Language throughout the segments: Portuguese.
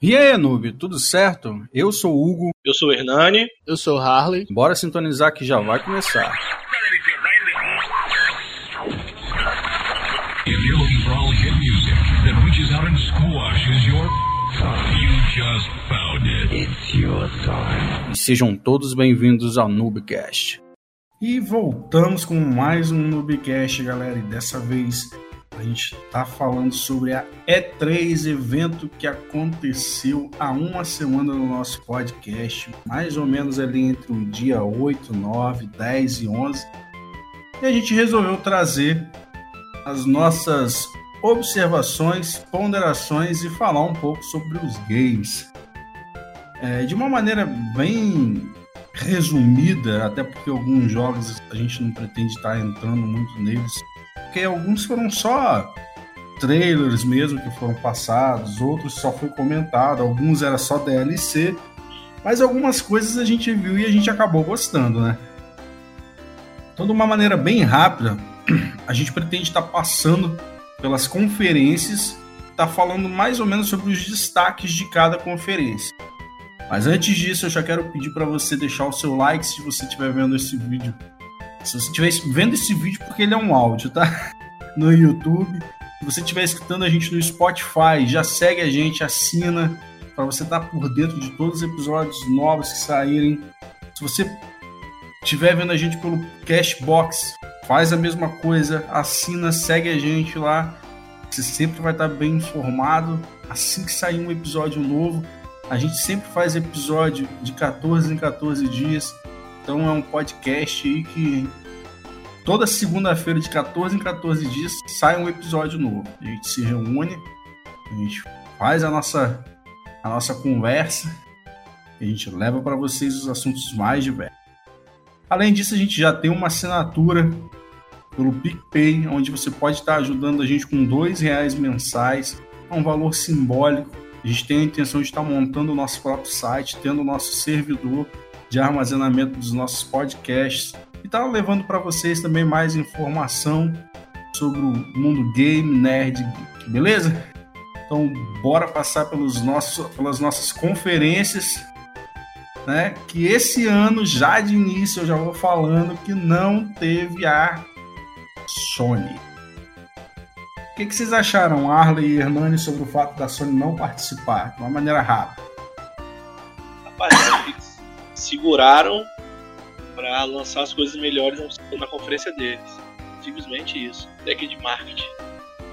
E aí, noob, tudo certo? Eu sou o Hugo. Eu sou o Hernani. Eu sou o Harley. Bora sintonizar que já vai começar. If you're looking for all hit music that reaches out and squashes your... You just found it. It's your time. E sejam todos bem-vindos ao Noobcast. E voltamos com mais um Noobcast, galera. E dessa vez a gente tá falando sobre a E3, evento que aconteceu há uma semana no nosso podcast, mais ou menos ali entre o dia 8, 9, 10 e 11. E a gente resolveu trazer as nossas observações, ponderações e falar um pouco sobre os games. É, de uma maneira bem resumida, até porque alguns jogos a gente não pretende estar entrando muito neles, porque alguns foram só trailers mesmo que foram passados, outros só foi comentado, alguns era só DLC, mas algumas coisas a gente viu e a gente acabou gostando, né? Então, de uma maneira bem rápida, a gente pretende estar passando pelas conferências, tá falando mais ou menos sobre os destaques de cada conferência. Mas antes disso, eu já quero pedir para você deixar o seu like se você estiver vendo esse vídeo. Se você estiver vendo esse vídeo, porque ele é um áudio, tá? No YouTube. Se você estiver escutando a gente no Spotify, já segue a gente, assina, para você estar por dentro de todos os episódios novos que saírem. Se você estiver vendo a gente pelo Cashbox, faz a mesma coisa, assina, segue a gente lá. Você sempre vai estar bem informado assim que sair um episódio novo. A gente sempre faz episódio de 14 em 14 dias. Então é um podcast aí que toda segunda-feira de 14 em 14 dias sai um episódio novo. A gente se reúne, a gente faz a nossa a nossa conversa, a gente leva para vocês os assuntos mais diversos. Além disso, a gente já tem uma assinatura pelo PicPay, onde você pode estar ajudando a gente com dois reais mensais, é um valor simbólico. A gente tem a intenção de estar montando o nosso próprio site, tendo o nosso servidor de armazenamento dos nossos podcasts e estar levando para vocês também mais informação sobre o mundo game, nerd, beleza? Então, bora passar pelos nossos, pelas nossas conferências, né? Que esse ano, já de início, eu já vou falando que não teve a Sony. O que, que vocês acharam, Arley e Hernani, sobre o fato da Sony não participar de uma maneira rápida? Rapaz, eles seguraram para lançar as coisas melhores na conferência deles. Simplesmente isso. Deck de marketing.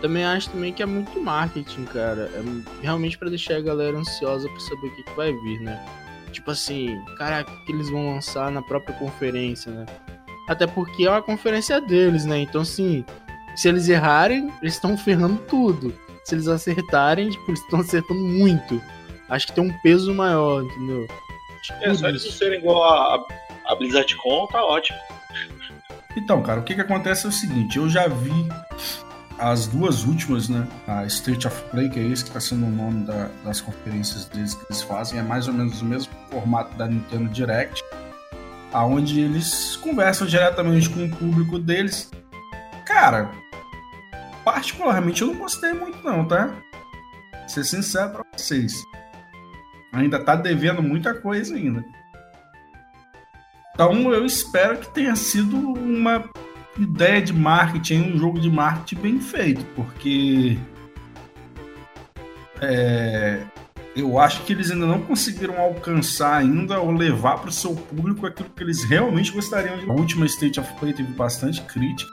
Também acho também que é muito marketing, cara. É realmente para deixar a galera ansiosa para saber o que, que vai vir, né? Tipo assim, caraca, o que eles vão lançar na própria conferência, né? Até porque é uma conferência deles, né? Então, assim, se eles errarem, eles estão ferrando tudo. Se eles acertarem, tipo, eles estão acertando muito. Acho que tem um peso maior, entendeu? É, só eles não serem igual a, a BlizzardCon, tá ótimo. Então, cara, o que que acontece é o seguinte, eu já vi as duas últimas, né? A State of Play, que é esse que tá sendo o nome da, das conferências deles que eles fazem, é mais ou menos o mesmo formato da Nintendo Direct, aonde eles conversam diretamente com o público deles. Cara, particularmente eu não gostei muito não, tá? Ser sincero pra vocês. Ainda tá devendo muita coisa ainda. Então eu espero que tenha sido uma ideia de marketing, um jogo de marketing bem feito, porque é, eu acho que eles ainda não conseguiram alcançar ainda ou levar para o seu público aquilo que eles realmente gostariam. A última State of Play teve bastante crítica.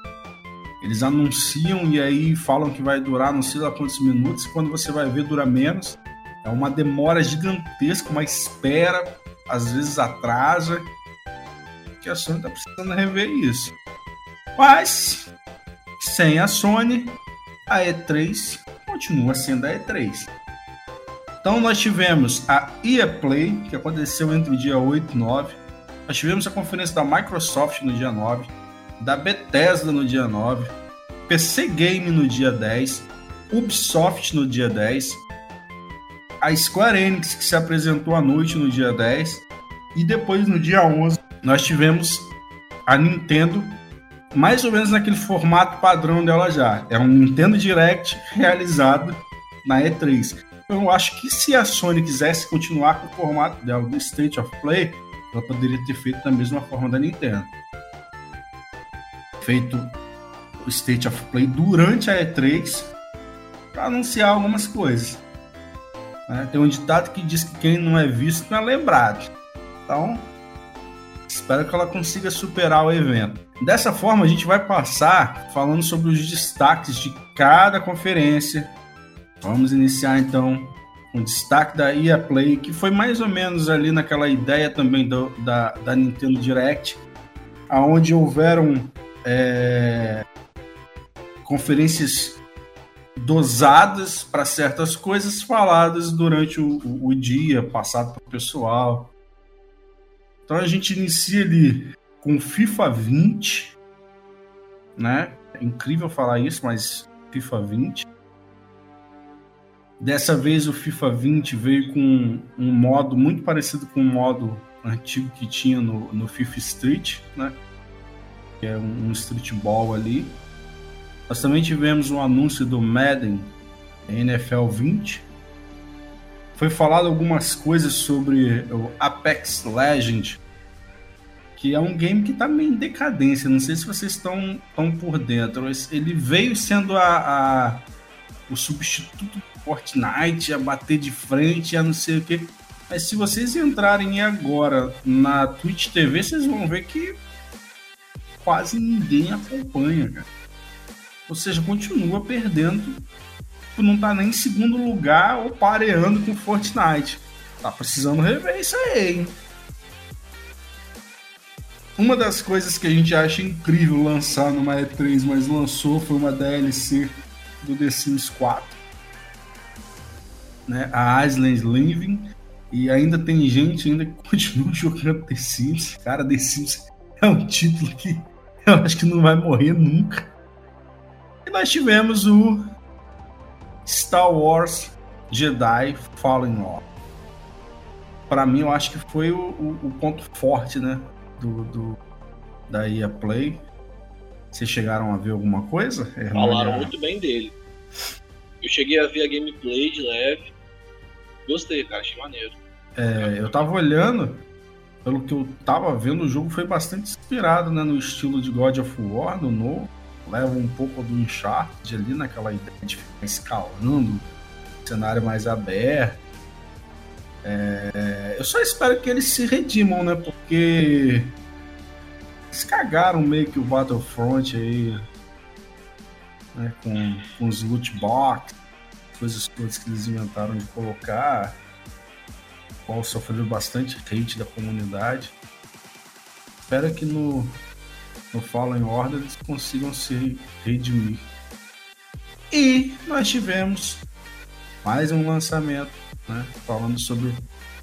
Eles anunciam e aí falam que vai durar não sei lá quantos minutos, quando você vai ver dura menos. É uma demora gigantesca, uma espera, às vezes atrasa. Que a Sony está precisando rever isso. Mas, sem a Sony, a E3 continua sendo a E3. Então nós tivemos a EA Play, que aconteceu entre o dia 8 e 9. Nós tivemos a conferência da Microsoft no dia 9, da Bethesda no dia 9, PC Game no dia 10, Ubisoft no dia 10, a Square Enix que se apresentou à noite no dia 10 e depois no dia 11 nós tivemos a Nintendo mais ou menos naquele formato padrão dela já. É um Nintendo Direct realizado na E3. eu acho que se a Sony quisesse continuar com o formato dela do State of Play, ela poderia ter feito da mesma forma da Nintendo. Feito o State of Play durante a E3 para anunciar algumas coisas. Né? Tem um ditado que diz que quem não é visto não é lembrado. Então, espero que ela consiga superar o evento. Dessa forma, a gente vai passar falando sobre os destaques de cada conferência. Vamos iniciar então com o destaque da EA Play, que foi mais ou menos ali naquela ideia também do, da, da Nintendo Direct, aonde houveram é, conferências dosadas para certas coisas faladas durante o, o, dia, passado para o pessoal. Então a gente inicia ali com FIFA 20, né? É incrível falar isso, mas FIFA 20. Dessa vez o FIFA 20 veio com um modo muito parecido com o modo antigo que tinha no, no FIFA Street, né? Que é um, um Street Ball ali. Nós também tivemos um anúncio do Madden NFL 20. Foi falado algumas coisas sobre o Apex Legend, que é um game que está meio em decadência. Não sei se vocês estão tão por dentro. Ele veio sendo a, a, o substituto do Fortnite, a bater de frente, a não sei o que. Mas se vocês entrarem agora na Twitch TV, vocês vão ver que quase ninguém acompanha, cara. Ou seja, continua perdendo não tá nem em segundo lugar ou pareando com Fortnite. Tá precisando rever isso aí, hein? Uma das coisas que a gente acha incrível lançar numa E3, mas lançou, foi uma DLC do The Sims 4. Né? A Island Living. E ainda tem gente ainda que continua jogando The Sims. Cara, The Sims é um título que eu acho que não vai morrer nunca nós tivemos o Star Wars Jedi Fallen Order. Para mim, eu acho que foi o, o, o ponto forte, né, do, do, da EA Play. Vocês chegaram a ver alguma coisa? Falaram muito bem dele. Eu cheguei a ver a gameplay de leve. Gostei, cara, achei maneiro. É, eu tava olhando, pelo que eu tava vendo, o jogo foi bastante inspirado né, no estilo de God of War, no novo leva um pouco do Uncharted ali naquela ideia de ficar escalando, cenário mais aberto. É, eu só espero que eles se redimam, né? Porque eles cagaram meio que o Battlefront aí, né? Com, com os loot box, coisas todas que eles inventaram de colocar, qual sofreu bastante hate da comunidade. Espero que no, no Fallen Order eles consigam se redimir. E nós tivemos mais um lançamento, né? Falando sobre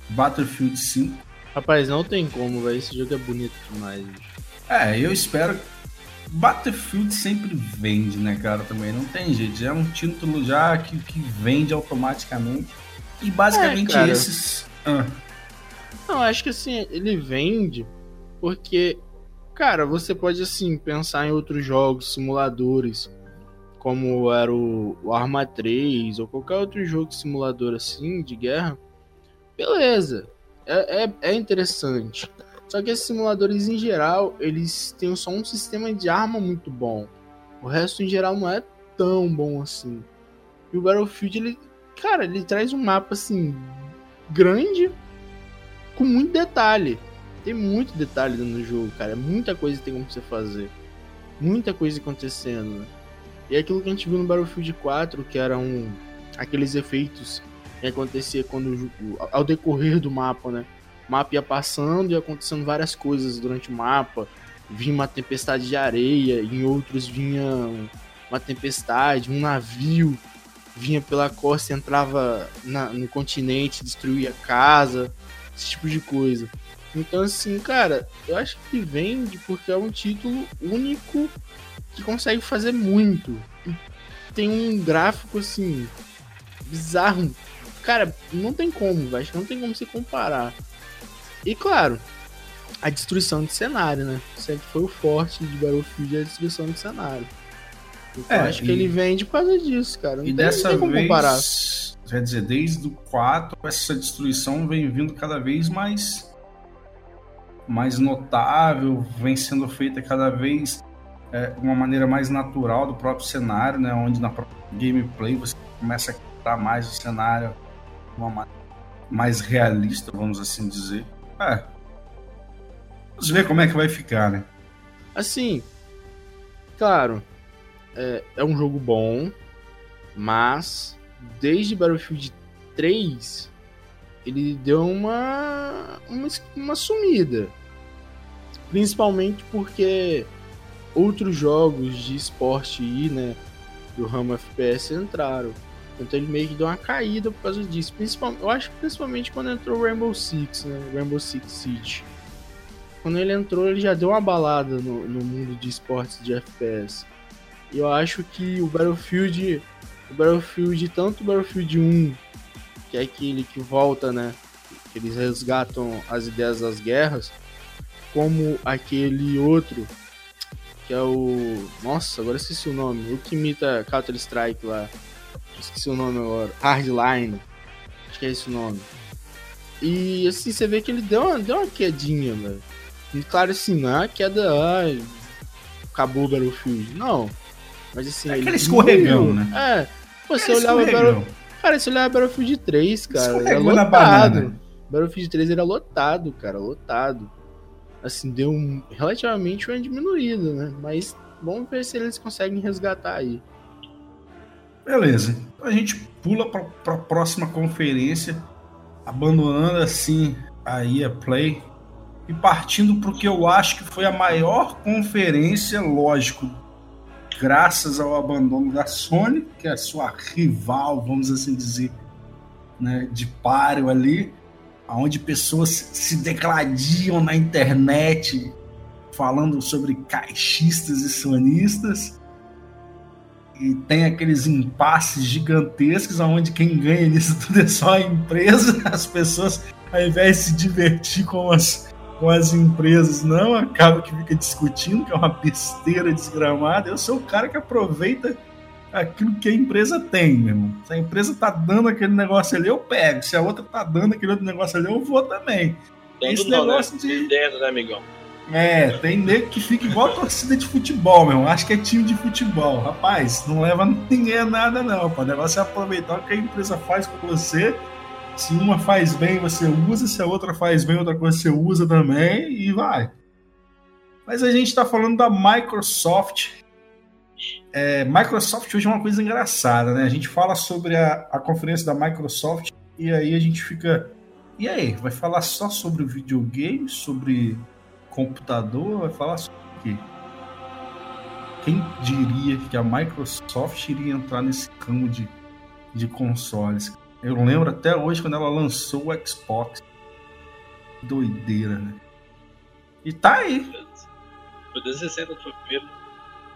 Battlefield 5. Rapaz, não tem como, velho. Esse jogo é bonito demais. É, eu espero. Battlefield sempre vende, né, cara? Também não tem jeito. Já é um título já que, que vende automaticamente. E basicamente é, esses. Ah. Não, acho que assim, ele vende porque Cara, você pode assim pensar em outros jogos, simuladores, como era o, o Arma 3 ou qualquer outro jogo simulador assim, de guerra. Beleza, é, é, é interessante. Só que esses simuladores em geral, eles têm só um sistema de arma muito bom. O resto em geral não é tão bom assim. E o Battlefield, ele, cara, ele traz um mapa assim grande com muito detalhe. Tem muito detalhe no jogo, cara. Muita coisa que tem como você fazer. Muita coisa acontecendo. Né? E é aquilo que a gente viu no Battlefield 4, que eram aqueles efeitos que acontecia quando ao decorrer do mapa, né? O mapa ia passando e acontecendo várias coisas durante o mapa. Vinha uma tempestade de areia, em outros vinha uma tempestade, um navio vinha pela costa, entrava na, no continente, destruía casa, esse tipo de coisa. Então, assim, cara, eu acho que vende porque é um título único que consegue fazer muito. Tem um gráfico, assim, bizarro. Cara, não tem como, acho que não tem como se comparar. E, claro, a destruição de cenário, né? Sempre foi o forte de Battlefield a destruição de cenário. Eu É, acho que e- ele vende por causa disso, cara. Não E tem, dessa não tem vez, comparar. quer dizer, desde o 4, essa destruição vem vindo cada vez mais mais notável, vem sendo feita cada vez é, uma maneira mais natural do próprio cenário, né? Onde na própria gameplay você começa a quebrar mais o cenário de uma maneira mais realista, vamos assim dizer. É. Vamos ver como é que vai ficar, né? Assim, claro, é, é um jogo bom, mas desde Battlefield 3 ele deu uma, uma, uma sumida. Principalmente porque outros jogos de esporte aí, né, do ramo FPS entraram. Então ele meio que deu uma caída por causa disso. Principalmente, eu acho que principalmente quando entrou o Rainbow Six, né? Rainbow Six Siege. Quando ele entrou, ele já deu uma balada no, no mundo de esportes de FPS. E eu acho que o Battlefield, o Battlefield, tanto o Battlefield 1, que é aquele que volta, né? Que eles resgatam as ideias das guerras, como aquele outro, que é o. Nossa, agora esqueci o nome. O que imita Counter-Strike lá. Esqueci o nome agora. Hardline. Acho que é esse o nome. E assim, você vê que ele deu uma, deu uma quedinha, velho. E claro, assim, não é uma queda. ai, acabou o Battlefield. Não. Mas assim. É ele aquele escorregão, diminuiu. né? É. Pô, você olhava. Battle... Cara, você olhava Battlefield 3, cara. Era Escorregou na lotado. Battlefield 3 era lotado, cara. Lotado. Assim, deu um, relativamente uma diminuída, né? Mas vamos ver se eles conseguem resgatar aí. Beleza. A gente pula para a próxima conferência, abandonando assim a EA Play e partindo para o que eu acho que foi a maior conferência, lógico, graças ao abandono da Sony, que é a sua rival, vamos assim dizer, né, de páreo ali, onde pessoas se degladiam na internet falando sobre caixistas e sonistas e tem aqueles impasses gigantescos onde quem ganha nisso tudo é só a empresa, as pessoas ao invés de se divertir com as, com as empresas, não, acaba que fica discutindo, que é uma besteira desgramada. Eu sou o cara que aproveita aquilo que a empresa tem, meu irmão. Se a empresa tá dando aquele negócio ali, eu pego. Se a outra tá dando aquele outro negócio ali, eu vou também. Dando Esse não, negócio né? de- Dentro, né, amigão? É, tem nego que fica igual a torcida de futebol, meu. Acho que é time de futebol. Rapaz, não leva ninguém a nada, não. Pô. O negócio é aproveitar o que a empresa faz com você. Se uma faz bem, você usa. Se a outra faz bem, outra coisa você usa também. E vai. Mas a gente tá falando da Microsoft. É, Microsoft hoje é uma coisa engraçada, né? A gente fala sobre a, a conferência da Microsoft e aí a gente fica. E aí, vai falar só sobre videogame, sobre computador, vai falar sobre o quê? Quem diria que a Microsoft iria entrar nesse campo de, de consoles? Eu lembro até hoje quando ela lançou o Xbox. Doideira, né? E tá aí. Foi 360 foi o primeiro.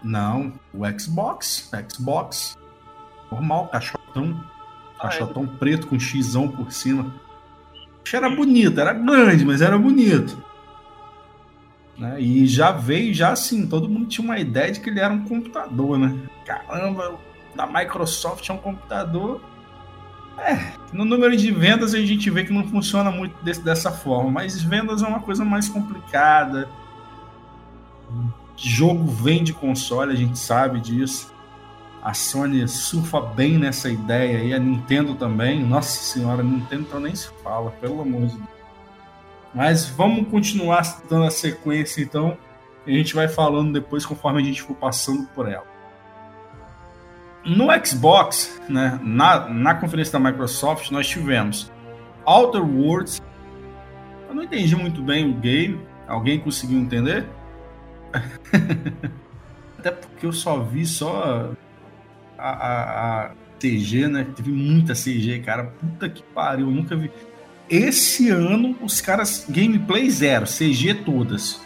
Não, o Xbox. Xbox. Normal, caixotão. Ah, Caixotão preto com xizão por cima. Era bonito, era grande, mas era bonito. Né? E já veio, já assim, todo mundo tinha uma ideia de que ele era um computador, né? Caramba, da Microsoft é um computador. É, no número de vendas a gente vê que não funciona muito desse- dessa forma, mas vendas é uma coisa mais complicada. Jogo vende console, a gente sabe disso. A Sony surfa bem nessa ideia aí, a Nintendo também. Nossa senhora, a Nintendo então nem se fala, pelo amor de Deus. Mas vamos continuar dando a sequência então. E a gente vai falando depois conforme a gente for passando por ela. No Xbox, né, na, na conferência da Microsoft, nós tivemos Outer Worlds. Eu não entendi muito bem o game. Alguém conseguiu entender? Até porque eu só vi só a, a- a CG, né? Teve muita CG, cara. Puta que pariu, eu nunca vi. Esse ano, os caras. Gameplay zero, CG todas.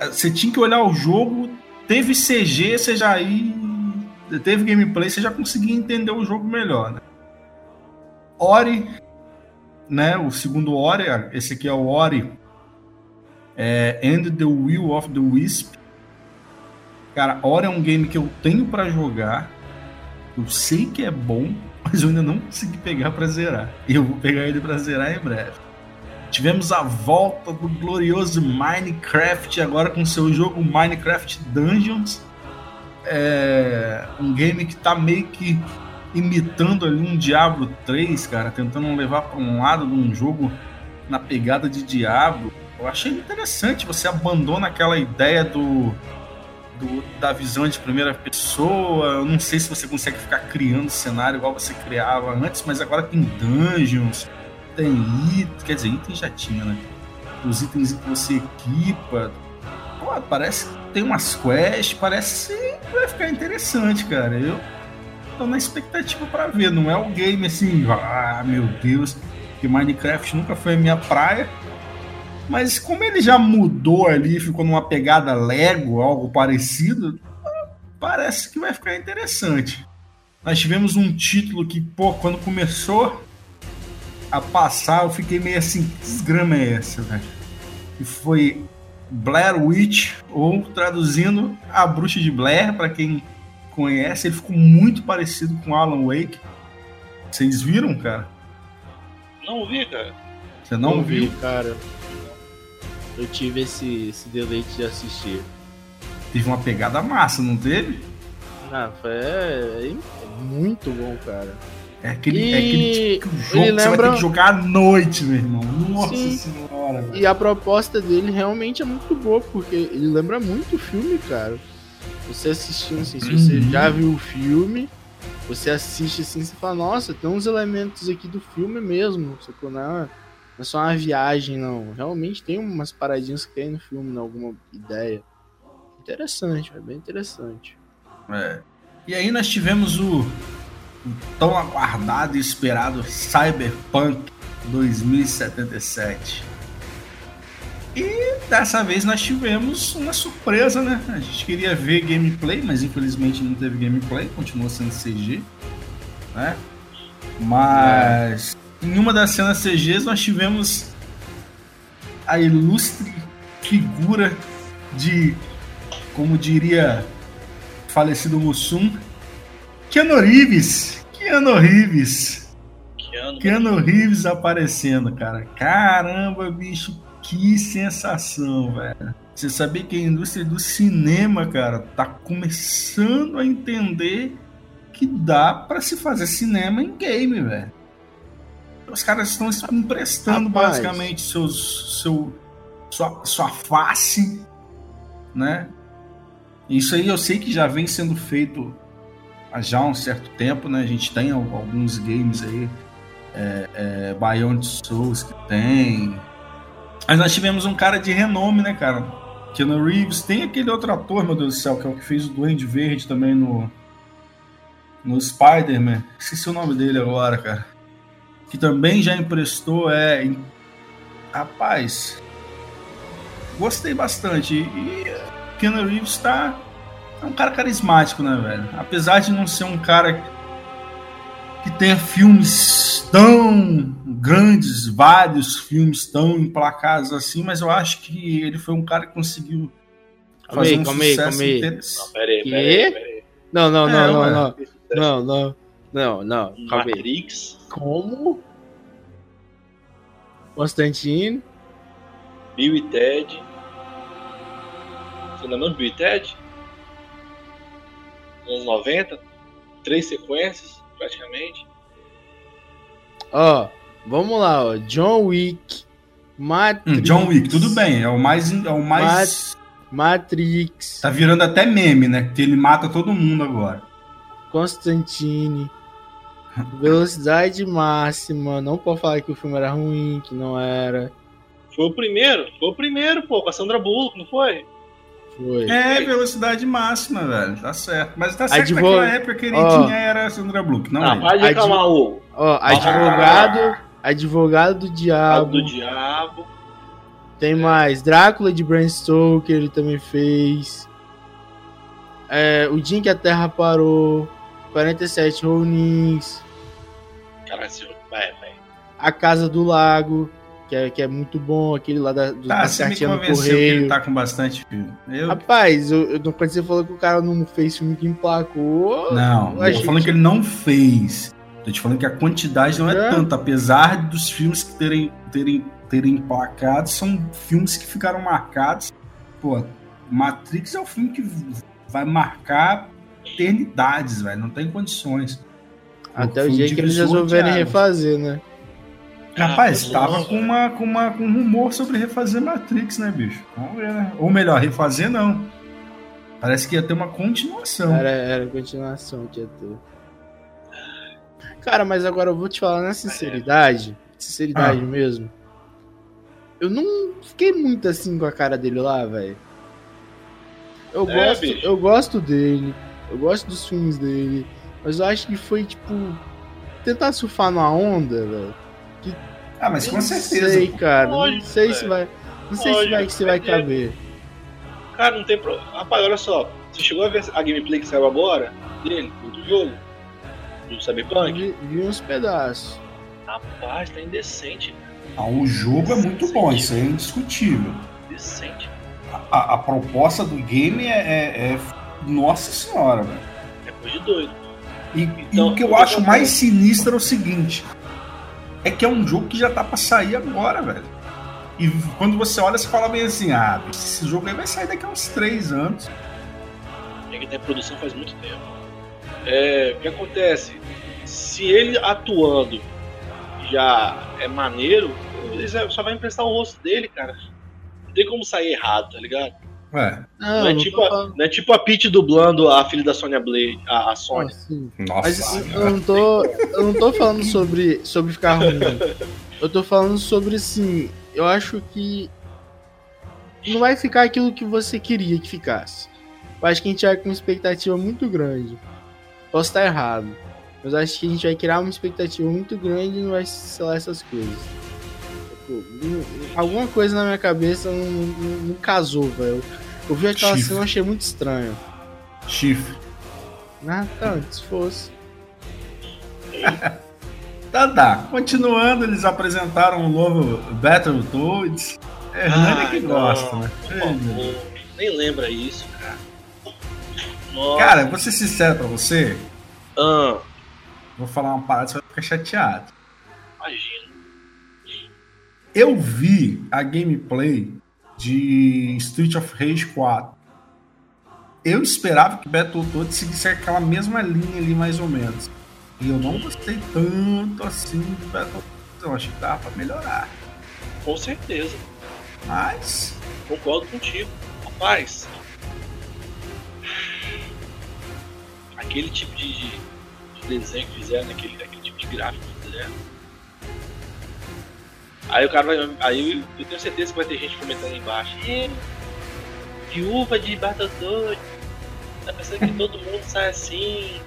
Você tinha que olhar o jogo, teve CG, você já aí. Teve gameplay, você já conseguia entender o jogo melhor, né? Ori, né? O segundo Ori, esse aqui é o Ori. É, and the Will of the Wisp. Cara, Ori é um game que eu tenho pra jogar. Eu sei que é bom, mas eu ainda não consegui pegar pra zerar. E eu vou pegar ele pra zerar em breve. Tivemos a volta do glorioso Minecraft, agora com seu jogo Minecraft Dungeons. É um game que tá meio que imitando ali um Diablo 3, cara, tentando levar para um lado de um jogo na pegada de Diablo. Eu achei interessante, você abandona aquela ideia do, do, da visão de primeira pessoa. Eu não sei se você consegue ficar criando cenário igual você criava antes, mas agora tem dungeons, tem itens, quer dizer, itens já tinha, né? Os itens que você equipa. Pô, parece que tem umas quests, parece que vai ficar interessante, cara. Eu tô na expectativa para ver. Não é o game assim, ah, meu Deus, que Minecraft nunca foi a minha praia. Mas como ele já mudou ali, ficou numa pegada Lego, algo parecido, parece que vai ficar interessante. Nós tivemos um título que, pô, quando começou a passar, eu fiquei meio assim, que desgrama é essa, velho? E foi Blair Witch, ou traduzindo, A Bruxa de Blair, para quem conhece, ele ficou muito parecido com Alan Wake. Vocês viram, cara? Não vi, cara. Você não, Não viu? vi, cara. Eu tive esse, esse deleite de assistir. Teve uma pegada massa, não teve? Ah, foi é, é muito bom, cara. É aquele, E é aquele tipo de jogo ele que você vai lembra- ter que jogar à noite, meu irmão. Nossa Sim. senhora, velho. E a proposta dele realmente é muito boa, porque ele lembra muito o filme, cara. Você assistindo assim, se você Uhum. já viu o filme, você assiste assim, você fala, nossa, tem uns elementos aqui do filme mesmo. Sacou? Não é, não é só uma viagem, não. Realmente tem umas paradinhas que tem no filme, né? alguma ideia. Interessante, é bem interessante. É. E aí nós tivemos o, o tão aguardado e esperado Cyberpunk 2077. E dessa vez nós tivemos uma surpresa, né? A gente queria ver gameplay, mas infelizmente não teve gameplay, continuou sendo CG, né? Mas em uma das cenas CGs nós tivemos a ilustre figura de, como diria falecido Mussum, Keanu Reeves. Keanu Reeves. Keanu Reeves aparecendo, cara. Caramba, bicho, que sensação, velho. Você sabia que a indústria do cinema, cara, tá começando a entender que dá pra se fazer cinema em game, velho. Os caras estão emprestando Rapaz. basicamente seus, seu, sua, sua face, né? Isso aí eu sei que já vem sendo feito há já um certo tempo, né? A gente tem al- alguns games aí, é, é, Beyond Souls que tem. Mas nós tivemos um cara de renome, né, cara? Keanu Reeves. Tem aquele outro ator, meu Deus do céu, que é o que fez o Duende Verde também no, no Spider-Man. Esqueci o nome dele agora, cara. Que também já emprestou, é... Rapaz, gostei bastante. E Keanu Reeves tá... É um cara carismático, né, velho? Apesar de não ser um cara que tenha filmes tão grandes, vários filmes tão emplacados assim, mas eu acho que ele foi um cara que conseguiu Calma fazer aí, um calma aí, sucesso calma aí. interessante. Pera aí, Quê? pera aí, pera aí. Não, não, não, É, não, ué. não. Não, não. Não, não. Calma aí. Matrix, Como? Constantine. Bill e Ted. Você lembra de Bill e Ted? Nos anos 90? Três sequências, praticamente. Ó, vamos lá, ó. John Wick. Matrix. Hum, John Wick, tudo bem, é o mais. É o mais Matrix. Tá virando até meme, né? Que ele mata todo mundo agora. Constantine. Velocidade máxima. Não pode falar que o filme era ruim, que não era. Foi o primeiro, foi o primeiro, pô, com a Sandra Bullock, não foi? Foi. É, velocidade máxima, velho. Tá certo. Mas tá certo Advo- que naquela época que ele Ó. tinha era a Sandra Bullock, não Ah, ele. para de Adi- reclamar, Hugo. Ó, advogado. Advogado do diabo. do Diabo. Tem mais. Drácula de Bram Stoker, ele também fez. É, o dia em que a Terra parou. 47 Ronins. Caralho, esse jogo. Vai, vai. A Casa do Lago. que é, que é muito bom, aquele lá da, do, Tá, da você me convenceu que correio. ele tá com bastante filme. Eu, Rapaz, eu, eu, quando você falou que o cara não fez filme que emplacou. não, eu achei tô falando que ele não fez. Tô te falando que a quantidade não é, É. tanta, apesar dos filmes que terem, terem, terem emplacado, são filmes que ficaram marcados. Pô, Matrix é o filme que vai marcar eternidades, velho. Não tem condições. Até o dia que eles resolverem refazer, né? Rapaz, Ah, tava com, uma, com, uma, com um rumor sobre refazer Matrix, né, bicho? Vamos ver, né? Ou melhor, refazer não. Parece que ia ter uma continuação. Era, era continuação que ia ter. Cara, mas agora eu vou te falar na sinceridade. Sinceridade Ah. mesmo. Eu não fiquei muito assim com a cara dele lá, velho. Eu, É, gosto, bicho. eu gosto dele. Eu gosto dos filmes dele. Mas eu acho que foi, tipo, tentar surfar numa onda, velho. Ah, mas com não certeza. sei, cara. não sei velho. se vai. Não sei se vai, se vai caber. Cara, não tem problema. Rapaz, olha só. Você chegou a ver a gameplay que saiu agora dele, do jogo? Do Cyberpunk? Vi, vi uns pedaços. Rapaz, tá indecente. Ah, o jogo é muito bom, isso é indiscutível. Decente. A, a proposta do game é, é- é- Nossa senhora, velho. É coisa de doido. E, e Então, o que eu acho mais sinistro é o seguinte: é que é um jogo que já tá pra sair agora, velho. E quando você olha, você fala bem assim: ah, esse jogo aí vai sair daqui a uns três anos. É que tem produção faz muito tempo. É, o que acontece? Se ele atuando já é maneiro, ele só vai emprestar o rosto dele, cara. Não tem como sair errado, tá ligado? Ué, Não, Não, é, tipo a, falando- não é tipo a Peach dublando a filha da Sonya Blade, a, a Sonya. assim. nossa. Mas senhora. eu não tô, eu não tô falando sobre, sobre ficar ruim. Eu tô falando sobre assim, eu acho que não vai ficar aquilo que você queria que ficasse. Eu acho que a gente vai com uma expectativa muito grande. Posso estar errado, mas eu acho que a gente vai criar uma expectativa muito grande e não vai lá essas coisas. Tipo, alguma coisa na minha cabeça não, não- não casou, velho. Eu vi aquela Chifre. cena e achei muito estranho. Chifre. Ah, tá, se fosse. Tá, tá. Continuando, eles apresentaram um novo Battletoads. É Hernani Ah, que não, gosta, né? Favor, nem lembra isso, cara. Nossa. Cara, vou ser sincero pra você. Ah, Vou falar uma parada, você vai ficar chateado. imagina. Eu vi a gameplay de Street of Rage 4. Eu esperava que Battletoads seguisse aquela mesma linha ali, mais ou menos. E eu não gostei tanto assim de Battletoads. Eu acho que dá pra melhorar. Com certeza. Mas. Concordo contigo. Rapaz. Aquele tipo de, de- de desenho que fizeram, aquele, aquele tipo de gráfico que fizeram. Aí o cara vai. Aí eu tenho certeza que vai ter gente comentando embaixo. "Ih, Viúva de Battletoads. Tá pensando que todo mundo sai assim.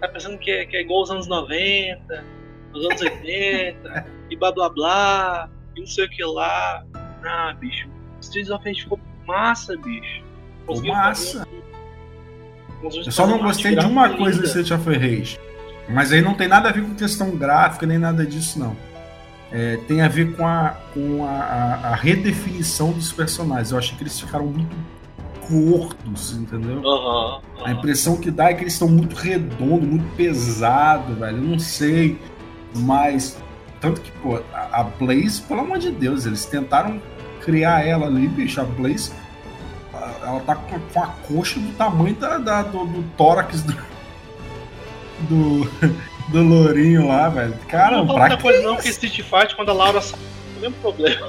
Tá pensando que é, que é igual aos anos 90, os anos 80, e blá blá blá, e não sei o que lá. Ah, bicho. Streets of Rage ficou massa, bicho. Conseguiram massa. Eu só não gostei de uma coisa do linda. Street of Rage. Mas aí não tem nada a ver com questão gráfica nem nada disso, não. É, tem a ver com, a, com a, a- a redefinição dos personagens. Eu achei que eles ficaram muito curtos, entendeu? Aham. A aham. impressão que dá é que eles estão muito redondos, muito pesado, velho. Eu não sei. Mas. Tanto que, pô, a a Blaze, pelo amor de Deus, eles tentaram criar ela ali, bicho. A Blaze. a- Ela tá com com a coxa do tamanho da, da- do, do tórax do. Do. Do lourinho lá, velho. não Cara, fala pra que coisa não, porque Street Fight, quando a Laura sai, o mesmo problema.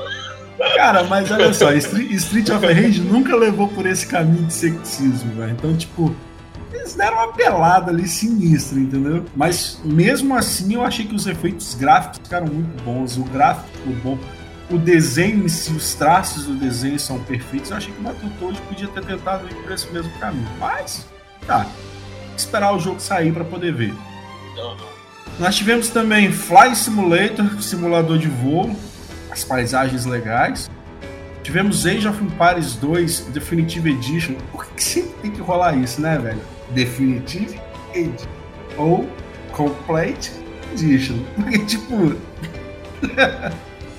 Cara, mas olha só, Street, Street of Rage nunca levou por esse caminho de sexismo, velho. Então, tipo, eles deram uma pelada ali sinistra, entendeu? Mas mesmo assim, eu achei que os efeitos gráficos ficaram muito bons. O gráfico ficou bom. O desenho em si, os traços do desenho são perfeitos. Eu achei que o Battletoads podia ter tentado ir por esse mesmo caminho. Mas, tá. Esperar o jogo sair pra poder ver. Nós tivemos também Fly Simulator, simulador de voo, as paisagens legais. Tivemos Age of Empires 2 Definitive Edition. Por que que sempre tem que rolar isso, né, velho? Definitive Edition. Ou Complete Edition. Porque, tipo,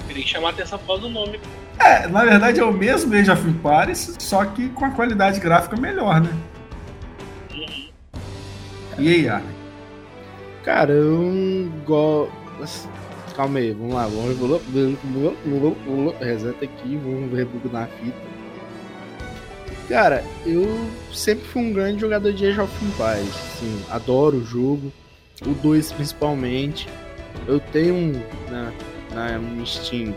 teria que chamar a atenção por causa do nome. É, na verdade é o mesmo Age of Empires, só que com a qualidade gráfica melhor, né? Uhum. E aí, Arne? Cara, eu gosto. Calma aí, vamos lá, vamos reseta aqui, vamos rebobinar a fita. Cara, eu sempre fui um grande jogador de Age of Empires, assim, adoro o jogo, o 2 principalmente. Eu tenho um na, na Steam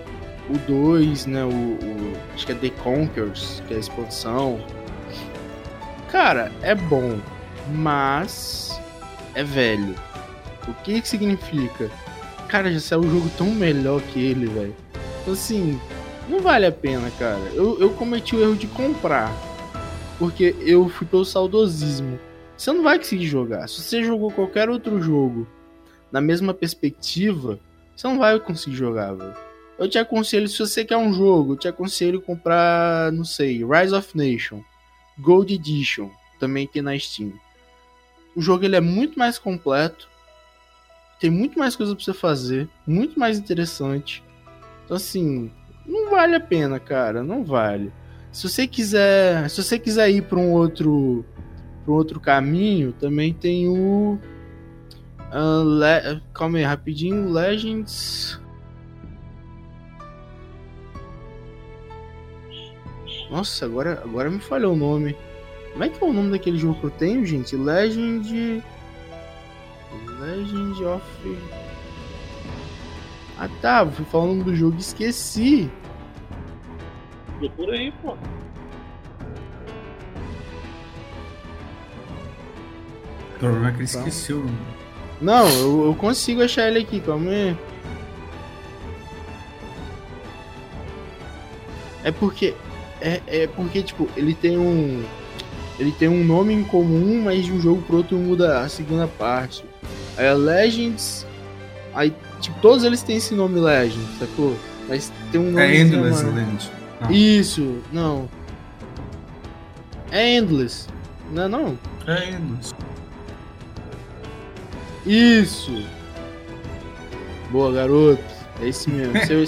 o 2, né, o, o, acho que é The Conquerors, que é a expansão. Cara, é bom, mas é velho. O que que significa? Cara, já saiu um jogo tão melhor que ele, velho. Então, assim, não vale a pena, cara. Eu, eu cometi o erro de comprar. Porque eu fui pelo saudosismo. Você não vai conseguir jogar. Se você jogou qualquer outro jogo na mesma perspectiva, você não vai conseguir jogar, velho. Eu te aconselho, se você quer um jogo, eu te aconselho comprar, não sei, Rise of Nation, Gold Edition, também tem na Steam. O jogo ele é muito mais completo, tem muito mais coisa para você fazer, muito mais interessante. Então assim, não vale a pena, cara, não vale. Se você quiser, se você quiser ir para um outro para um outro caminho, também tem o uh, Le... calma aí, rapidinho, Legends Nossa, agora, agora me falhou o nome. Como é que é o nome daquele jogo que eu tenho, gente? Legend. Legend of. Ah tá, fui falando do jogo e esqueci. Procura aí, pô. O problema é que ele Então. esqueceu. Não, eu, eu consigo achar ele aqui, calma aí. É porque. É, é porque, tipo, ele tem um. Ele tem um nome em comum, mas de um jogo pro outro muda a segunda parte. É Legends. Aí, tipo, todos eles têm esse nome Legends, sacou? Mas tem um nome. É Endless Land. Não. Isso, não. É Endless. Não é não? É Endless. Isso! Boa, garoto. É esse mesmo. Você,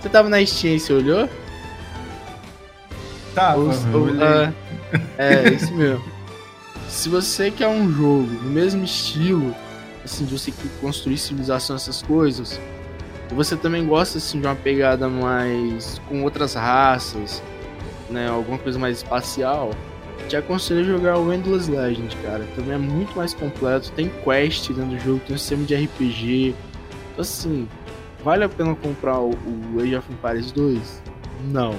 você tava na Steam, você olhou? Tá, Ou- ou- ah, é, esse mesmo. Se você quer um jogo no mesmo estilo, assim, de você construir civilização, essas coisas, e você também gosta, assim, de uma pegada mais com outras raças, né, alguma coisa mais espacial, te aconselho a jogar o Endless Legend, cara. Também é muito mais completo, tem quest dentro do jogo, tem um sistema de RPG. Então, assim, vale a pena comprar o, o Age of Empires 2? Não.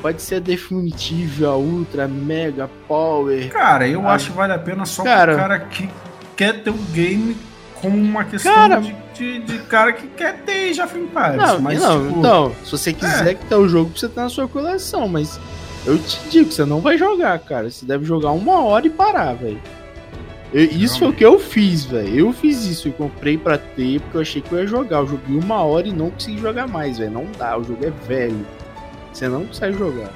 Pode ser a definitiva, a ultra, mega, power. Cara, eu Ah. acho que vale a pena só Cara. pro cara que quer ter o game como uma questão Cara. de, de, de cara que quer ter Age of Empires. Não, mas, não, tipo, então, se você quiser que ter o jogo pra você ter na sua coleção, mas eu te digo, você não vai jogar, cara. Você deve jogar uma hora e parar, velho. Isso foi o que eu fiz, velho. Eu fiz isso, eu comprei pra ter, porque eu achei que eu ia jogar. Eu joguei uma hora e não consegui jogar mais, velho. Não dá, o jogo é velho. Você não consegue jogar.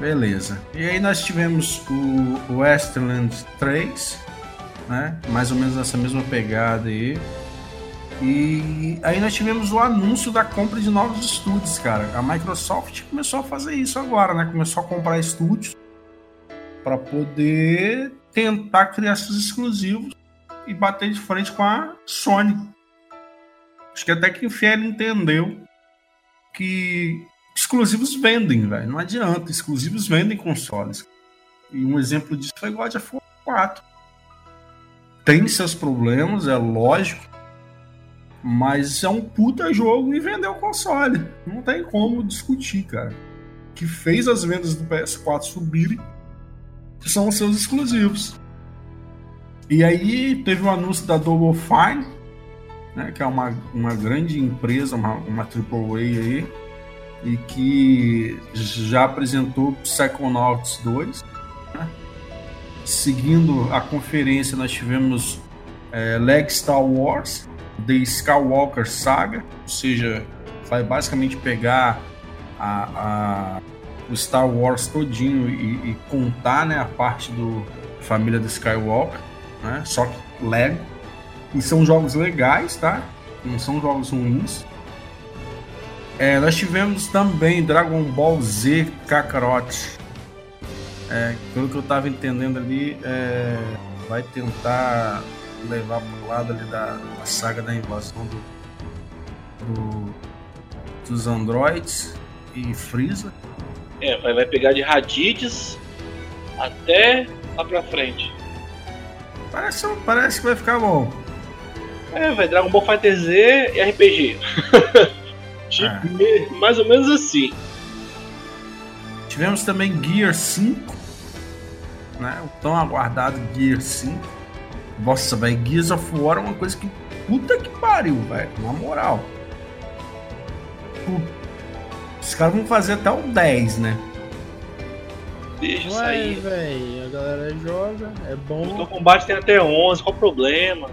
Beleza. E aí nós tivemos o Westland 3, né? Mais ou menos nessa mesma pegada aí. E aí nós tivemos o anúncio da compra de novos estúdios, cara. A Microsoft começou a fazer isso agora, né? Começou a comprar estúdios para poder tentar criar seus exclusivos e bater de frente com a Sony. Acho que até que enfim ele entendeu que exclusivos vendem, velho. Não adianta, exclusivos vendem consoles. E um exemplo disso foi God of War 4. Tem seus problemas, é lógico, mas é um puta jogo e vendeu o console. Não tem como discutir, cara. Que fez as vendas do PS4 subirem são os seus exclusivos. E aí teve o anúncio da Double Fine, né, que é uma, uma grande empresa, uma, uma AAA aí, e que já apresentou Psychonauts 2. né? Seguindo a conferência, nós tivemos é, Leg Star Wars, The Skywalker Saga, ou seja, vai basicamente pegar a, a- o Star Wars todinho e, e contar né, a parte do família do Skywalker, né? só que Lego. E são jogos legais, tá? Não são jogos ruins. É, nós tivemos também Dragon Ball Z Kakarot. É, pelo que eu tava entendendo ali, é, vai tentar levar pro lado ali da, da saga da invasão do, do- dos androids e Freeza. É, vai, vai pegar de Raditz até lá pra frente. Parece, parece que vai ficar bom. É, vai Dragon Ball Fighter Z e RPG. tipo, É. mais ou menos assim. Tivemos também Gear 5, né? O tão aguardado Gear 5. Nossa, velho, Gears of War é uma coisa que puta que pariu, velho, na moral. Puta. Os caras vão fazer até o 10, né? Deixa Ué, sair. velho, a galera joga, é O bom. combate tem até 11, qual o problema?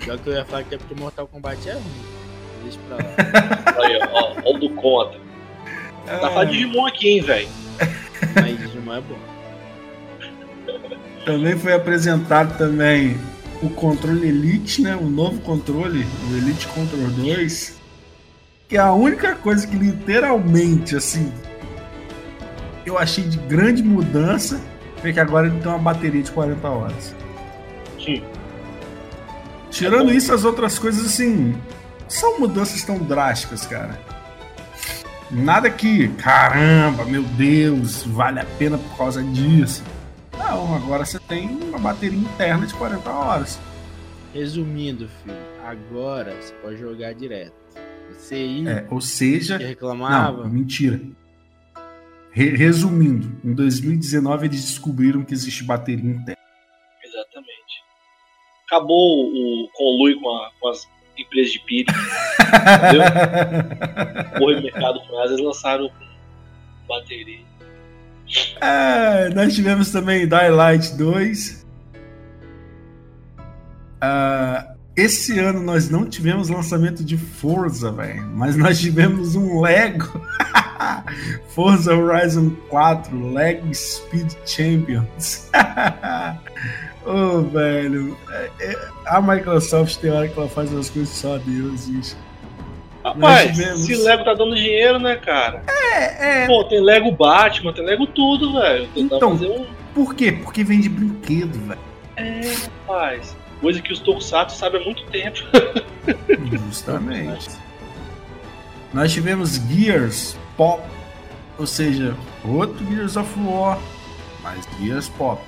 Já que eu ia falar que é porque Mortal Kombat é ruim. Deixa pra lá. Aí, ó, ó, o do conta. Tá falando de Digimon aqui, hein, velho. Mas é bom. Também foi apresentado também o controle Elite, né? O novo controle, o Elite Control 2. Que é a única coisa que literalmente, assim, eu achei de grande mudança foi que agora ele tem uma bateria de 40 horas. Sim. Tirando isso, as outras coisas, assim, são mudanças tão drásticas, cara. Nada que, caramba, meu Deus, vale a pena por causa disso. Não, agora você tem uma bateria interna de 40 horas. Resumindo, filho, agora você pode jogar direto. Você aí É, ou seja, que reclamava, não, mentira. Re- resumindo, em 2019 eles descobriram que existe bateria interna. Exatamente. Acabou o conluio com, a- com as empresas de pilha. Morreu o mercado com elas, eles lançaram bateria. É, nós tivemos também Daylight 2. Ah, esse ano nós não tivemos lançamento de Forza, velho, mas nós tivemos um Lego. Forza Horizon 4 Lego Speed Champions. Ô, velho, é- é- a Microsoft tem hora que ela faz umas coisas só Deus, bicho. Rapaz, se Lego tá dando dinheiro, né, cara? É, é. Pô, tem Lego Batman, tem Lego tudo, velho. Então. fazer um. Por quê? Porque vende brinquedo, velho. É, rapaz. Coisa que os Tokusatsu sabem há muito tempo. Justamente. Nós tivemos Gears Pop, ou seja, outro Gears of War, mas Gears Pop.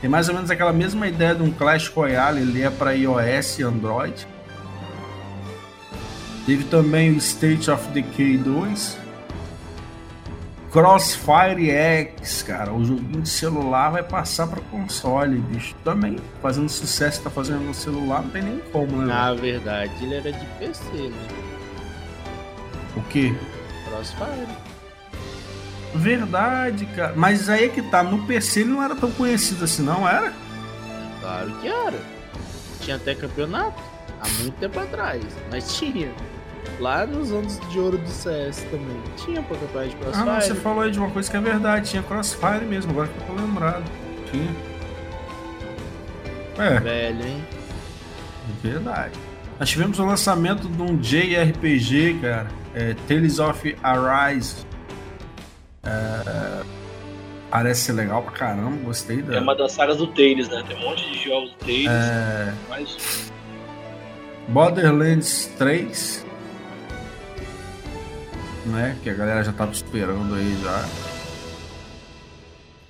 Tem mais ou menos aquela mesma ideia de um Clash Royale, ele é para iOS e Android. Teve também o State of Decay 2. Crossfire X, cara, o joguinho de celular vai passar para console, bicho. Também fazendo sucesso tá fazendo no celular, não tem nem como, né? na verdade, ele era de PC, né? O quê? Crossfire. Verdade, cara. Mas aí é que tá, no PC ele não era tão conhecido assim, não era? Claro que era. Tinha até campeonato. Há muito tempo atrás. Mas tinha. Lá nos anos de ouro do CS também. Tinha pra campeonato de Ah, Crossfire. não, você falou aí de uma coisa que é verdade, tinha Crossfire mesmo, agora que eu tô lembrado. Tinha. É, Velho, hein? verdade. Nós tivemos o lançamento de um JRPG, cara. É, Tales of Arise. É, parece ser legal pra caramba, gostei da. É uma das sagas do Tails, né? Tem um monte de jogos do Tails. É, Mas Borderlands 3. Né? Que a galera já tava esperando aí já.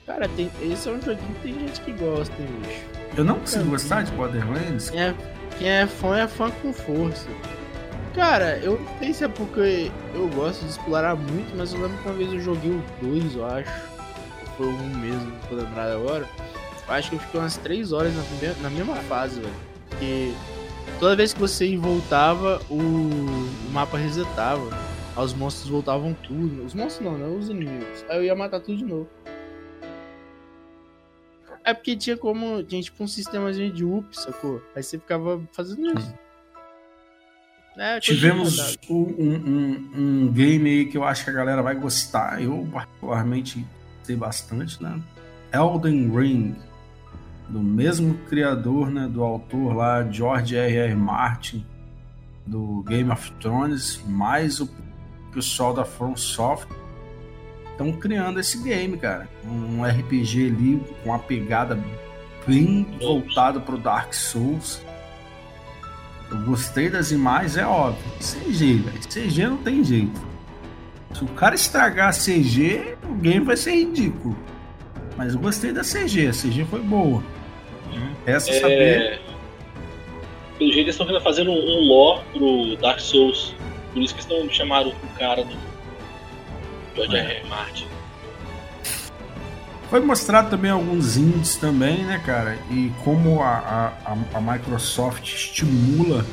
Cara, tem... esse é um joguinho que tem gente que gosta, hein, bicho. Eu não consigo gostar de Borderlands. Quem é, quem é fã é fã com força. Cara, eu não sei se é porque eu gosto de explorar muito, mas eu lembro que uma vez eu joguei o 2, eu acho. Foi o 1 mesmo, não tô lembrado agora. Eu acho que eu fiquei umas 3 horas na, primeira- na mesma fase, velho. Porque toda vez que você voltava, o, mapa resetava. Aí os monstros voltavam tudo. Os monstros não, né? Os inimigos. Aí eu ia matar tudo de novo. É porque tinha como. Tinha tipo um sistemazinho de up, sacou? Aí você ficava fazendo isso. É, Tivemos um, um- um game aí que eu acho que a galera vai gostar. Eu, particularmente, gostei bastante, né? Elden Ring. Do mesmo criador, né? Do autor lá, George R.R. Martin. do Game of Thrones, mais o pessoal da From Software estão criando esse game, cara. Um RPG ali com uma pegada bem voltada pro Dark Souls. Eu gostei das imagens, é óbvio. CG, velho. CG não tem jeito. Se o cara estragar a CG, o game vai ser ridículo. Mas eu gostei da CG, a CG foi boa. Essa É, saber. Pelo jeito eles estão fazendo um lore pro Dark Souls. Por isso que eles estão chamaram o cara do George É. R. R. Martin. Foi mostrado também alguns indies também, né, cara? E como a, a, a- Microsoft estimula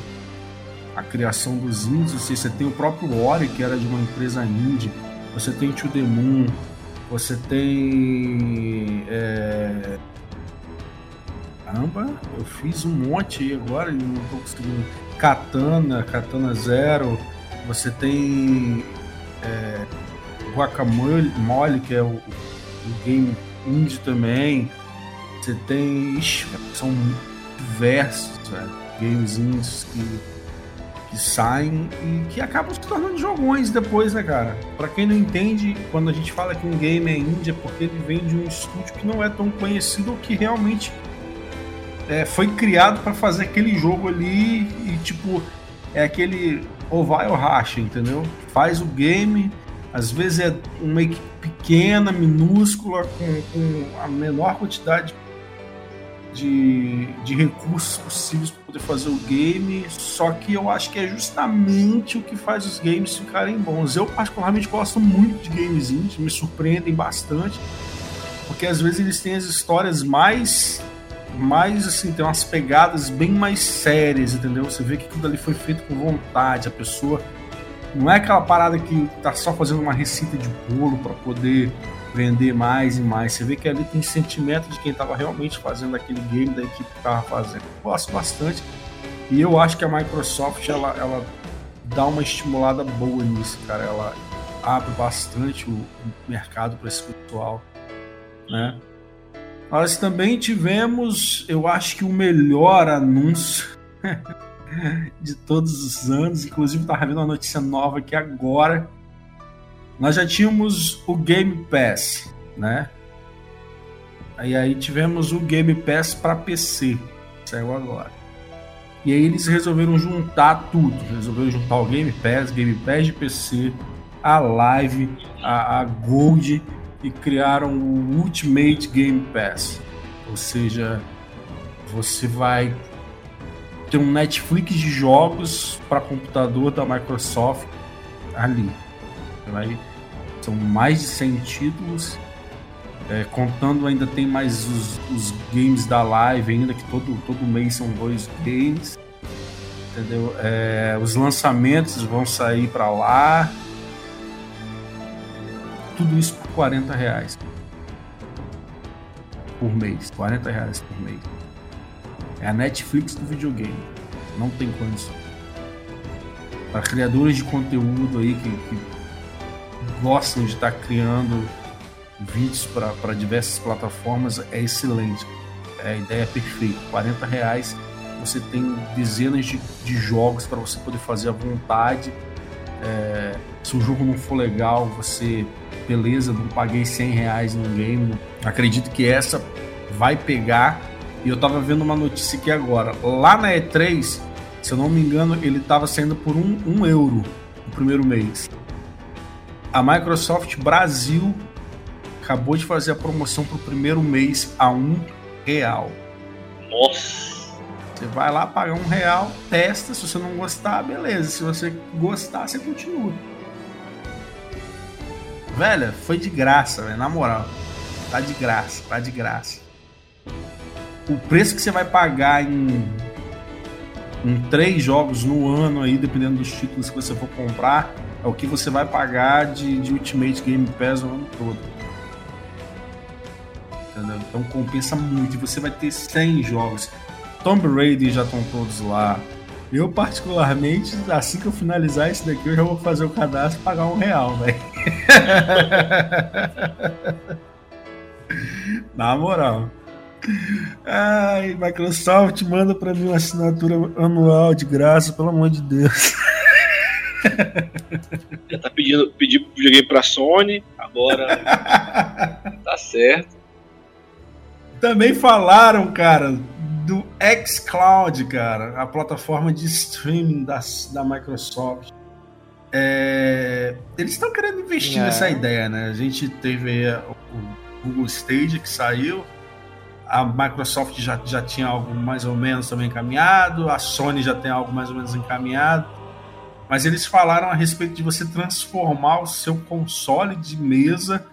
a criação dos indies, ou seja, você tem o próprio Ori, que era de uma empresa indie, você tem To The Moon, você tem. É... Caramba, eu fiz um monte aí agora e não tô conseguindo. Katana, Katana Zero, você tem. É... Guacamole, Mole, que é o, o game indie também. Você tem. Ixi, são diversos, velho. Games indies que, que saem e que acabam se tornando jogões depois, né, cara? Pra quem não entende, quando a gente fala que um game é indie, é porque ele vem de um estúdio que não é tão conhecido ou que realmente é, foi criado pra fazer aquele jogo ali e, tipo, é aquele ou vai ou racha, entendeu? Faz o game, às vezes é uma equipe pequena, minúscula, com, com a menor quantidade de, de recursos possíveis para poder fazer o game. Só que eu acho que é justamente o que faz os games ficarem bons. Eu, particularmente, gosto muito de games indies, me surpreendem bastante, porque às vezes eles têm as histórias mais. Mais assim, tem umas pegadas bem mais sérias, entendeu? Você vê que tudo ali foi feito com vontade, a pessoa não é aquela parada que tá só fazendo uma receita de bolo para poder vender mais e mais. Você vê que ali tem sentimento de quem tava realmente fazendo aquele game da equipe que tava fazendo. Gosto bastante. E eu acho que a Microsoft ela, ela dá uma estimulada boa nisso, cara. Ela abre bastante o, o mercado para esse pessoal, né? Nós também tivemos, eu acho que o melhor anúncio de todos os anos. Inclusive, estava vendo uma notícia nova aqui agora. Nós já tínhamos o Game Pass, né? E aí tivemos o Game Pass para PC, saiu agora. E aí eles resolveram juntar tudo. Resolveram juntar o Game Pass, Game Pass de PC, a Live, a, a Gold e criaram o Ultimate Game Pass. Ou seja, você vai ter um Netflix de jogos para computador da Microsoft ali. Vai- são mais de 100 títulos. É, contando ainda tem mais os, os games da live ainda, que todo, todo mês são dois games. Entendeu? É, os lançamentos vão sair para lá. Tudo isso por 40 reais por mês. 40 reais por mês. É a Netflix do videogame. Não tem condição. Para criadores de conteúdo aí que, que gostam de estar criando vídeos para diversas plataformas, é excelente. É a ideia perfeita. 40 reais você tem dezenas de, de jogos para você poder fazer à vontade. É, se o jogo não for legal, você, beleza, não paguei 100 reais no game. Acredito que essa vai pegar. E eu tava vendo uma notícia aqui agora. Lá na E3, se eu não me engano, ele tava saindo por um, um euro no primeiro mês. A Microsoft Brasil acabou de fazer a promoção pro primeiro mês a um real. Nossa! Você vai lá, paga um real, testa. Se você não gostar, beleza. Se você gostar, você continua. Velho, foi de graça, velho. Na moral. Tá de graça, tá de graça. O preço que você vai pagar em, em três jogos no ano aí, dependendo dos títulos que você for comprar, é o que você vai pagar de, de Ultimate Game Pass o ano todo. Entendeu? Então compensa muito. E você vai ter 100 jogos. Tomb Raider já estão todos lá. Eu, particularmente, assim que eu finalizar esse daqui, eu já vou fazer o cadastro e pagar um real, velho. Na moral. Ai, Microsoft, manda pra mim uma assinatura anual de graça, pelo amor de Deus. Já tá pedindo, pedindo joguei pra Sony, agora tá certo. Também falaram, cara, do xCloud, cara, a plataforma de streaming da, da Microsoft. É, eles estão querendo investir É. nessa ideia, né? A gente teve o Google Stage que saiu, a Microsoft já, já tinha algo mais ou menos também encaminhado, a Sony já tem algo mais ou menos encaminhado, mas eles falaram a respeito de você transformar o seu console de mesa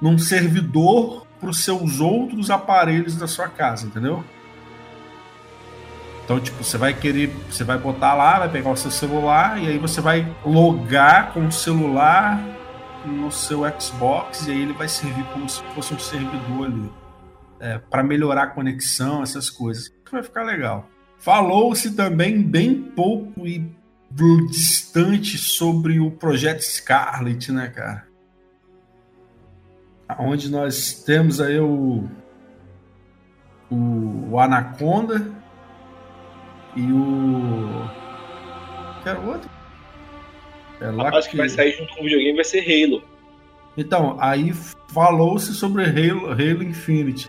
num servidor para os seus outros aparelhos da sua casa, entendeu? Então, tipo, você vai querer, você vai botar lá, vai pegar o seu celular e aí você vai logar com o celular no seu Xbox e aí ele vai servir como se fosse um servidor ali é, para melhorar a conexão, essas coisas. Vai ficar legal. Falou-se também bem pouco e distante sobre o projeto Scarlet, né, cara? Onde nós temos aí o, o, o Anaconda e o. Que era o outro? É lá Rapaz, que vai sair junto com o videogame vai ser Halo. Então, aí falou-se sobre Halo, Halo Infinite.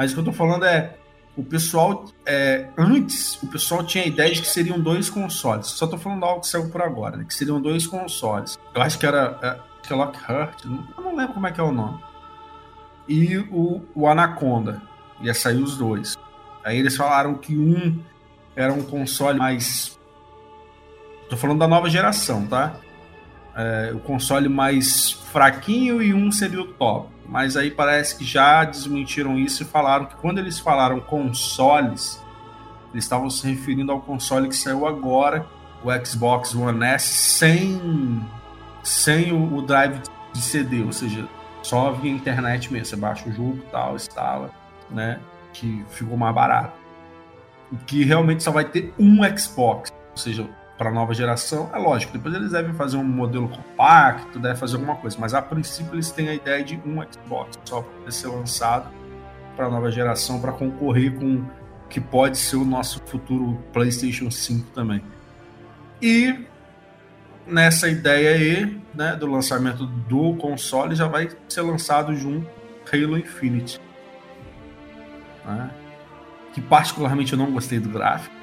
Mas o que eu tô falando é. O pessoal. É, antes, o pessoal tinha a ideia de que seriam dois consoles. Só tô falando algo que saiu por agora, né? Que seriam dois consoles. Eu acho que era. É, que Lockhart. não- Eu não lembro como é que é o nome. E o, o Anaconda. Ia sair os dois. Aí eles falaram que um era um console mais. Tô falando da nova geração, tá? É, o console mais fraquinho e um seria o top. Mas aí parece que já desmentiram isso e falaram que quando eles falaram consoles, eles estavam se referindo ao console que saiu agora, o Xbox One S, sem, sem o, o drive de CD, ou seja, só via internet mesmo. Você baixa o jogo tal, instala, né? Que ficou mais barato. Que realmente só vai ter um Xbox, ou seja, para a nova geração. É lógico, depois eles devem fazer um modelo compacto, devem fazer alguma coisa, mas a princípio eles têm a ideia de um Xbox só para ser lançado para a nova geração, para concorrer com que pode ser o nosso futuro PlayStation 5 também. E nessa ideia aí, né, do lançamento do console, já vai ser lançado junto Halo Infinite. né? Que particularmente eu não gostei do gráfico.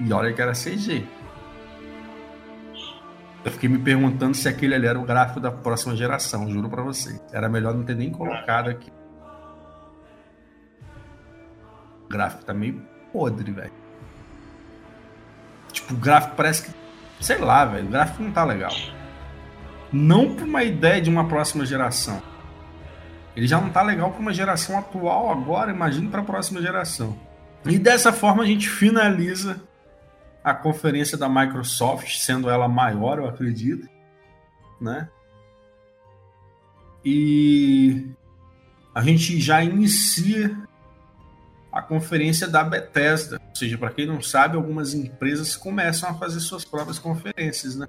E olha que era CG. Eu fiquei me perguntando se aquele ali era o gráfico da próxima geração, juro pra você. Era melhor não ter nem colocado aqui. O gráfico tá meio podre, velho. Tipo, o gráfico parece que. Sei lá, velho. O gráfico não tá legal. Não pra uma ideia de uma próxima geração. Ele já não tá legal pra uma geração atual agora, imagine pra próxima geração. E dessa forma a gente finaliza a conferência da Microsoft, sendo ela maior, eu acredito, né? E a gente já inicia a conferência da Bethesda, ou seja, para quem não sabe, algumas empresas começam a fazer suas próprias conferências, né?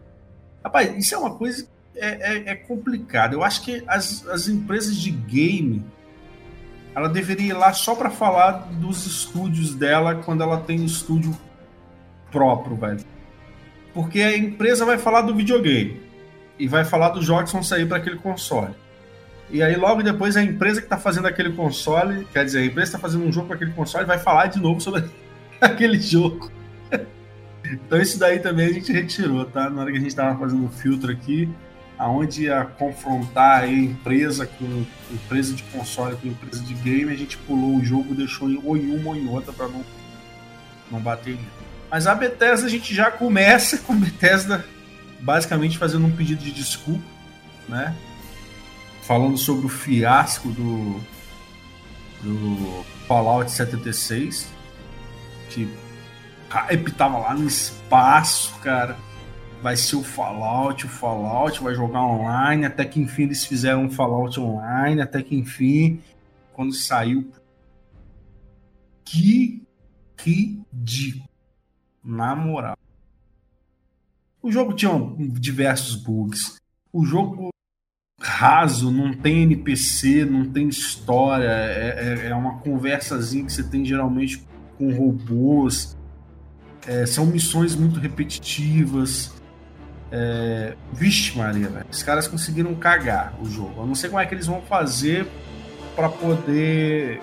Rapaz, isso é uma coisa é, é, é complicada. Eu acho que as, as empresas de game ela deveria ir lá só para falar dos estúdios dela quando ela tem um estúdio próprio, velho. Porque a empresa vai falar do videogame e vai falar dos jogos que vão sair para aquele console. E aí logo depois a empresa que está fazendo aquele console, quer dizer, a empresa está fazendo um jogo para aquele console vai falar de novo sobre aquele jogo. então isso daí também a gente retirou, tá? Na hora que a gente estava fazendo o filtro aqui, aonde ia confrontar a empresa com empresa de console com empresa de game, a gente pulou o jogo, deixou em ou em uma ou em outra para não não bater em mas a Bethesda a gente já começa com Bethesda basicamente fazendo um pedido de desculpa, né? Falando sobre o fiasco do, do Fallout 76, que hype tava lá no espaço, cara. Vai ser o Fallout, o Fallout vai jogar online, até que enfim eles fizeram um Fallout online, até que enfim, quando saiu. Que ridículo na moral. O jogo tinha diversos bugs. O jogo raso, não tem NPC, não tem história, é, é, é uma conversazinha que você tem geralmente com robôs. É, são missões muito repetitivas. É, vixe, Maria, velho. Os caras conseguiram cagar o jogo. Eu não sei como é que eles vão fazer para poder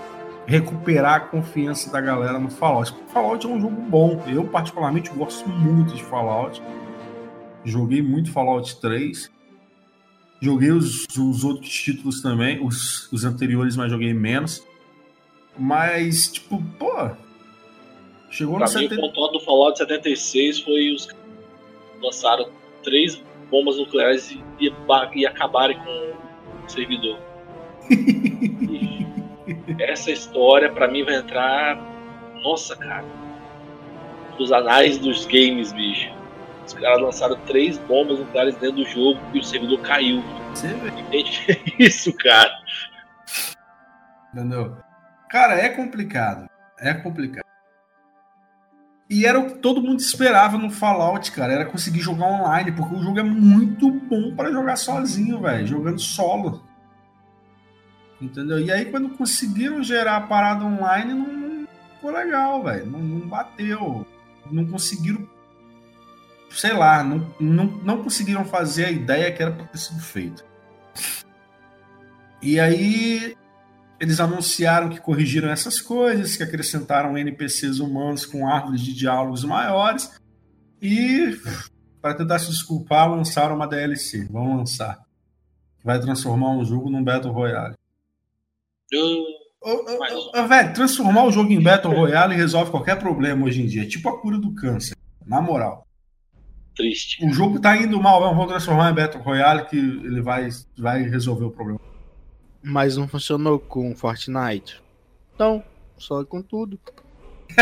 recuperar a confiança da galera no Fallout. Fallout é um jogo bom. Eu, particularmente, gosto muito de Fallout. Joguei muito Fallout 3. Joguei os, os outros títulos também, os, os anteriores, mas joguei menos. Mas, tipo, pô. Chegou Pra no mim, 70... o ponto do Fallout 76 foi os que lançaram três bombas nucleares e, e, e acabarem com o servidor. Essa história, pra mim, vai entrar. Nossa, cara. Os anais dos games, bicho. Os caras lançaram três bombas nucleares dentro do jogo e o servidor caiu. Você vê, Entende isso, cara? entendeu? Cara, é complicado. É complicado. E era o que todo mundo esperava no Fallout, cara. Era conseguir jogar online, porque o jogo é muito bom pra jogar sozinho, velho. Jogando solo. Entendeu? E aí, quando conseguiram gerar a parada online, não, não ficou legal, velho. Não, não bateu. Não conseguiram. Sei lá, não, não, não conseguiram fazer a ideia que era pra ter sido feita. E aí, eles anunciaram que corrigiram essas coisas, que acrescentaram NPCs humanos com árvores de diálogos maiores. E, para tentar se desculpar, lançaram uma DLC. Vão lançar. Vai transformar um jogo num Battle Royale. Velho, transformar o jogo em Battle Royale resolve qualquer problema hoje em dia. É tipo a cura do câncer. Na moral. Triste. O jogo tá indo mal, vamos transformar em Battle Royale que ele vai, vai resolver o problema. Mas não funcionou com Fortnite. Então, só com tudo.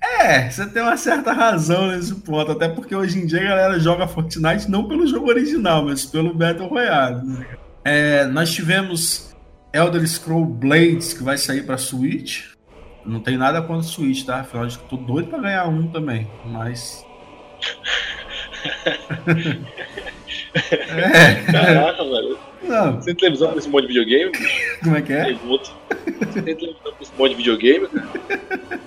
é, você tem uma certa razão nesse ponto. Até porque hoje em dia a galera joga Fortnite não pelo jogo original, mas pelo Battle Royale. né? É, nós tivemos Elder Scroll Blades que vai sair pra Switch. Não tem nada contra o Switch, tá? Afinal contas, tô doido pra ganhar um também. Mas. é. Caraca, velho. Não, Você tem televisão com esse monte de videogame? como é que é? Você tem televisão com esse monte de videogame, cara?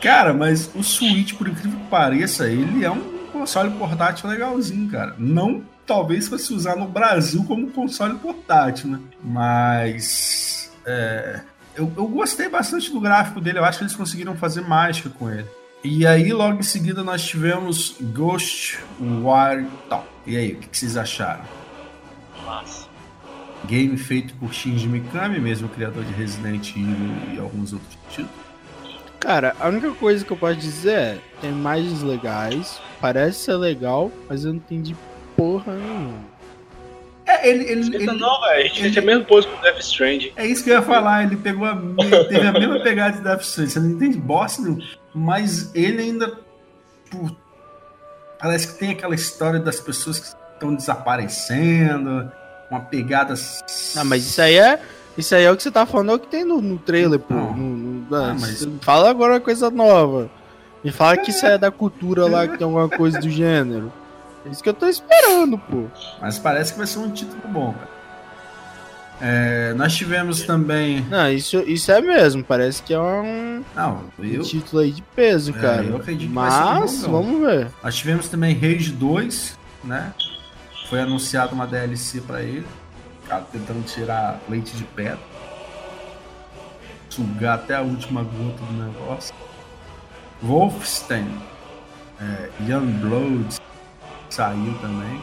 Cara, mas o Switch, por incrível que pareça, ele é um console portátil legalzinho, cara. Não talvez fosse usar no Brasil como console portátil, né? Mas é, eu, eu gostei bastante do gráfico dele. Eu acho que eles conseguiram fazer mágica com ele. E aí, logo em seguida, nós tivemos Ghost Wire Top. E aí, o que que vocês acharam? Massa. Game feito por Shinji Mikami, mesmo criador de Resident Evil e alguns outros títulos. Cara, a única coisa que eu posso dizer é: tem imagens legais, parece ser legal, mas eu não entendi porra nenhuma. É, ele, ele, Esquenta ele- não, velho. A gente tem a mesma coisa com o Death Stranding. É isso que eu ia falar, ele pegou a, ele teve a mesma pegada de Death Stranding, você não entende bosta nenhuma, mas ele ainda parece que tem aquela história das pessoas que estão desaparecendo, uma pegada Ah, mas isso aí é. Isso aí é o que você tá falando, é o que tem no, no trailer, pô. Não. No- no- Ah, ah, mas- Fala agora uma coisa nova. Me fala que isso é da cultura lá, que tem alguma coisa do gênero. É isso que eu tô esperando, pô. mas parece que vai ser um título bom, cara. É, nós tivemos também. Não, isso, isso é mesmo. Parece que é um, Não, eu, título aí de peso, É, cara. eu acredito que vai ser um Mas, jogão. vamos ver. nós tivemos também Rage 2, né? Foi anunciado uma DLC pra ele. Cara, tentando tirar leite de pedra. Sugar até a última gota do negócio. Wolfenstein. É, Youngblood saiu também.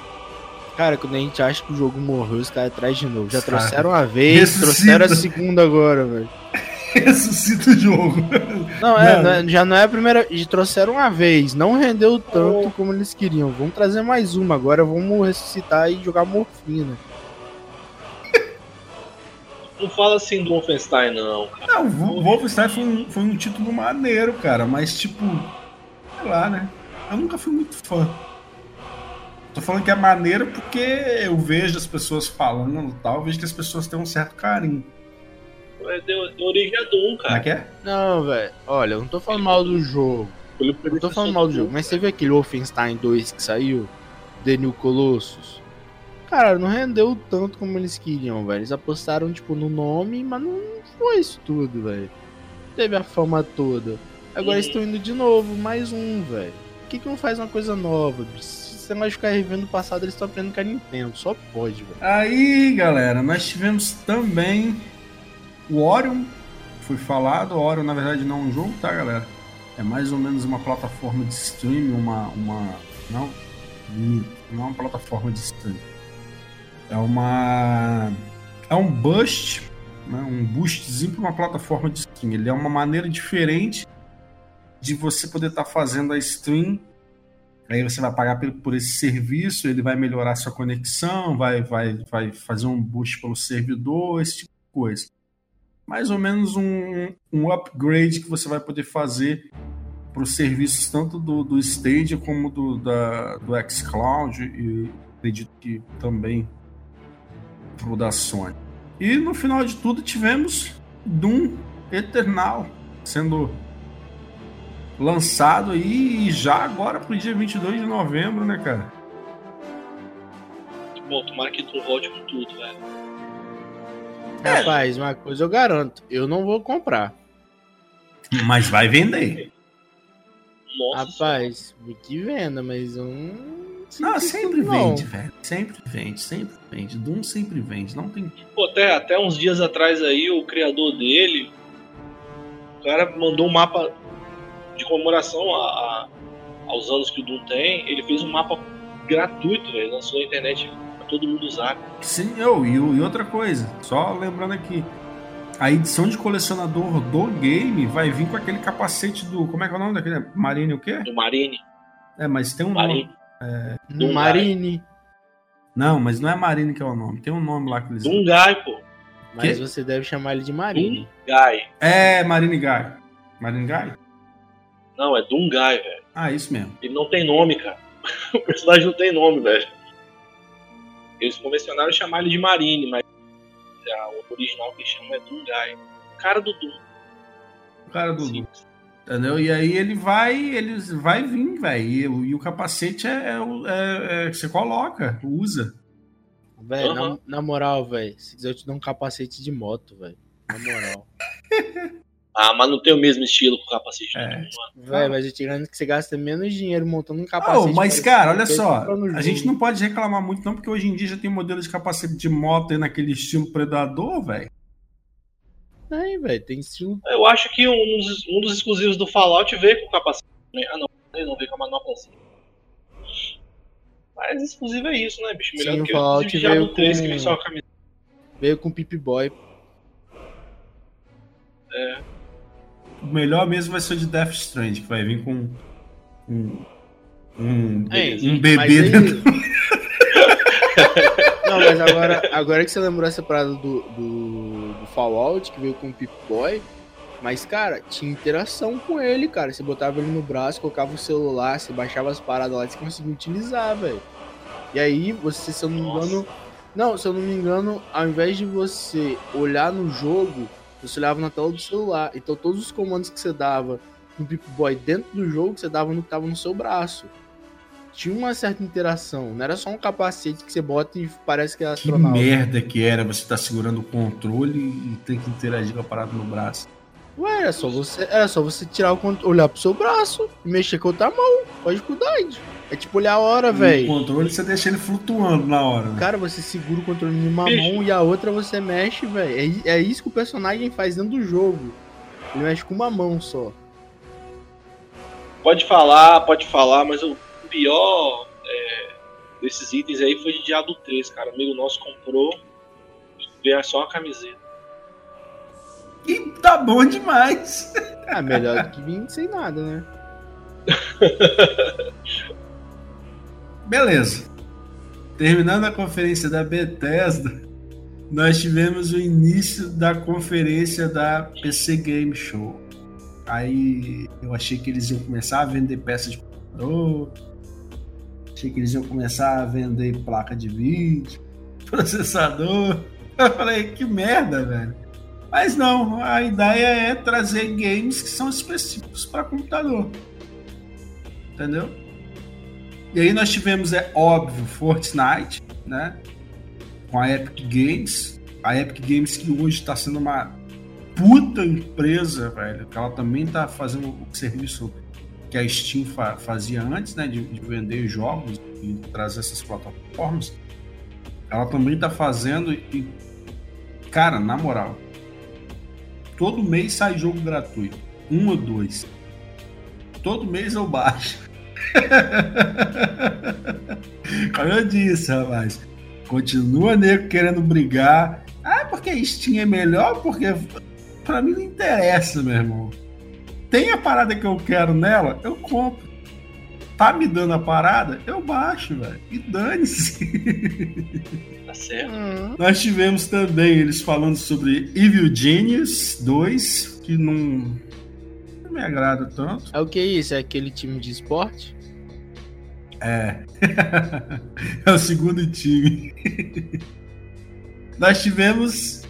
Cara, quando a gente acha que o jogo morreu, os caras traz de novo. Já Os trouxeram uma vez, ressuscita. trouxeram a segunda agora, velho. Ressuscita o jogo. Não, é, Não. não é- já não é a primeira. E trouxeram uma vez, não rendeu tanto como eles queriam. Vamos trazer mais uma agora, vamos ressuscitar e jogar morfina. Não fala assim do Wolfenstein, não, cara. Não, o Wolfenstein foi um, foi um título maneiro, cara, mas tipo, sei lá, né? Eu nunca fui muito fã. Tô falando que é maneiro porque eu vejo as pessoas falando e tal, eu vejo que as pessoas têm um certo carinho. É, Deu, deu origem a Doom, Como é cara. que é? Não, velho. Olha, eu não tô falando mal do jogo. Eu tô falando mal do jogo. Mas você viu aquele Wolfenstein 2 que saiu? The New Colossus? cara, não rendeu tanto como eles queriam, velho. Eles apostaram, tipo, no nome, mas não foi isso tudo, velho. Teve a fama toda. Agora eles estão indo de novo, mais um, velho. Por que, que não faz uma coisa nova? Se você vai ficar revendo o passado, eles estão aprendendo com a Nintendo. Só pode, velho. Aí, galera, nós tivemos também o Orion. Foi falado, o Orion na verdade não é um jogo, tá, galera? É mais ou menos uma plataforma de streaming, uma. uma não, não é uma plataforma de streaming. É uma. É um boost, né, um boostzinho para uma plataforma de streaming. Ele é uma maneira diferente de você poder estar tá fazendo a stream. Aí você vai pagar por esse serviço, ele vai melhorar sua conexão, vai, vai, vai fazer um boost pelo servidor, esse tipo de coisa mais ou menos um, um upgrade que você vai poder fazer para os serviços tanto do, do Stadia como do, da, do xCloud e acredito que também pro da Sony. E no final de tudo tivemos Doom Eternal sendo lançado aí e já agora pro dia 22 de novembro, né, cara? Bom, tomara que tu volte com tudo, velho. É. Rapaz, uma coisa eu garanto, eu não vou comprar. Mas vai vender. Nossa. Rapaz, que venda, mas eu não. Não, sempre vende, velho. Sempre vende, sempre vende. Doom sempre vende, não tem. Pô, até, até uns dias atrás aí, o criador dele, o cara mandou um mapa de comemoração a, a, aos anos que o Doom tem. Ele fez um mapa gratuito, velho. Lançou na internet todo mundo usar. Sim, eu, e, e outra coisa, só lembrando aqui, a edição de colecionador do game vai vir com aquele capacete do. Como é que é o nome daquele? Marine o quê? Do Marine. É, mas tem um Marine. nome. É... Do Marine. Não, mas não é Marine que é o nome. Tem um nome lá que eles. Dungai, pô. Mas que? você deve chamar ele de Marine. Dungai. É, Marine Guy. Marine Guy? Não, é Dungai, velho. Ah, isso mesmo. Ele não tem nome, cara. o personagem não tem nome, velho. Eles convencionaram chamar ele de Marine, mas o original que chama é Dungai. O cara do Doom. O cara do Doom. Entendeu? E aí ele vai, ele vai vir, velho. E, e, o capacete é, é, é, é, você coloca, usa. Velho, uhum. na, na, moral, velho, se quiser eu te dou um capacete de moto, velho. Na moral. Ah, mas não tem o mesmo estilo com o capacete. É. Véi, mas eu tirando que você gasta menos dinheiro montando um capacete. Oh, mas, cara, olha só. A gente não pode reclamar muito, não, porque hoje em dia já tem modelo de capacete de moto aí naquele estilo predador, velho. Tem, velho, tem estilo. Eu acho que um dos, um dos exclusivos do Fallout veio com capacete. Ah, não, ele não veio com a manopla assim. Mas exclusivo é isso, né, bicho? Melhor Sim, do que o Fallout veio com... 3, que veio só a camisa. Veio com Pip Boy. É. O melhor mesmo vai ser o de Death Strand, que vai vir com um, um, é, um bebê dentro. Não, mas agora, agora que você lembrou essa parada do, do, do Fallout, que veio com o Pip Boy, mas, cara, tinha interação com ele, cara. Você botava ele no braço, colocava o celular, você baixava as paradas lá e você conseguia utilizar, velho. E aí, você, se eu não me engano. Não, se eu não me engano, ao invés de você olhar no jogo, você olhava na tela do celular. Então todos os comandos que você dava no Pip Boy dentro do jogo, você dava no que tava no seu braço. Tinha uma certa interação, não era só um capacete que você bota e parece que é astronauta. Que merda que era você tá segurando o controle e tem que interagir com a parada no braço. Ué, era só você, era só você tirar o controle, olhar pro seu braço e mexer com outra mão. Pode dificuldade. É tipo olhar a hora, velho. O controle você deixa ele flutuando na hora. Né? Cara, você segura o controle em uma Bicho. mão e a outra você mexe, velho. É, é isso que o personagem faz dentro do jogo. Ele mexe com uma mão só. Pode falar, pode falar, mas o pior é, desses itens aí foi de Diablo 3, cara. O amigo nosso comprou, veio só a camiseta. E tá bom demais. Ah, melhor do que vir sem nada, né? Beleza. Terminando a conferência da Bethesda, nós tivemos o início da conferência da PC Game Show. Aí eu achei que eles iam começar a vender peças de computador, achei que eles iam começar a vender placa de vídeo, processador. Eu falei, que merda, velho. Mas não, a ideia é trazer games que são específicos para computador. Entendeu? E aí nós tivemos, é óbvio, Fortnite, né? com a Epic Games. A Epic Games que hoje está sendo uma puta empresa, velho. Que ela também tá fazendo o serviço que a Steam fa fazia antes, né? De, de, vender jogos e trazer essas plataformas. Ela também tá fazendo e. Cara, na moral. Todo mês sai jogo gratuito. Um ou dois. Todo mês eu baixo. Como eu disse, rapaz. Continua nego querendo brigar. Ah, porque a Steam é melhor? Porque pra mim não interessa, meu irmão. Tem a parada que eu quero nela, eu compro. Tá me dando a parada, eu baixo, velho. E dane-se. Tá certo. Hum. Nós tivemos também eles falando sobre Evil Genius 2, que não, não me agrada tanto. É o que é isso? É aquele time de esporte? É. é o segundo time. Nós tivemos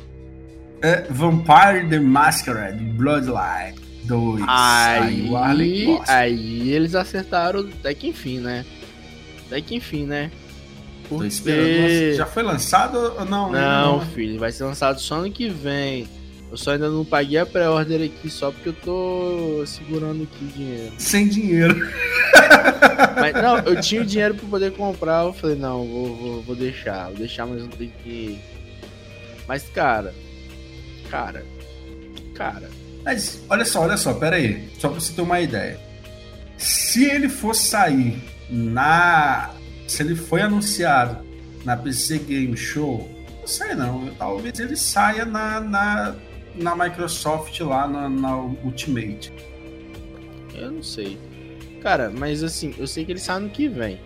é, Vampire the Masquerade Bloodline 2. Aí, gosta. aí eles acertaram até que enfim, né? Até que enfim, né? Tô Porque... esperando. Nossa, já foi lançado ou não? Não, né? filho, vai ser lançado só ano que vem. Eu só ainda não paguei a pré-order aqui só porque eu tô segurando aqui o dinheiro. Sem dinheiro. Mas não, eu tinha o dinheiro pra poder comprar, eu falei, não, vou, vou, vou deixar, vou deixar, mas não tem que. Mas, cara, cara, cara, Mas olha só, olha só, pera aí. Só pra você ter uma ideia. Se ele for sair na. Se ele foi anunciado na PC Game Show, não sei não. Talvez ele saia na, na, na Microsoft lá na, na Ultimate. eu não sei. Cara, mas assim, eu sei que ele sai ano que vem.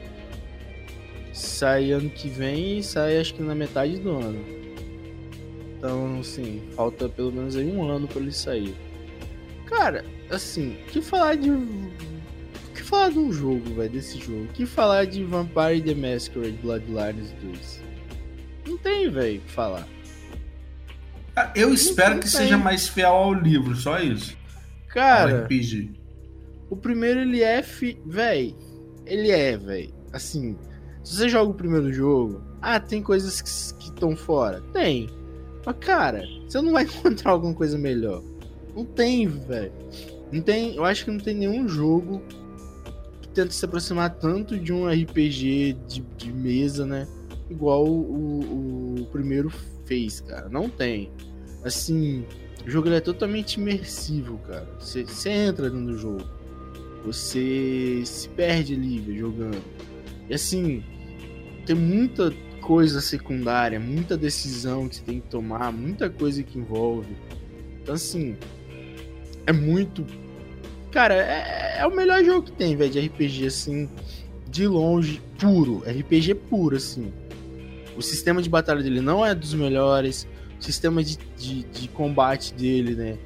Sai ano que vem e sai acho que na metade do ano. Então, assim, falta pelo menos aí um ano pra ele sair. Cara, assim, que falar de. Que falar de um jogo, velho, desse jogo? Que falar de Vampire the Masquerade Bloodlines 2? Não tem, velho, o que falar. Eu espero que seja mais fiel ao livro, só isso. Cara, RPG. o primeiro ele é. Fi... Véi, ele é, véi. Assim, se você joga o primeiro jogo, ah, tem coisas que estão fora? Tem. Mas, cara, você não vai encontrar alguma coisa melhor. Não tem, velho. Não tem. Eu acho que não tem nenhum jogo que tenta se aproximar tanto de um RPG de, de mesa, né? Igual o, o, o primeiro fez, cara. Não tem. Assim, o jogo é totalmente imersivo, cara. Você entra dentro do jogo. Você se perde velho, jogando. E assim, tem muita coisa secundária, muita decisão que você tem que tomar, muita coisa que envolve. Então, assim, é muito. Cara, é, é o melhor jogo que tem, velho, de RPG, assim, de longe, puro. RPG puro, assim. O sistema de batalha dele não é dos melhores. O sistema de, de, de combate dele, né?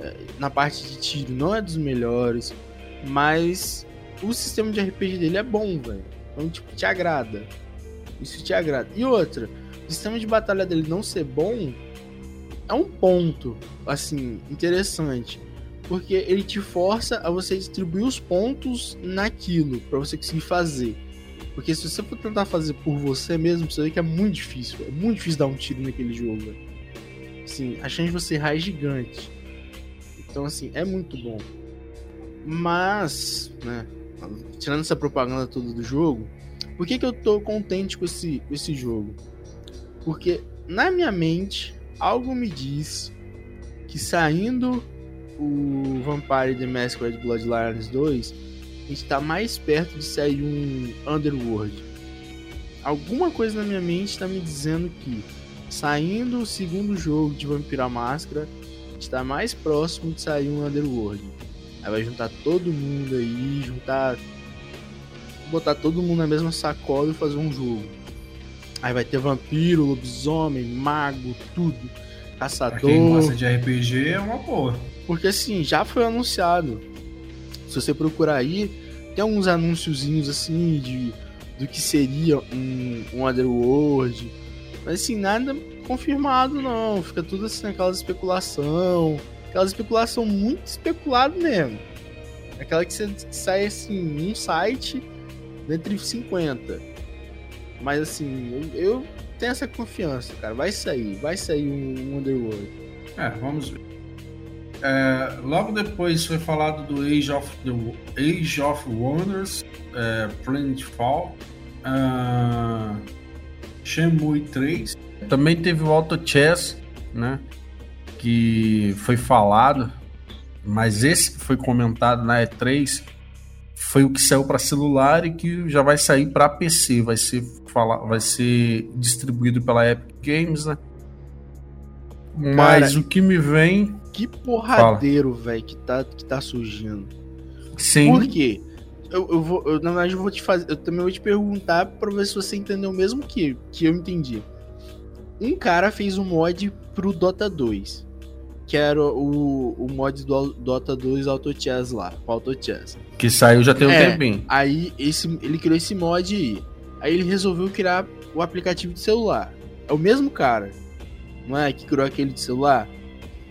é, Na parte de tiro não é dos melhores. Mas o sistema de RPG dele é bom, velho. Então, tipo, te agrada. Isso te agrada. E outra, o sistema de batalha dele não ser bom é um ponto, assim, interessante. Porque ele te força a você distribuir os pontos naquilo, pra você conseguir fazer. Porque se você for tentar fazer por você mesmo, você vê que é muito difícil. É muito difícil dar um tiro naquele jogo. Assim, a chance de você errar é gigante. Então, assim, é muito bom. Mas, né, tirando essa propaganda toda do jogo, por que, que eu tô contente com esse, com esse jogo? Porque na minha mente, algo me diz que saindo o Vampire The Masquerade Bloodlines 2, a gente tá mais perto de sair um Underworld. Alguma coisa na minha mente tá me dizendo que saindo o segundo jogo de Vampira Máscara, a gente tá mais próximo de sair um Underworld. Aí vai juntar todo mundo aí, juntar. botar todo mundo na mesma sacola e fazer um jogo. Aí vai ter vampiro, lobisomem, mago, tudo. Pra Caçador. quem gosta de RPG é uma boa. Porque assim, já foi anunciado. Se você procurar aí, tem alguns anúnciozinhos assim de do que seria um, um Underworld. Mas assim, nada confirmado não. Fica tudo assim naquela especulação. Aquela especulação muito especulada mesmo. Aquela que, você, sai assim, num site entre 50. Mas assim, eu, eu tenho essa confiança, cara. Vai sair, vai sair um Underworld. É, vamos ver. É, logo depois foi falado do Age of, the, Age of Wonders, é, Planetfall, uh, Shenmue 3. Também teve o Auto Chess, né? Que foi falado, mas esse que foi comentado na E3 foi o que saiu para celular e que já vai sair para PC, vai ser vai ser distribuído pela Epic Games, né? Mas Cara, o que me vem que porradeiro, velho, que tá que tá surgindo. Sim. Por quê? Eu, eu vou, eu, na verdade, eu vou te fazer, eu também vou te perguntar para ver se você entendeu o mesmo que que eu entendi. Um cara fez um mod pro Dota 2 que era o, o mod do Dota 2 Auto Chess lá, o Auto Chess. Que saiu já tem um é, tempinho. Aí esse, ele criou esse mod aí. Aí ele resolveu criar o aplicativo de celular. É o mesmo cara, não é? Que criou aquele de celular?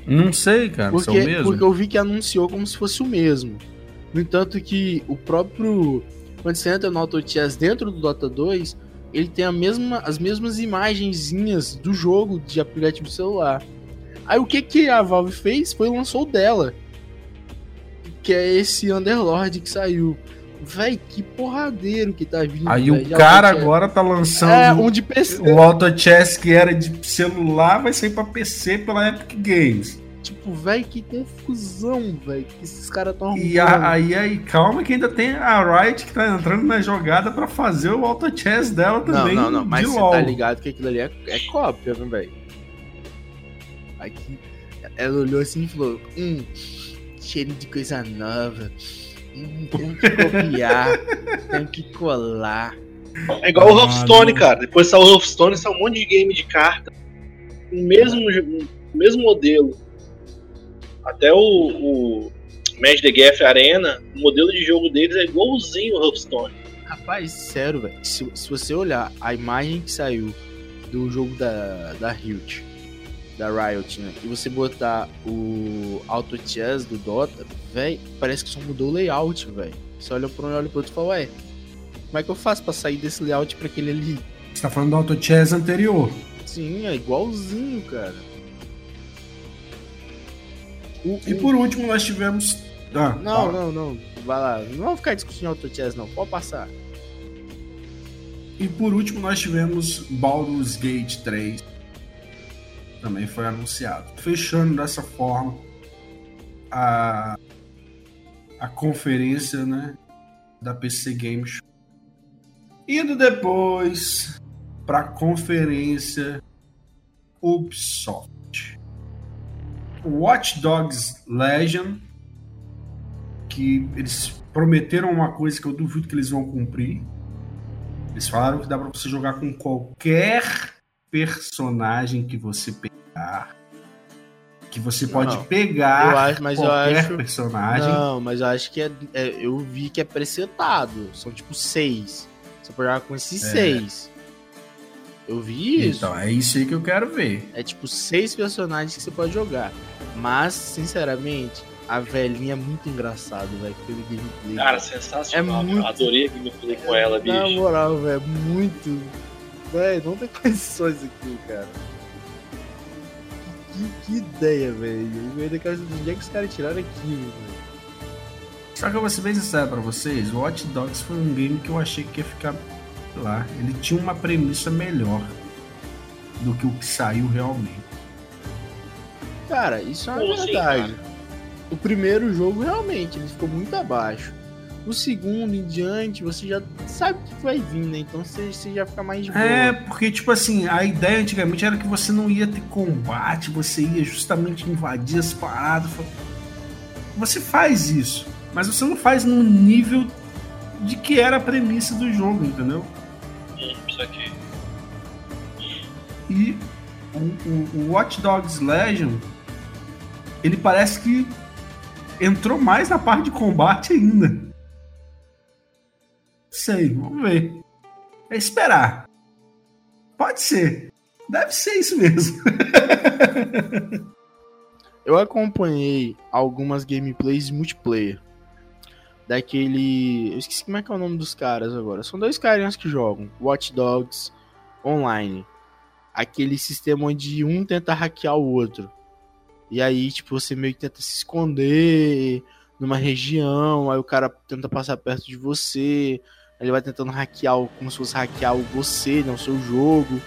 Não sei, cara, porque, se é o mesmo. Porque eu vi que anunciou como se fosse o mesmo. No entanto que o próprio... Quando você entra no Auto Chess dentro do Dota 2, ele tem a mesma, as mesmas imagenzinhas do jogo de aplicativo celular. Aí o que que a Valve fez foi lançou o dela. Que é esse Underlord que saiu. Véi, que porradeiro que tá vindo. Aí véio, o cara agora tá lançando é, um de PC. o Auto Chess que era de celular vai sair pra PC pela Epic Games. Tipo, velho, que confusão, velho, que esses caras tão E a, aí, aí, calma que ainda tem a Riot que tá entrando na jogada pra fazer o Auto Chess dela também. Não, não, não, mas você tá ligado que aquilo ali é, é cópia, né, velho? Aqui, ela olhou assim e falou: Hum, cheiro de coisa nova. Hum, tenho que copiar, tenho que colar. É igual o Hearthstone, cara. Depois saiu o Hearthstone, saiu um monte de game de carta. O mesmo, o mesmo modelo. Até o, o Magic the Gathering Arena, o modelo de jogo deles é igualzinho o Hearthstone. Rapaz, sério, velho. Se, se você olhar a imagem que saiu do jogo da, da Hilt da Riot, né? E você botar o Auto Chess do Dota, velho, parece que só mudou o layout, velho. Você olha pra um olha pro outro e fala, ué, como é que eu faço pra sair desse layout pra aquele ali? Você tá falando do Auto Chess anterior. Sim, é igualzinho, cara. O, e o... por último nós tivemos. Ah, não, não, não. Vai lá. Não vamos ficar discutindo Auto Chess, não. Pode passar. E por último nós tivemos Baldur's Gate 3 também foi anunciado. Fechando dessa forma a, a conferência né, da PC Games. Indo depois para a conferência Ubisoft. Watch Dogs Legion, que eles prometeram uma coisa que eu duvido que eles vão cumprir. Eles falaram que dá para você jogar com qualquer personagem que você pegar. Que você pode não, pegar eu acho, mas qualquer eu acho, personagem. Não, mas eu acho que é, é, eu vi que é presetado. São tipo seis. Você pode jogar com esses é. seis. Eu vi isso. Então, é isso aí que eu quero ver. É tipo seis personagens que você pode jogar. Mas, sinceramente, a velhinha é muito engraçado, velho. Aquele gameplay. Cara, sensacional. É muito... Adorei a gameplay com ela, bicho. Na moral, velho, muito Véi, não tem condições aqui, cara. Que, que ideia, velho. Eu ainda quero saber onde é que os caras tiraram aquilo, velho. Só que eu vou ser bem sincero pra vocês, o Watch Dogs foi um game que eu achei que ia ficar lá. Ele tinha uma premissa melhor do que o que saiu realmente. Cara, isso é uma verdade. Assim, o primeiro jogo realmente ele ficou muito abaixo. O segundo em diante, você já sabe o que vai vir, né? Então você, você já fica mais de boa. É, porque, tipo assim, a ideia antigamente era que você não ia ter combate, você ia justamente invadir as paradas. Você faz isso, mas você não faz no nível de que era a premissa do jogo, entendeu? Isso aqui. E o, o, o Watch Dogs Legion, ele parece que entrou mais na parte de combate ainda. Sei, vamos ver. É esperar. Pode ser. Deve ser isso mesmo. eu acompanhei algumas gameplays multiplayer. Daquele. Eu esqueci como é que é o nome dos caras agora. São dois carinhas que jogam. Watch Dogs Online. aquele sistema onde um tenta hackear o outro. E aí, tipo, você meio que tenta se esconder numa região, aí o cara tenta passar perto de você, ele vai tentando hackear, como se fosse hackear você, não o seu jogo.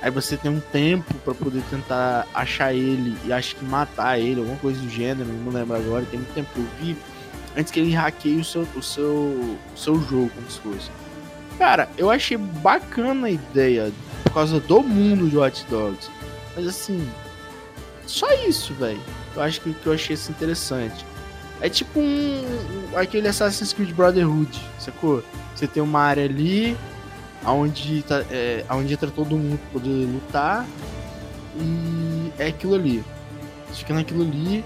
Aí você tem um tempo para poder tentar achar ele e acho que matar ele, alguma coisa do gênero, não lembro agora, tem muito tempo que eu vi, antes que ele hackeie o seu, o seu, o seu jogo, como se fosse. Cara, eu achei bacana a ideia por causa do mundo de Watch Dogs. Mas assim, só isso, velho. Eu acho que, que eu achei isso interessante. É tipo um. aquele Assassin's Creed Brotherhood, sacou? Você tem uma área ali onde, tá, é, onde entra todo mundo pra poder lutar. E é aquilo ali. Fica naquilo ali.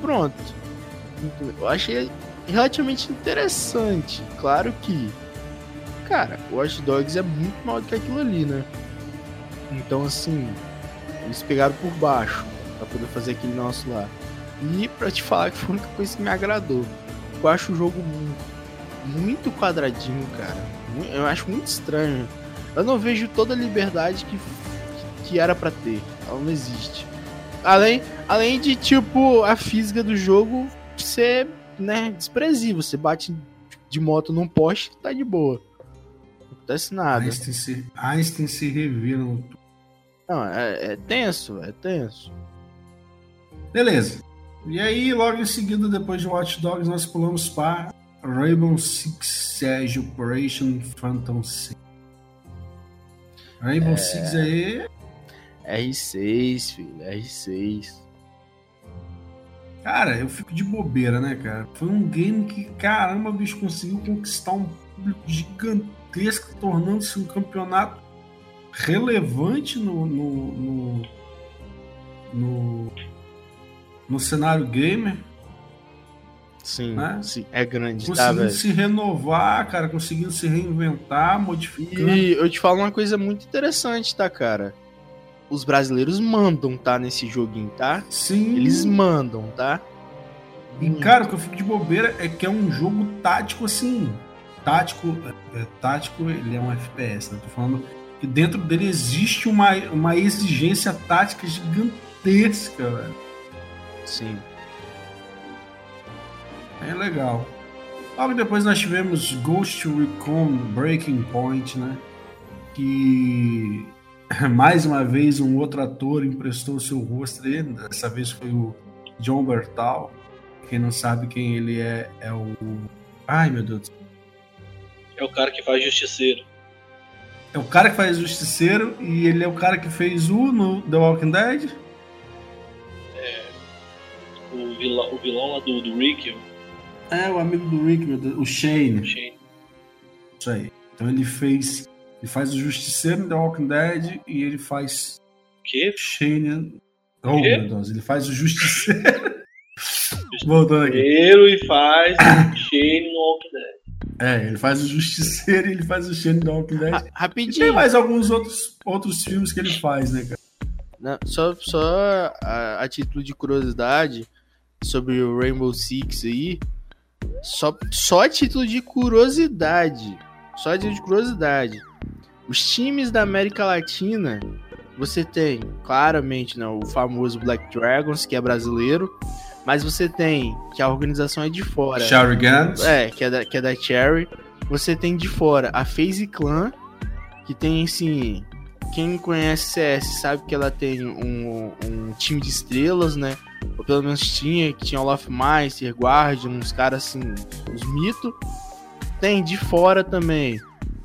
Pronto. Eu achei relativamente interessante. Claro que. Cara, o Watch Dogs é muito maior do que aquilo ali, né? Então assim. Eles pegaram por baixo para poder fazer aquele nosso lá. E pra te falar que foi a única coisa que me agradou. Eu acho o jogo muito quadradinho, cara. Eu acho muito estranho. Eu não vejo toda a liberdade que, que era para ter. Ela não existe. Além, além de, tipo, a física do jogo ser, né, desprezível. Você bate de moto num poste tá de boa. Não acontece nada. Einstein se, Einstein se revira no... Não, é, é tenso, é tenso. Beleza. E aí, logo em seguida, depois de Watch Dogs, nós pulamos para Rainbow Six Siege Operation Phantom 6. Rainbow é... Six aí. R6, filho, R6. Cara, eu fico de bobeira, né, cara? Foi um game que, caramba, bicho, conseguiu conquistar um público gigantesco, tornando-se um campeonato relevante no, no, no, no no cenário gamer. Sim, né? sim, é grande, tá, conseguindo tá, se renovar, cara, conseguindo se reinventar, modificando. E eu te falo uma coisa muito interessante, tá, cara? Os brasileiros mandam, tá, nesse joguinho, tá? Sim. Eles mandam, tá? E, cara, o que eu fico de bobeira é que é um jogo tático, assim. Tático, é tático, ele é um FPS, né? Tô falando que dentro dele existe uma, uma exigência tática gigantesca, velho. Sim. É legal. Logo depois nós tivemos Ghost Recon Breaking Point, né? Que mais uma vez um outro ator emprestou seu rosto dele. Dessa vez foi o John Bertal. Quem não sabe quem ele é, é o. Ai meu Deus. É o cara que faz Justiceiro. É o cara que faz Justiceiro e ele é o cara que fez o no The Walking Dead o vilão, o vilão lá do, do Rick. É, o amigo do Rick, meu Deus, o Shane. O Shane. Isso aí. Então ele fez. Ele faz o Justiceiro no The Walking Dead e ele faz. Que? Shane. Oh, que? meu Deus, ele faz o Justiceiro. Voltando aqui. e faz o Shane no Walking Dead. É, ele faz o Justiceiro e ele faz o Shane no Walking Dead. Ra rapidinho. E tem mais alguns outros, outros filmes que ele faz, né, cara? Não, só, só a, a título de curiosidade, sobre o Rainbow Six aí. Só, só título de curiosidade. Só título de curiosidade. Os times da América Latina, você tem claramente né, o famoso Black Dragons, que é brasileiro. Mas você tem que a organização é de fora. Cherry Guns. É, que é da, que é da Cherry. Você tem de fora a FaZe Clan, que tem assim. Quem conhece CS sabe que ela tem um, um time de estrelas, né? ou pelo menos tinha, que tinha Olaf Meister, Guardian, uns caras assim, os mitos. Tem de fora também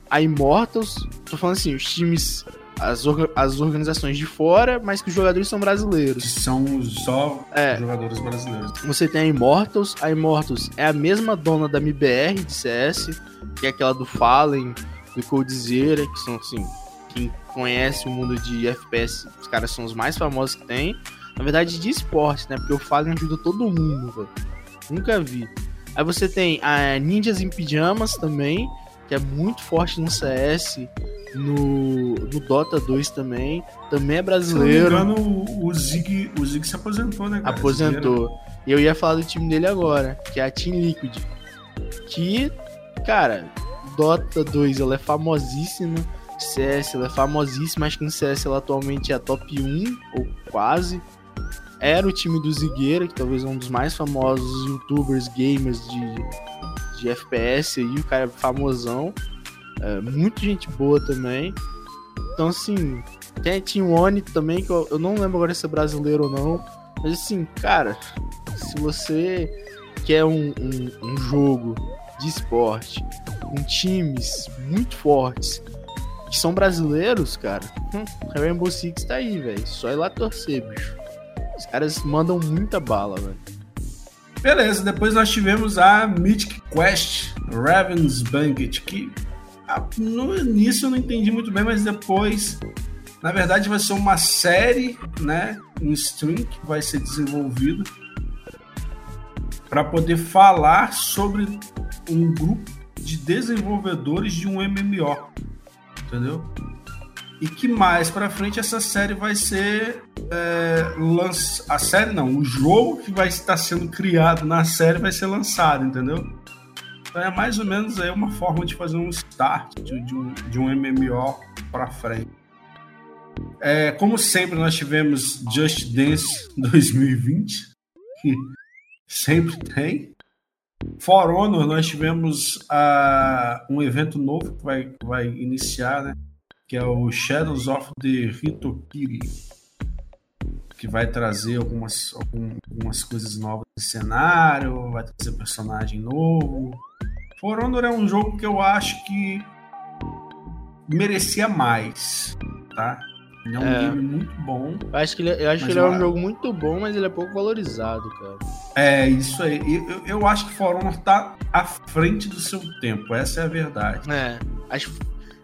a Immortals, tô falando assim, os times, as, orga as organizações de fora, mas que os jogadores são brasileiros. São só é, jogadores brasileiros. Você tem a Immortals, a Immortals é a mesma dona da MBR de CS, que é aquela do Fallen, do Coldzera, que são assim, quem conhece o mundo de FPS, os caras são os mais famosos que tem. Na verdade, de esporte, né? Porque o Fallen ajuda todo mundo, velho. Nunca vi. Aí você tem a Ninjas em Pijamas também, que é muito forte no CS, no, no Dota 2 também. Também é brasileiro. Se não me engano, o Zig, o Zig se aposentou, né, cara? Aposentou. E eu ia falar do time dele agora, que é a Team Liquid. Que, cara, Dota 2 ela é famosíssima. CS, ela é famosíssima, acho que no CS ela atualmente é a top 1, ou quase. Era o time do Zigueira, que talvez é um dos mais famosos youtubers, gamers de, de FPS aí, o cara é famosão. É, muita gente boa também. Então, assim, tem a Team One também, que eu, eu não lembro agora se é brasileiro ou não. Mas, assim, cara, se você quer um, um, um jogo de esporte com times muito fortes que são brasileiros, cara, hum, Rainbow Six tá aí, velho. Só ir lá torcer, bicho. Os caras mandam muita bala, velho. Beleza, depois nós tivemos a Mythic Quest Raven's Banquet, que ah, no início eu não entendi muito bem, mas depois, na verdade, vai ser uma série, né, em stream que vai ser desenvolvido para poder falar sobre um grupo de desenvolvedores de um MMO, entendeu? E que mais para frente essa série vai ser é, lanç... a série não, o jogo que vai estar sendo criado na série vai ser lançado, entendeu? Então é mais ou menos aí uma forma de fazer um start de, de um, de um MMO para frente. É, como sempre nós tivemos Just Dance 2020, que sempre tem. For Honor, nós tivemos uh, um evento novo que vai, vai iniciar, né? Que é o Shadows of the Hitokiri. Que vai trazer algumas, algumas coisas novas no cenário, vai trazer personagem novo. For Honor é um jogo que eu acho que merecia mais, tá? Ele é um é. game muito bom. Eu acho que ele, é, eu acho que ele é um jogo muito bom, mas ele é pouco valorizado, cara. É, isso aí. Eu, eu acho que For Honor tá à frente do seu tempo, essa é a verdade. É, acho.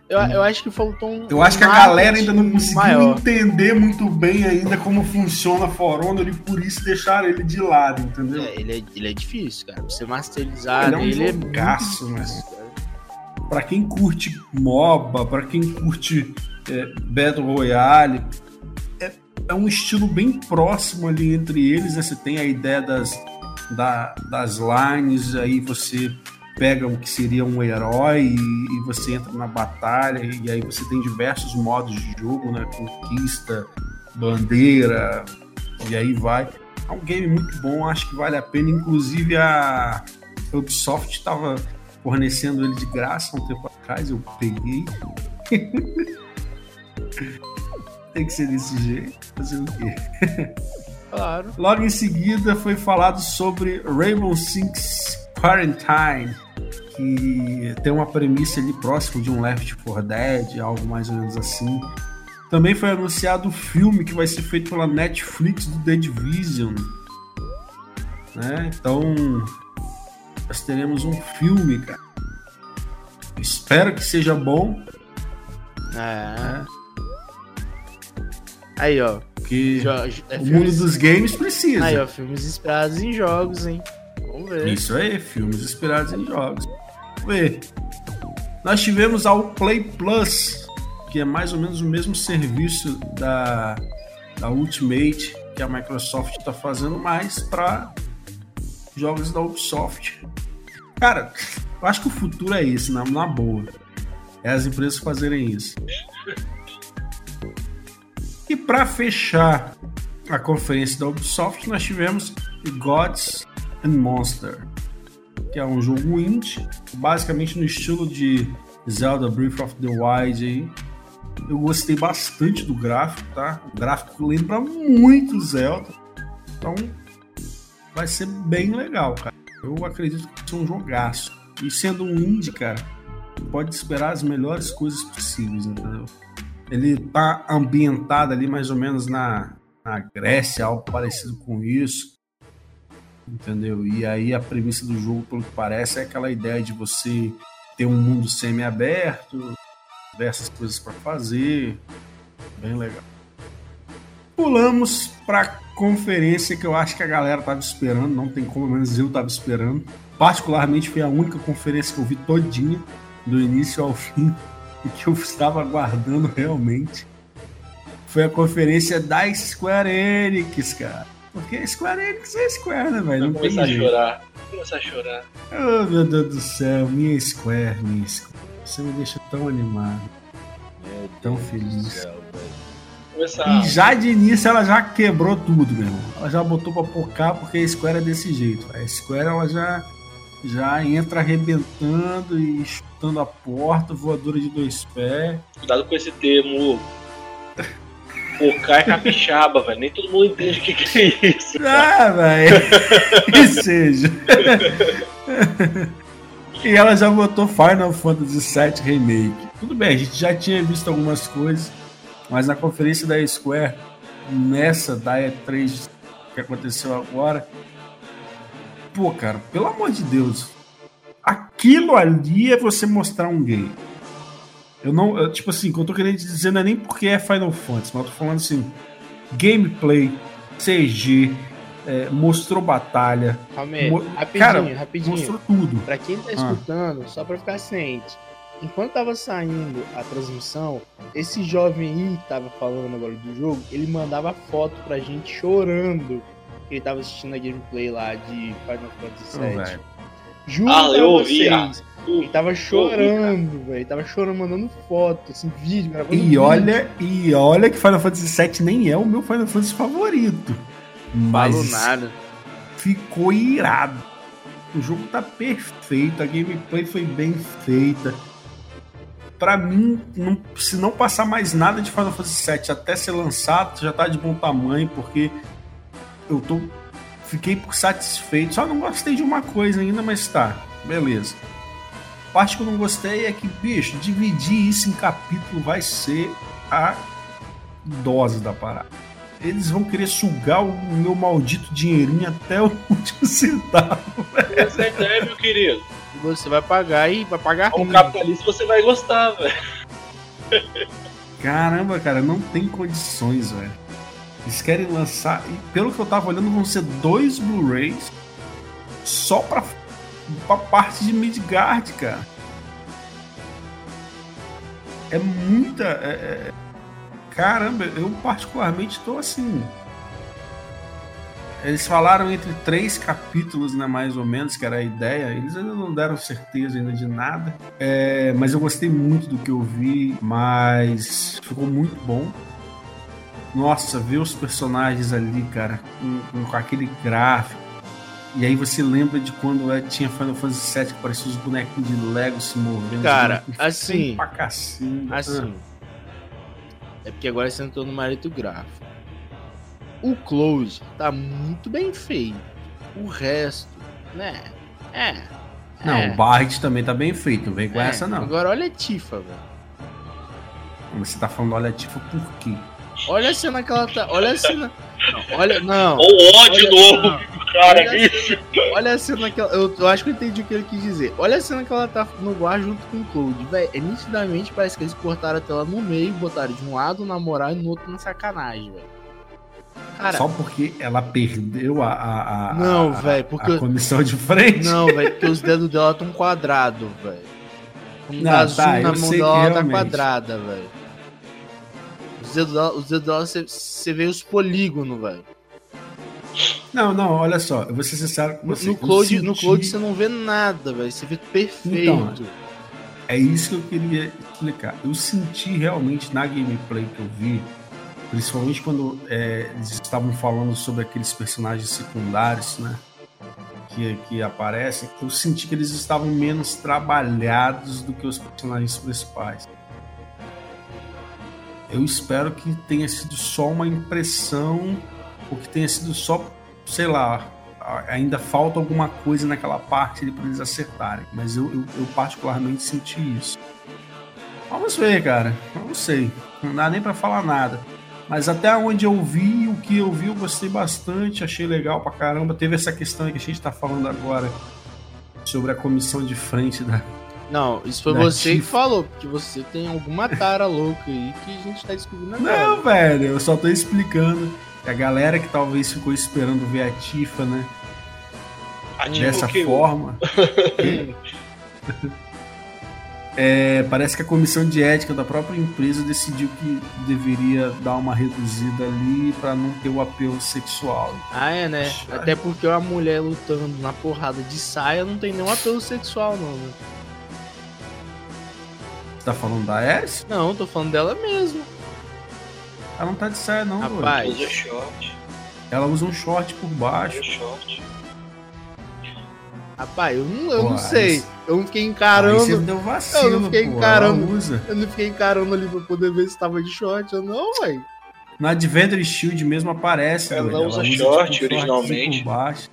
Eu, eu acho que faltou um. Eu acho que a galera ainda não conseguiu maior. entender muito bem ainda como funciona For Honor e por isso deixaram ele de lado, entendeu? É, ele é, ele é difícil, cara. Você masterizar ele é um ele jogaço, é muito difícil, Pra quem curte MOBA, pra quem curte é, Battle Royale. É, é um estilo bem próximo ali entre eles. Né? Você tem a ideia das, da, das lines, aí você pega o que seria um herói e, e, você entra na batalha e aí você tem diversos modos de jogo, né? Conquista, bandeira e aí vai. É um game muito bom, acho que vale a pena. Inclusive a Ubisoft estava fornecendo ele de graça um tempo atrás, eu peguei. Tem que ser desse jeito. Fazer o quê? Claro. Logo em seguida foi falado sobre Rainbow Six Quarantine, que tem uma premissa ali próximo de um Left 4 Dead, algo mais ou menos assim. Também foi anunciado o filme que vai ser feito pela Netflix do The Division. Né? Então, nós teremos um filme, cara. Espero que seja bom. É. Aí, ó. Que é o mundo dos games precisa. Aí, ó, filmes inspirados em jogos, hein? Vamos ver. Isso aí, filmes inspirados em jogos. Vamos ver. Nós tivemos a Play Plus, que é mais ou menos o mesmo serviço da, da Ultimate que a Microsoft está fazendo mais para jogos da Ubisoft. Cara, eu acho que o futuro é esse, na, na boa. É as empresas fazerem isso. E para fechar a conferência da Ubisoft, nós tivemos Gods and Monster, que é um jogo indie, basicamente no estilo de Zelda Breath of the Wild aí. Eu gostei bastante do gráfico, tá? O gráfico lembra muito Zelda. Então vai ser bem legal, cara. Eu acredito que ser um jogaço. E sendo um indie, cara, pode esperar as melhores coisas possíveis, entendeu? Ele tá ambientado ali mais ou menos na, na Grécia, algo parecido com isso. Entendeu? E aí a premissa do jogo, pelo que parece, é aquela ideia de você ter um mundo semi-aberto, diversas coisas para fazer. Bem legal. Pulamos para conferência que eu acho que a galera tava esperando, não tem como, menos eu tava esperando. Particularmente foi a única conferência que eu vi todinha, do início ao fim o que eu estava aguardando realmente foi a conferência da Square Enix, cara. Porque Square Enix é Square, né, velho? Não começar a chorar. Começar a chorar. Oh, meu Deus do céu. Minha Square, minha Square. Você me deixa tão animado. Tão feliz. Começar. E já de início ela já quebrou tudo, meu irmão. Ela já botou pra pocar porque a Square é desse jeito. A Square ela já, já entra arrebentando e chutando a porta, voadora de dois pés. Cuidado com esse termo. Focar é capixaba, velho. Nem todo mundo entende o que, que é isso. Ah, velho. que seja. e ela já botou Final Fantasy VII Remake. Tudo bem, a gente já tinha visto algumas coisas, mas na conferência da Square, nessa da E3 que aconteceu agora, pô, cara, pelo amor de Deus, aquilo ali é você mostrar um game. Eu não, eu, tipo assim, o que eu tô querendo dizer não é nem porque é Final Fantasy, mas eu tô falando assim, gameplay, CG, é, mostrou batalha, Calma aí, Mo- rapidinho, cara, rapidinho. mostrou tudo. Pra quem tá escutando, só pra ficar ciente, enquanto tava saindo a transmissão, esse jovem aí que tava falando agora do jogo, ele mandava foto pra gente chorando que ele tava assistindo a gameplay lá de Final Fantasy VII. velho. Juro Ah, eu ouvi, vocês, ele tava chorando, velho. Tava chorando, mandando foto, assim, vídeo, gravando E vídeo. olha, e olha que Final Fantasy VII nem é o meu Final Fantasy favorito. Mas Falo nada. ficou irado. O jogo tá perfeito, a gameplay foi bem feita. Pra mim, não- se não passar mais nada de Final Fantasy VII até ser lançado, já tá de bom tamanho, porque eu tô fiquei por satisfeito. Só não gostei de uma coisa ainda, mas tá, beleza. A parte que eu não gostei é que, bicho, dividir isso em capítulo vai ser a dose da parada. Eles vão querer sugar o meu maldito dinheirinho até o último centavo. Essa é meu querido. Você vai pagar e vai pagar Como capitalista você vai gostar, velho. Caramba, cara, não tem condições, velho. Eles querem lançar, e pelo que eu tava olhando, vão ser dois Blu-rays só pra, pra parte de Midgard, cara. É muita. é- é- Caramba, eu particularmente tô assim. Eles falaram entre três capítulos, né, mais ou menos, que era a ideia. Eles ainda não deram certeza ainda de nada. É, mas eu gostei muito do que eu vi, mas ficou muito bom. Nossa, ver os personagens ali, cara, com, com- aquele gráfico. E aí você lembra de quando é, tinha Final Fantasy VII que parecia os bonequinhos de Lego se movendo. Cara, bonequinhos assim, Pra. Assim. É porque agora você entrou no mérito gráfico. O close tá muito bem feito. O resto, né? É. Não, é, o Barret também tá bem feito, não vem com é. essa não. Agora olha a Tifa, velho. Você tá falando, olha, tipo, por quê? Olha a cena que ela tá. Olha a cena. Não, olha. Não. Ou ódio olha, novo, não. cara. Olha a cena- Olha a cena que ela. Eu, eu acho que eu entendi o que ele quis dizer. Olha a cena que ela tá no bar junto com o Cloud. Véi, é nitidamente parece que eles cortaram a tela no meio, botaram de um lado na moral e no outro na sacanagem, velho. Cara, Só porque ela perdeu a, a, a, Não, a- porque- a comissão de frente? Não, velho, porque os dedos dela tão quadrados, velho. Quando Não, tá, zoom na eu mão dela, tá quadrada, velho. Os dedos dela, os dedos dela você- vê os polígonos, velho. Não, não, olha só, eu vou ser sincero com No, você. no Cloud, no senti- Cloud você não vê nada, velho. Você vê perfeito. Então, É isso que eu queria explicar. Eu senti realmente na gameplay que eu vi, principalmente quando é, eles estavam falando sobre aqueles personagens secundários, né? Que, que aparecem, eu senti que eles estavam menos trabalhados do que os personagens principais. Eu espero que tenha sido só uma impressão, ou que tenha sido só, sei lá, ainda falta alguma coisa naquela parte para eles acertarem. Mas eu, eu, eu particularmente senti isso. Vamos ver, cara. Não sei. Não dá nem para falar nada. Mas até onde eu vi, o que eu vi, eu gostei bastante. Achei legal pra caramba. Teve essa questão aí que a gente tá falando agora sobre a comissão de frente da. Não, isso foi você que Tifa. falou, porque você tem alguma tara louca aí que a gente tá descobrindo agora. Não, velho, eu só tô explicando. A galera que talvez ficou esperando ver a Tifa, né? Ativo dessa o quê? forma. É, parece que a comissão de ética da própria empresa decidiu que deveria dar uma reduzida ali para não ter o apelo sexual. Ah, é, né? Até porque uma mulher lutando na porrada de saia não tem nenhum apelo sexual, não, né? Você tá falando da Ares? Não, tô falando dela mesmo. Ela não tá de saia, não. Rapaz. Usa short, Ela usa um short por baixo. usa short. Rapaz, eu não, eu Pô, não sei. você- Eu não fiquei encarando. deu vacilo, Eu não fiquei pô. encarando. Eu não fiquei encarando ali pra poder ver se tava de short ou não, velho. No Adventure Shield mesmo aparece. Ela usa tipo, short shortzinho originalmente. Baixo.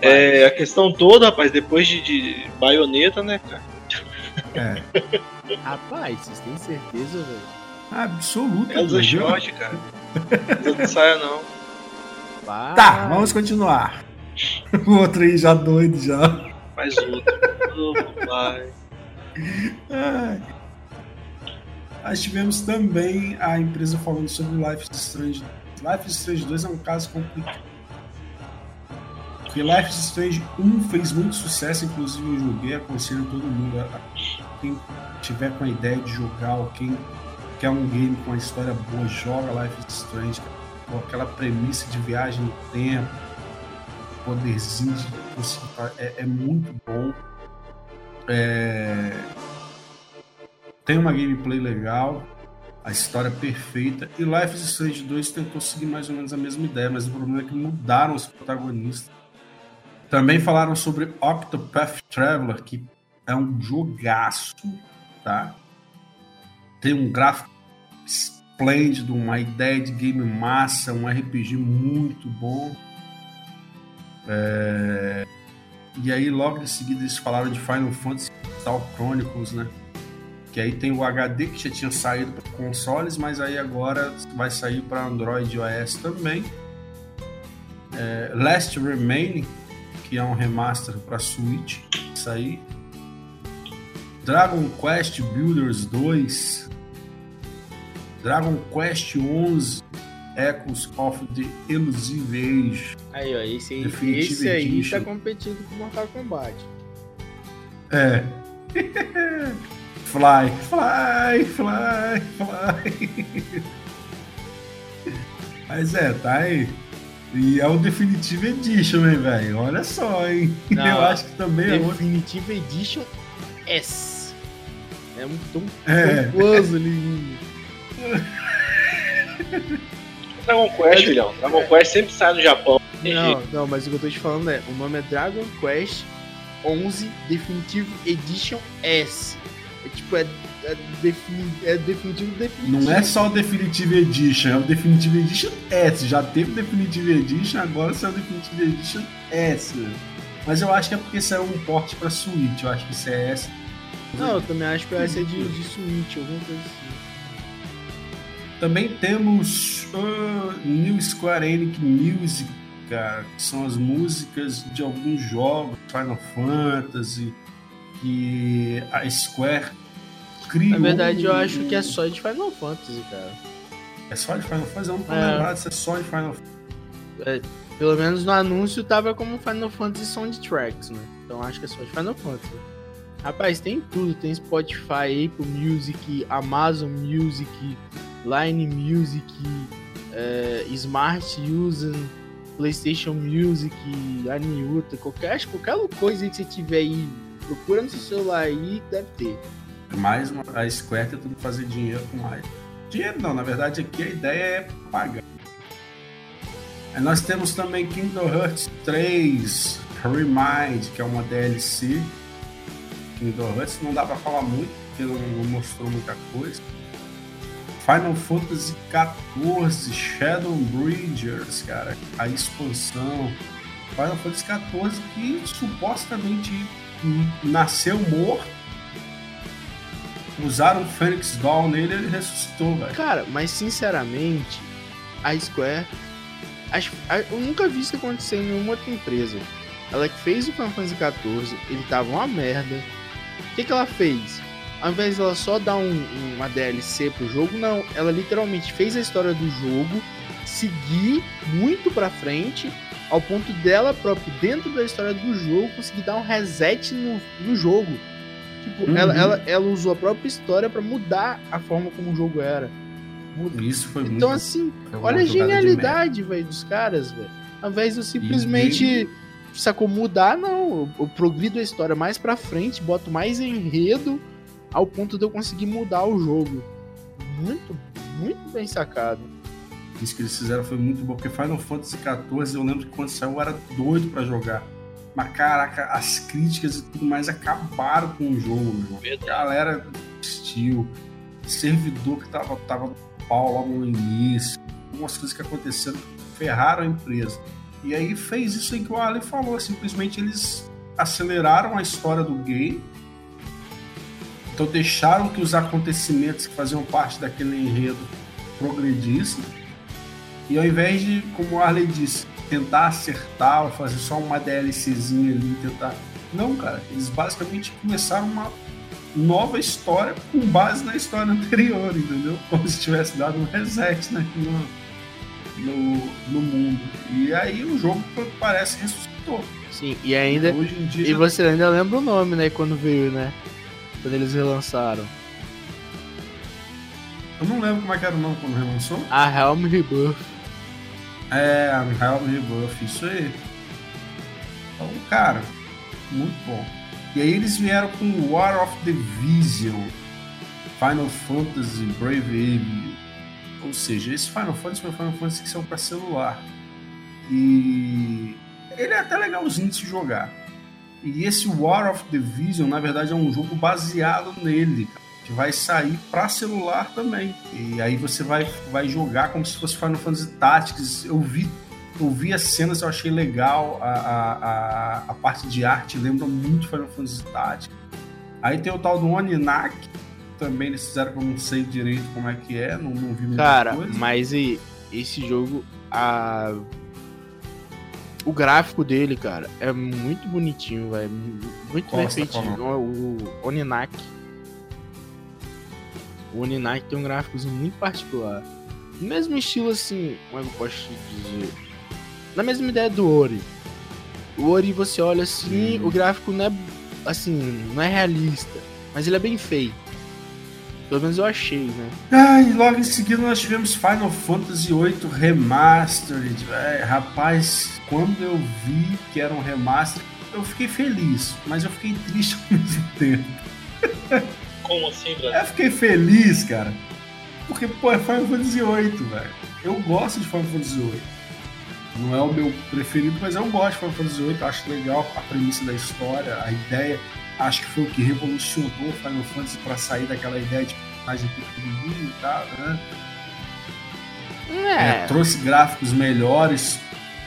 É, É, a questão toda, rapaz, depois de, de baioneta, né, cara? é. rapaz, vocês têm certeza, velho? Absoluta. Ela usa short, cara. Não saia, não. Tá, vamos continuar. O outro aí já doido já. Mais outro. Ô, pai. Ai. Nós tivemos também a empresa falando sobre Life is Strange. Life is Strange 2 é um caso complicado. Porque Life is Strange 1 fez muito sucesso, inclusive eu joguei, aconselho todo mundo. a- Quem tiver com a ideia de jogar ou quem quer um game com uma história boa, joga Life is Strange. Com aquela premissa de viagem no tempo, poderzinho de conseguir. É, é muito bom. É, tem uma gameplay legal, a história perfeita. E Life is Strange 2 tentou seguir mais ou menos a mesma ideia, mas o problema é que mudaram os protagonistas. Também falaram sobre Octopath Traveler, que é um jogaço, tá? Tem um gráfico esplêndido, uma ideia de game massa, um RPG muito bom. É, E aí, logo em seguida, eles falaram de Final Fantasy Crystal Chronicles, né? Que aí tem o HD que já tinha saído para consoles, mas aí agora vai sair para Android e iOS também. É, Last Remaining, que é um remaster para Switch, isso aí. Dragon Quest Builders 2. Dragon Quest 11 Echoes of the Elusive Age. Aí, ó, esse aí, esse aí tá competindo com Mortal Kombat. É. fly, fly, fly, fly. Mas é, tá aí. E é o Definitive Edition, hein, velho? Olha só, hein? Não, Eu acho que também é outro. Definitive Edition S. É um tão É. ali. Dragon Quest, filhão. Dragon Quest sempre sai no Japão. Não, não, mas o que eu tô te falando é, o nome é Dragon Quest 11 Definitive Edition S. É tipo, é, é, defini, é definitivo definitivo. Não é só o Definitive Edition, é o Definitive Edition S. Já teve o Definitive Edition, agora saiu o Definitive Edition S. Mas eu acho que é porque saiu um porte pra Switch. Eu acho que isso é S. Não, eu também acho que vai ser de, de Switch, alguma coisa assim. Também temos uh, New Square Enix Music, cara, que são as músicas de alguns jogos, Final Fantasy, que a Square criou. Na verdade, eu acho que é só de Final Fantasy, cara. É só de Final Fantasy? Eu não tô É. lembrado se é só de Final Fantasy. Pelo menos no anúncio tava como Final Fantasy Soundtracks, né? Então acho que é só de Final Fantasy. Rapaz, tem tudo. Tem Spotify, Apple Music, Amazon Music, Line Music, é, Smart User, PlayStation Music, Aniuta, qualquer, qualquer coisa que você tiver aí, procura no seu celular aí, deve ter. Mais uma, a Square tentando fazer dinheiro com mais. Dinheiro não, na verdade aqui a ideia é pagar. Nós temos também Kingdom Hearts 3 Remind, que é uma DLC. Kingdom Hearts não dá pra falar muito, porque não mostrou muita coisa. Final Fantasy XIV Shadow Bridgers, cara, a expansão. Final Fantasy XIV que supostamente nasceu morto usaram o Fênix Doll nele e ele ressuscitou, velho. Cara, mas sinceramente, a Square. eu nunca vi isso acontecer em nenhuma outra empresa. Ela que fez o Final Fantasy XIV, ele tava uma merda. O que, que ela fez? Ao invés dela só dar um- uma DLC pro jogo, não. Ela literalmente fez a história do jogo seguir muito pra frente, ao ponto dela própria, dentro da história do jogo, conseguir dar um reset no, no jogo. Tipo, Uhum. ela, ela, ela usou a própria história pra mudar a forma como o jogo era. Muda- Isso foi muito. Então, assim, foi uma olha a de genialidade, velho, dos caras, velho. Ao invés de eu simplesmente, sacou, mudar, não. Eu progrido a história mais pra frente, boto mais enredo ao ponto de eu conseguir mudar o jogo. Muito, muito bem sacado. Isso que eles fizeram foi muito bom, porque Final Fantasy XIV, eu lembro que quando saiu eu era doido pra jogar. Mas caraca, as críticas e tudo mais acabaram com o jogo, meu. Verdade. A galera desistiu. Servidor que tava, tava no pau logo no início. Algumas coisas que aconteceram ferraram a empresa. E aí fez isso aí que o Ali falou. Simplesmente eles aceleraram a história do game. Então deixaram que os acontecimentos que faziam parte daquele enredo progredissem. E ao invés de, como o Arley disse, tentar acertar ou fazer só uma DLCzinha ali, tentar. Não, cara, eles basicamente começaram uma nova história com base na história anterior, entendeu? Como se tivesse dado um reset né, no, no, no mundo. E aí o jogo parece ressuscitou. Sim, e ainda. Hoje em dia. E já- você ainda lembra o nome, né? Quando veio, né? Quando eles relançaram. Eu não lembro como é que era o nome quando relançou. A Helm Rebirth. É, Realm Rebuff, isso aí. Então, cara, muito bom. E aí eles vieram com War of the Vision, Final Fantasy Brave Alien. Ou seja, esse Final Fantasy foi Final Fantasy que saiu para celular. E ele é até legalzinho de se jogar. E esse War of the Vision, na verdade, é um jogo baseado nele, que vai sair para celular também. E aí você vai, vai jogar como se fosse Final Fantasy Tactics. Eu vi, eu vi as cenas, eu achei legal. A, a, a, parte de arte lembra muito Final Fantasy Tactics. Aí tem o tal do Oninak, também eles fizeram que eu não sei direito como é que é, não, não vi muita Cara, coisa. mas e esse jogo, a... o gráfico dele, cara, é muito bonitinho, velho. Muito bem tá feitinho. O, o Oninak. O Oninak tem um gráficozinho muito particular. No mesmo estilo, assim, como é que eu posso dizer? Na mesma ideia do Ori. O Ori, você olha assim, Hum. o gráfico não é, assim, não é realista. Mas ele é bem feito. Pelo menos eu achei, né? Ah, e logo em seguida nós tivemos Final Fantasy VIII Remastered. velho. rapaz, quando eu vi que era um remaster, eu fiquei feliz, mas eu fiquei triste ao mesmo tempo. Como assim, Brasil? Eu fiquei feliz, cara, porque, pô, é Final Fantasy VIII, velho. Eu gosto de Final Fantasy VIII. Não é o meu preferido, mas eu gosto de Final Fantasy VIII. Eu acho legal a premissa da história, a ideia. Acho que foi o que revolucionou Final Fantasy para sair daquela ideia de personagem pequenininho e tal, né? É, trouxe gráficos melhores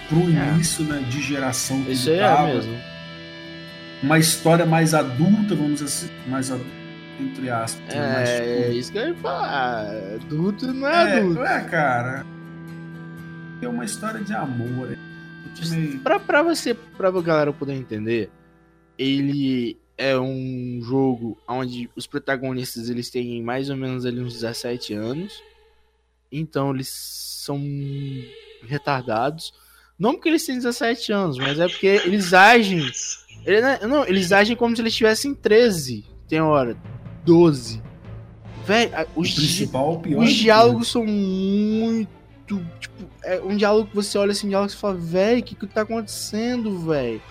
pro É. início né, de geração que Isso ele aí é tava. mesmo. Uma história mais adulta, vamos dizer assim, mais adulta, entre aspas. né, mais, É, tipo, isso que eu ia falar. Adulto não é, É, adulto. é, cara. É uma história de amor. é meio- Pra, pra você, pra galera poder entender, ele é um jogo onde os protagonistas eles têm mais ou menos ali uns 17 anos. Então eles são retardados. Não porque eles têm 17 anos, mas é porque eles agem. ele- não, eles agem como se eles tivessem 13. Tem hora. 12. Véi, a- O os, principal, pior. os de diálogos são muito. Tipo, é um diálogo que você olha assim, um diálogo que você fala, véi, o que que tá acontecendo, véi?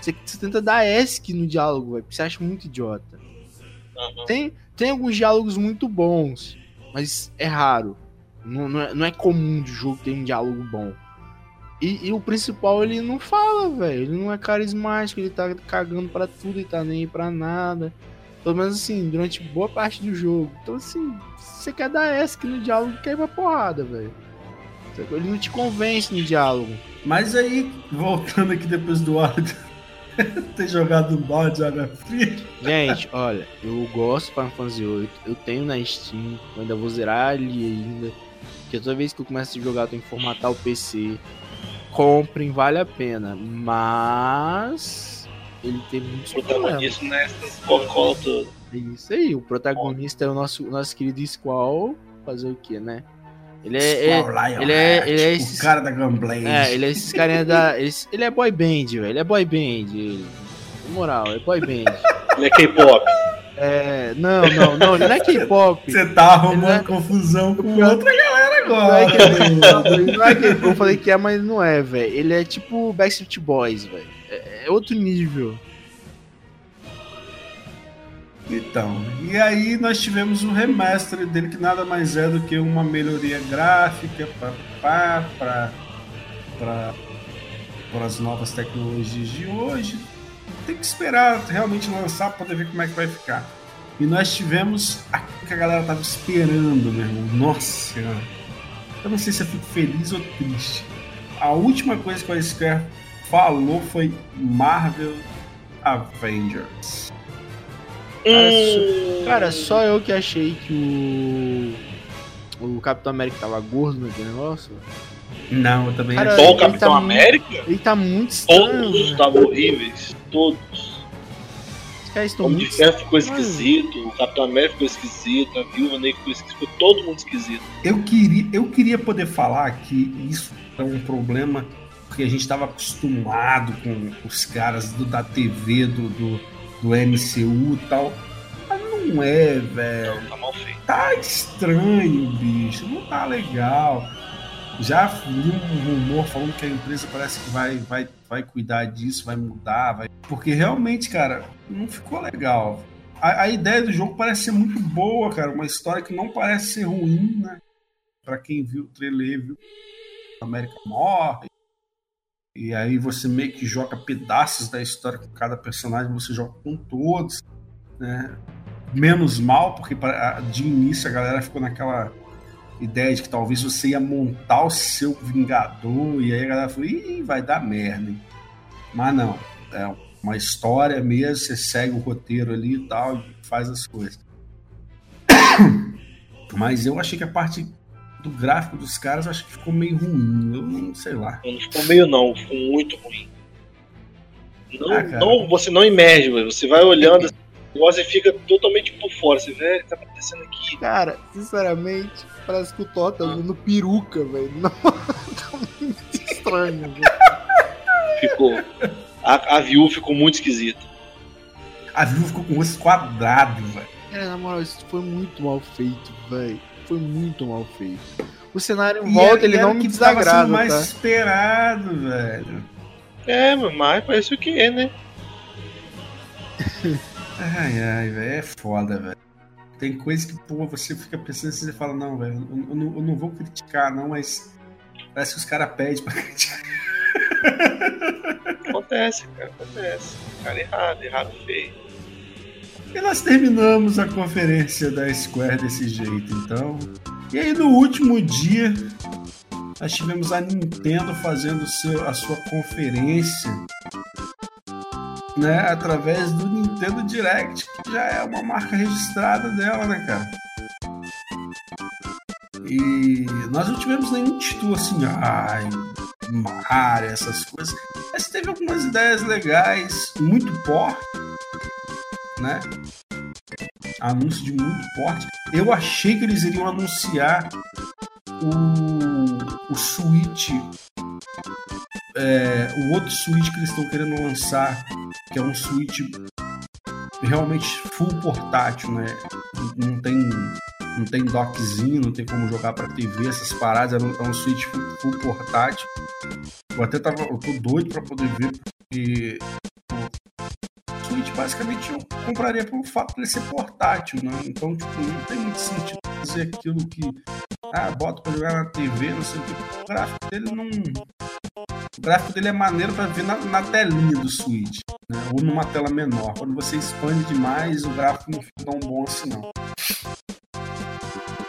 Você, você tenta dar ESC no diálogo, véi, porque você acha muito idiota. Aham. Tem, tem alguns diálogos muito bons, mas é raro. Não, não, é, não é comum de jogo ter um diálogo bom. E, e o principal, ele não fala, velho. Ele não é carismático, ele tá cagando pra tudo e tá nem pra nada. Pelo menos assim, durante boa parte do jogo. Então, assim, você quer dar ESC no diálogo, quer ir pra porrada, velho. Ele não te convence no diálogo. Mas aí, voltando aqui depois do áudio, ter jogado um balde de água fria. Gente, olha, eu gosto de Final Fantasy VIII, eu tenho na Steam, eu ainda vou zerar ali ainda. Porque toda vez que eu começo a jogar, eu tenho que formatar o PC. Comprem, vale a pena. Mas. Ele tem muitos problemas. Protagonista nessas toda. É isso aí, o protagonista é o nosso, nosso querido Squall. Fazer o que, né? Ele é. é- Squall Lionheart, ele é- ele é esses- O cara da Gunblade. É, ele é esses carinha da. Ele, ele é boy band, velho. Ele é boy band. Ele. Na moral, é boy band. Ele é K-pop. É. Não, não, não, ele não é K-pop. Você tá arrumando é- confusão com outra galera Não é agora. não, é que eu falei que é, mas não é, velho. Ele é tipo Backstreet Boys, velho. É, é outro nível. Então, e aí nós tivemos o remaster dele, que nada mais é do que uma melhoria gráfica para as novas tecnologias de hoje. Tem que esperar realmente lançar para poder ver como é que vai ficar. E nós tivemos aquilo que a galera tava esperando, meu irmão. Nossa senhora. Eu não sei se eu fico feliz ou triste. A última coisa que a Square falou foi Marvel Avengers. Cara, só, cara, só eu que achei que o. O Capitão América tava gordo naquele negócio. Não, eu também Cara. Só o ele Capitão tá América? Ele tá muito estranho. Todos estavam horríveis. Todos. Os caras estão O Homem muito de Ferro ficou esquisito, o Capitão América ficou esquisito, a Viúva Negra ficou esquisito, ficou todo mundo esquisito. Eu queria, eu queria poder falar que isso é um problema porque a gente estava acostumado com os caras do, da TV, do, do, do MCU e tal. Mas não é, velho. Tá mal feito. Tá estranho, bicho. Não tá legal. Já li um rumor falando que a empresa parece que vai, vai, vai cuidar disso, vai mudar, vai. Porque realmente, cara, não ficou legal. A, a ideia do jogo parece ser muito boa, cara. Uma história que não parece ser ruim, né? Pra quem viu o trailer, viu? A América morre. E aí você meio que joga pedaços da história com cada personagem, você joga com todos, né? Menos mal, porque de início a galera ficou naquela ideia de que talvez você ia montar o seu Vingador, e aí a galera falou, ih, vai dar merda, hein? Mas não, é uma história mesmo, você segue o roteiro ali e tal, e faz as coisas. Mas eu achei que a parte do gráfico dos caras, eu acho que ficou meio ruim, eu não sei lá. Não ficou meio não, ficou muito ruim. Não, Ah, não, você não emerge, você vai olhando, o negócio fica totalmente por fora. Você vê o que tá acontecendo aqui. Cara, sinceramente, parece que o Thor tá usando peruca, velho. Não, tá muito estranho, velho. Ficou. A, a viúva ficou muito esquisita. A Viúva ficou com o rosto quadrado, velho. Cara, na moral, isso foi muito mal feito, velho. Foi muito mal feito. O cenário em E volta, era- ele era não me que tava desagrada, sendo mais tá? esperado, velho. É, mas parece o que é, né? Ai, ai, velho, é foda, velho. Tem coisa que, pô, você fica pensando assim, você fala, não, velho, eu, eu não, eu não vou criticar, não, mas parece que os caras pedem pra criticar. Acontece, cara, acontece. Cara, errado, errado feio. E nós terminamos a conferência da Square desse jeito, então. E aí, no último dia, nós tivemos a Nintendo fazendo seu, a sua conferência, né, através do Nintendo Direct, que já é uma marca registrada dela, né, cara? E nós não tivemos nenhum título assim, ai, Mario, essas coisas. Mas teve algumas ideias legais, muito porte, né? Anúncio de muito porte. Eu achei que eles iriam anunciar o, o Switch, é, o outro Switch que eles estão querendo lançar, que é um Switch realmente full portátil, né? Não tem não tem dockzinho, não tem como jogar para TV, essas paradas, é um, é um Switch full, full portátil. Eu até tava, eu tô doido para poder ver porque o Switch basicamente eu compraria pelo fato de ele ser portátil, né? Então, tipo, não tem muito sentido fazer aquilo que ah, bota para jogar na TV, não sei o que. O gráfico dele não o gráfico dele é maneiro para ver na, na telinha do Switch, né? ou numa tela menor. Quando você expande demais, o gráfico não fica tão bom assim, não.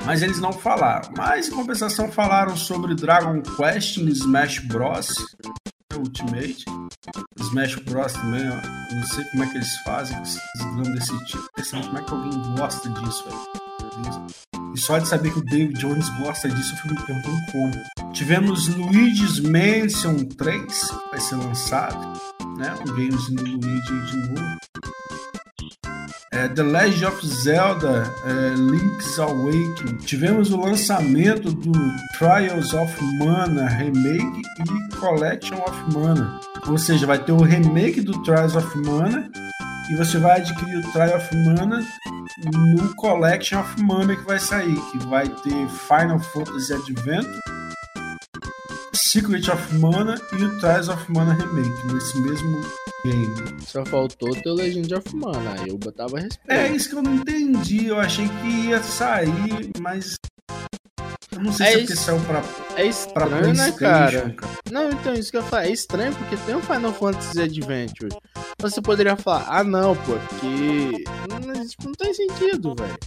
Mas eles não falaram. Mas em compensação falaram sobre Dragon Quest em Smash Bros. Ultimate. Smash Bros também, ó. Não sei como é que eles fazem gramas desse tipo. Pensando como é que alguém gosta disso, velho. E só de saber que o David Jones gosta disso, eu fico me perguntando como. Tivemos Luigi's Mansion 3, que vai ser lançado, né? Um gamezinho do Luigi de novo. É, The Legend of Zelda é, Link's Awakening. Tivemos o lançamento do Trials of Mana Remake e Collection of Mana. Ou seja, vai ter o remake do Trials of Mana e você vai adquirir o Trial of Mana no Collection of Mana que vai sair, que vai ter Final Fantasy Adventure, Secret of Mana e o Trials of Mana Remake, nesse mesmo game. Só faltou ter o Legend of Mana, aí eu botava respeito. É isso que eu não entendi. Eu achei que ia sair, mas. Eu não sei É se é isso. saiu pra, É pra estranho, né, PlayStation, cara? cara. Não, então, isso que eu falo, é estranho porque tem o Final Fantasy Adventure. Você poderia falar, ah não, pô, porque. Não, tipo, não tem sentido, velho.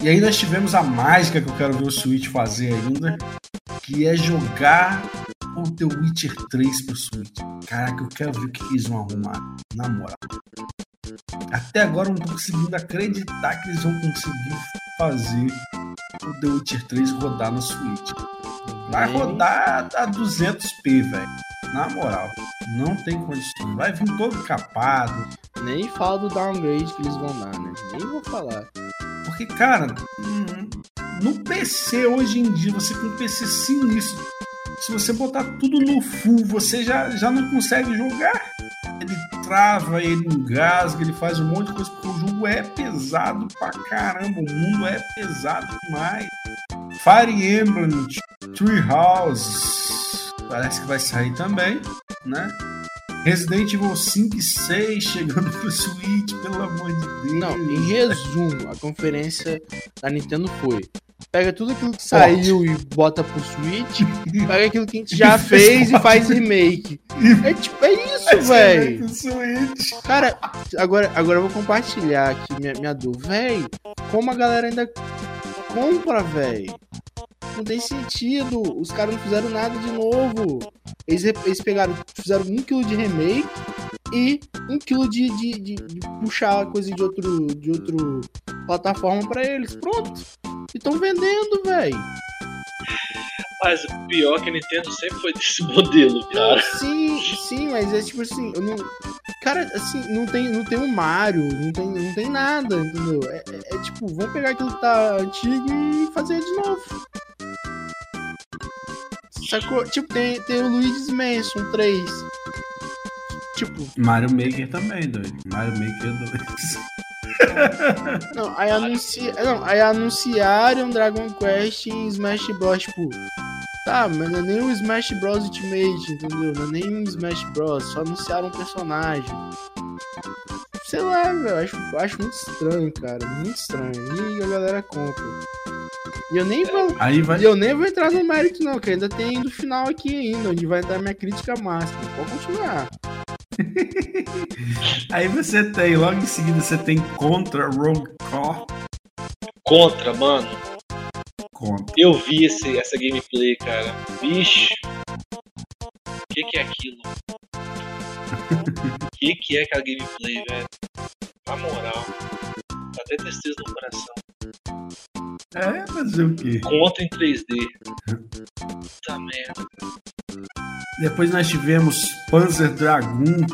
E aí nós tivemos a mágica que eu quero ver o Switch fazer ainda, que é jogar o The Witcher 3 pro Switch. Caraca, eu quero ver o que eles vão arrumar, na moral. Até agora eu não tô conseguindo acreditar que eles vão conseguir fazer o The Witcher 3 rodar no Switch. Vai rodar a 200p, velho. Na moral, não tem condição. Vai vir todo capado. Nem fala do downgrade que eles vão dar, né? Nem vou falar. Porque, cara, no PC hoje em dia, você com um PC sinistro, se você botar tudo no full, você já, já não consegue jogar. Ele trava, ele engasga, ele faz um monte de coisa, porque o jogo é pesado pra caramba, o mundo é pesado demais. Fire Emblem, Tree House, parece que vai sair também, né? Resident Evil 5 e 6 chegando pro Switch, pelo amor de Deus. Não, em resumo, a conferência da Nintendo foi. Pega tudo aquilo que saiu e bota pro Switch, pega aquilo que a gente já fez e faz remake. É tipo, é isso, velho. Cara, agora, agora eu vou compartilhar aqui minha, minha dúvida. Véi, como a galera ainda compra, véi? Não tem sentido. Os caras não fizeram nada de novo. Eles, eles pegaram, fizeram um quilo de remake e um quilo de, de, de, de puxar coisa de outro, de outro plataforma pra eles. Pronto. E tão vendendo, véi. Mas o pior é que a Nintendo sempre foi desse modelo, cara. Sim, sim, mas é tipo assim, eu não. Cara, assim, não tem, não tem um Mario, não tem, não tem nada, entendeu? É, é- é tipo, vamos pegar aquilo que tá antigo e fazer de novo. Sacou? Tipo, tem, tem o Luigi's Mansion 3. Tipo, Mario Maker também, doido. Mario Maker 2. não, aí, anuncia, não, aí anunciaram Dragon Quest em Smash Bros. Tipo, tá, mas não é nem o Smash Bros. Ultimate, entendeu? Não é nem um Smash Bros. Só anunciaram um personagem. Sei lá, velho, acho, acho muito estranho, cara. Muito estranho. E a galera compra. E eu nem vou. Aí vai. Eu nem vou entrar no mérito, não, que ainda tem do final aqui ainda, onde vai entrar minha crítica máxima. Pode continuar. Aí você tem, logo em seguida você tem Contra Rogue Core. Contra, mano. Contra. Eu vi esse, essa gameplay, cara. Bicho. O que, que é aquilo? O que, que é aquela gameplay, velho? Na moral. Até tristeza no coração. É, fazer o quê? Contra em 3D. Puta merda. Depois nós tivemos Panzer Dragoon. né?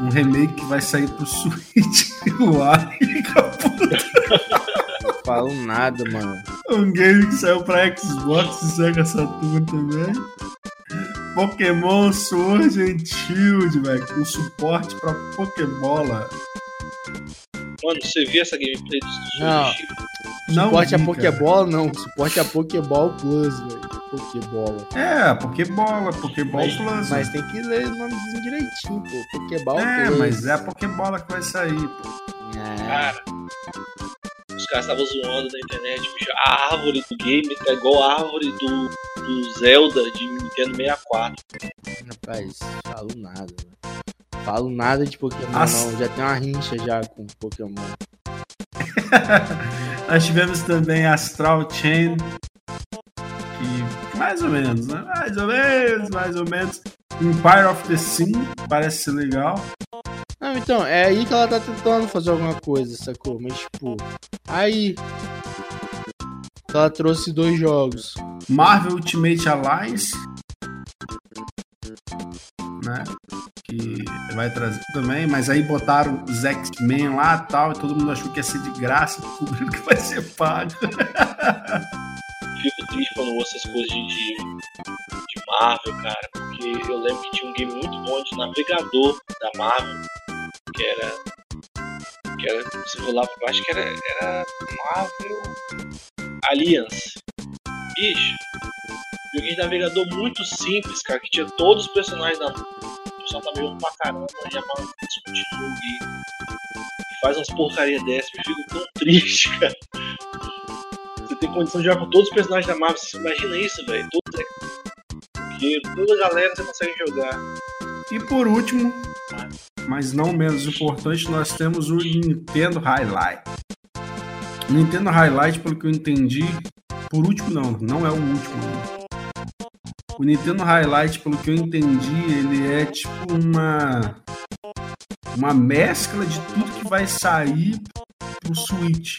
Um remake que vai sair pro Switch. O puto. Não falo nada, mano. Um game que saiu pra Xbox e Sega Saturn também. Pokémon Sword and Shield, velho. Com suporte pra Pokébola. Mano, você viu essa gameplay do Não. Não Suporte a vi, Pokébola, não. Suporte a Pokéball Plus, velho. Pokébola. É, Pokébola, Pokéball Mas, Plus. mas tem que ler o nomezinho direitinho, pô. Pokéball É, Plus. mas é a Pokébola que vai sair, pô. É. Cara, os caras estavam zoando na internet, bicho. A árvore do game tá igual a árvore do, do Zelda de Nintendo 64. Rapaz, falo nada, velho. Falo nada de Pokémon, As- não. Já tem uma rincha já com Pokémon. Nós tivemos também Astral Chain. Que mais ou menos, né? Mais ou menos, mais ou menos. Empire of the Sin, parece ser legal. Não, então, é aí que ela tá tentando fazer alguma coisa, sacou? Mas, tipo, aí. Ela trouxe dois jogos. Marvel Ultimate Alliance. Né? Que vai trazer também, mas aí botaram os X-Men lá e tal, e todo mundo achou que ia ser de graça, descobriram que vai ser pago. Fico triste quando ouço essas coisas de, de, de Marvel, cara. Porque eu lembro que tinha um game muito bom de navegador da Marvel. Que era. Que era. Você rolava, eu acho que era, era Marvel Alliance. Bicho, joguei de navegador muito simples, cara, que tinha todos os personagens na. pessoal tá jogando pra caramba, e a Marvel descontinua o. E faz umas porcaria dessa, eu fico tão triste, cara. Você tem condição de jogar com todos os personagens da Marvel, você imagina isso, velho. Todos é... Toda a galera você consegue jogar. E por último, mas não menos importante, nós temos o Nintendo Highlight. O Nintendo Highlight, pelo que eu entendi, por último não, não é o último. O Nintendo Highlight, pelo que eu entendi, ele é tipo uma uma mescla de tudo que vai sair pro Switch.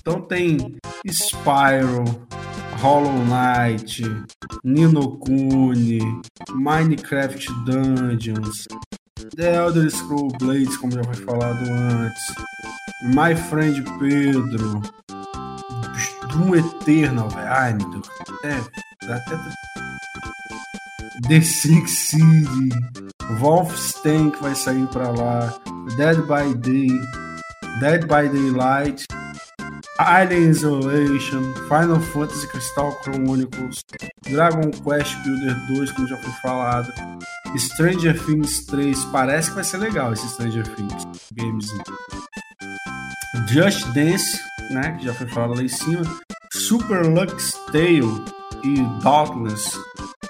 Então tem Spyro, Hollow Knight, Nino Kuni, Minecraft Dungeons, The Elder Scrolls Blades, como já foi falado antes, My Friend Pedro, Doom Eternal, velho. Ai, meu Deus. É, dá até. The Six City, Wolfenstein que vai sair pra lá, Dead by Day, Dead by Daylight, Alien Isolation, Final Fantasy Crystal Chronicles, Dragon Quest Builder 2, como já foi falado, Stranger Things 3, parece que vai ser legal esse Stranger Things games. Just Dance, né, que já foi falado lá em cima, Super Lux Tale e Dauntless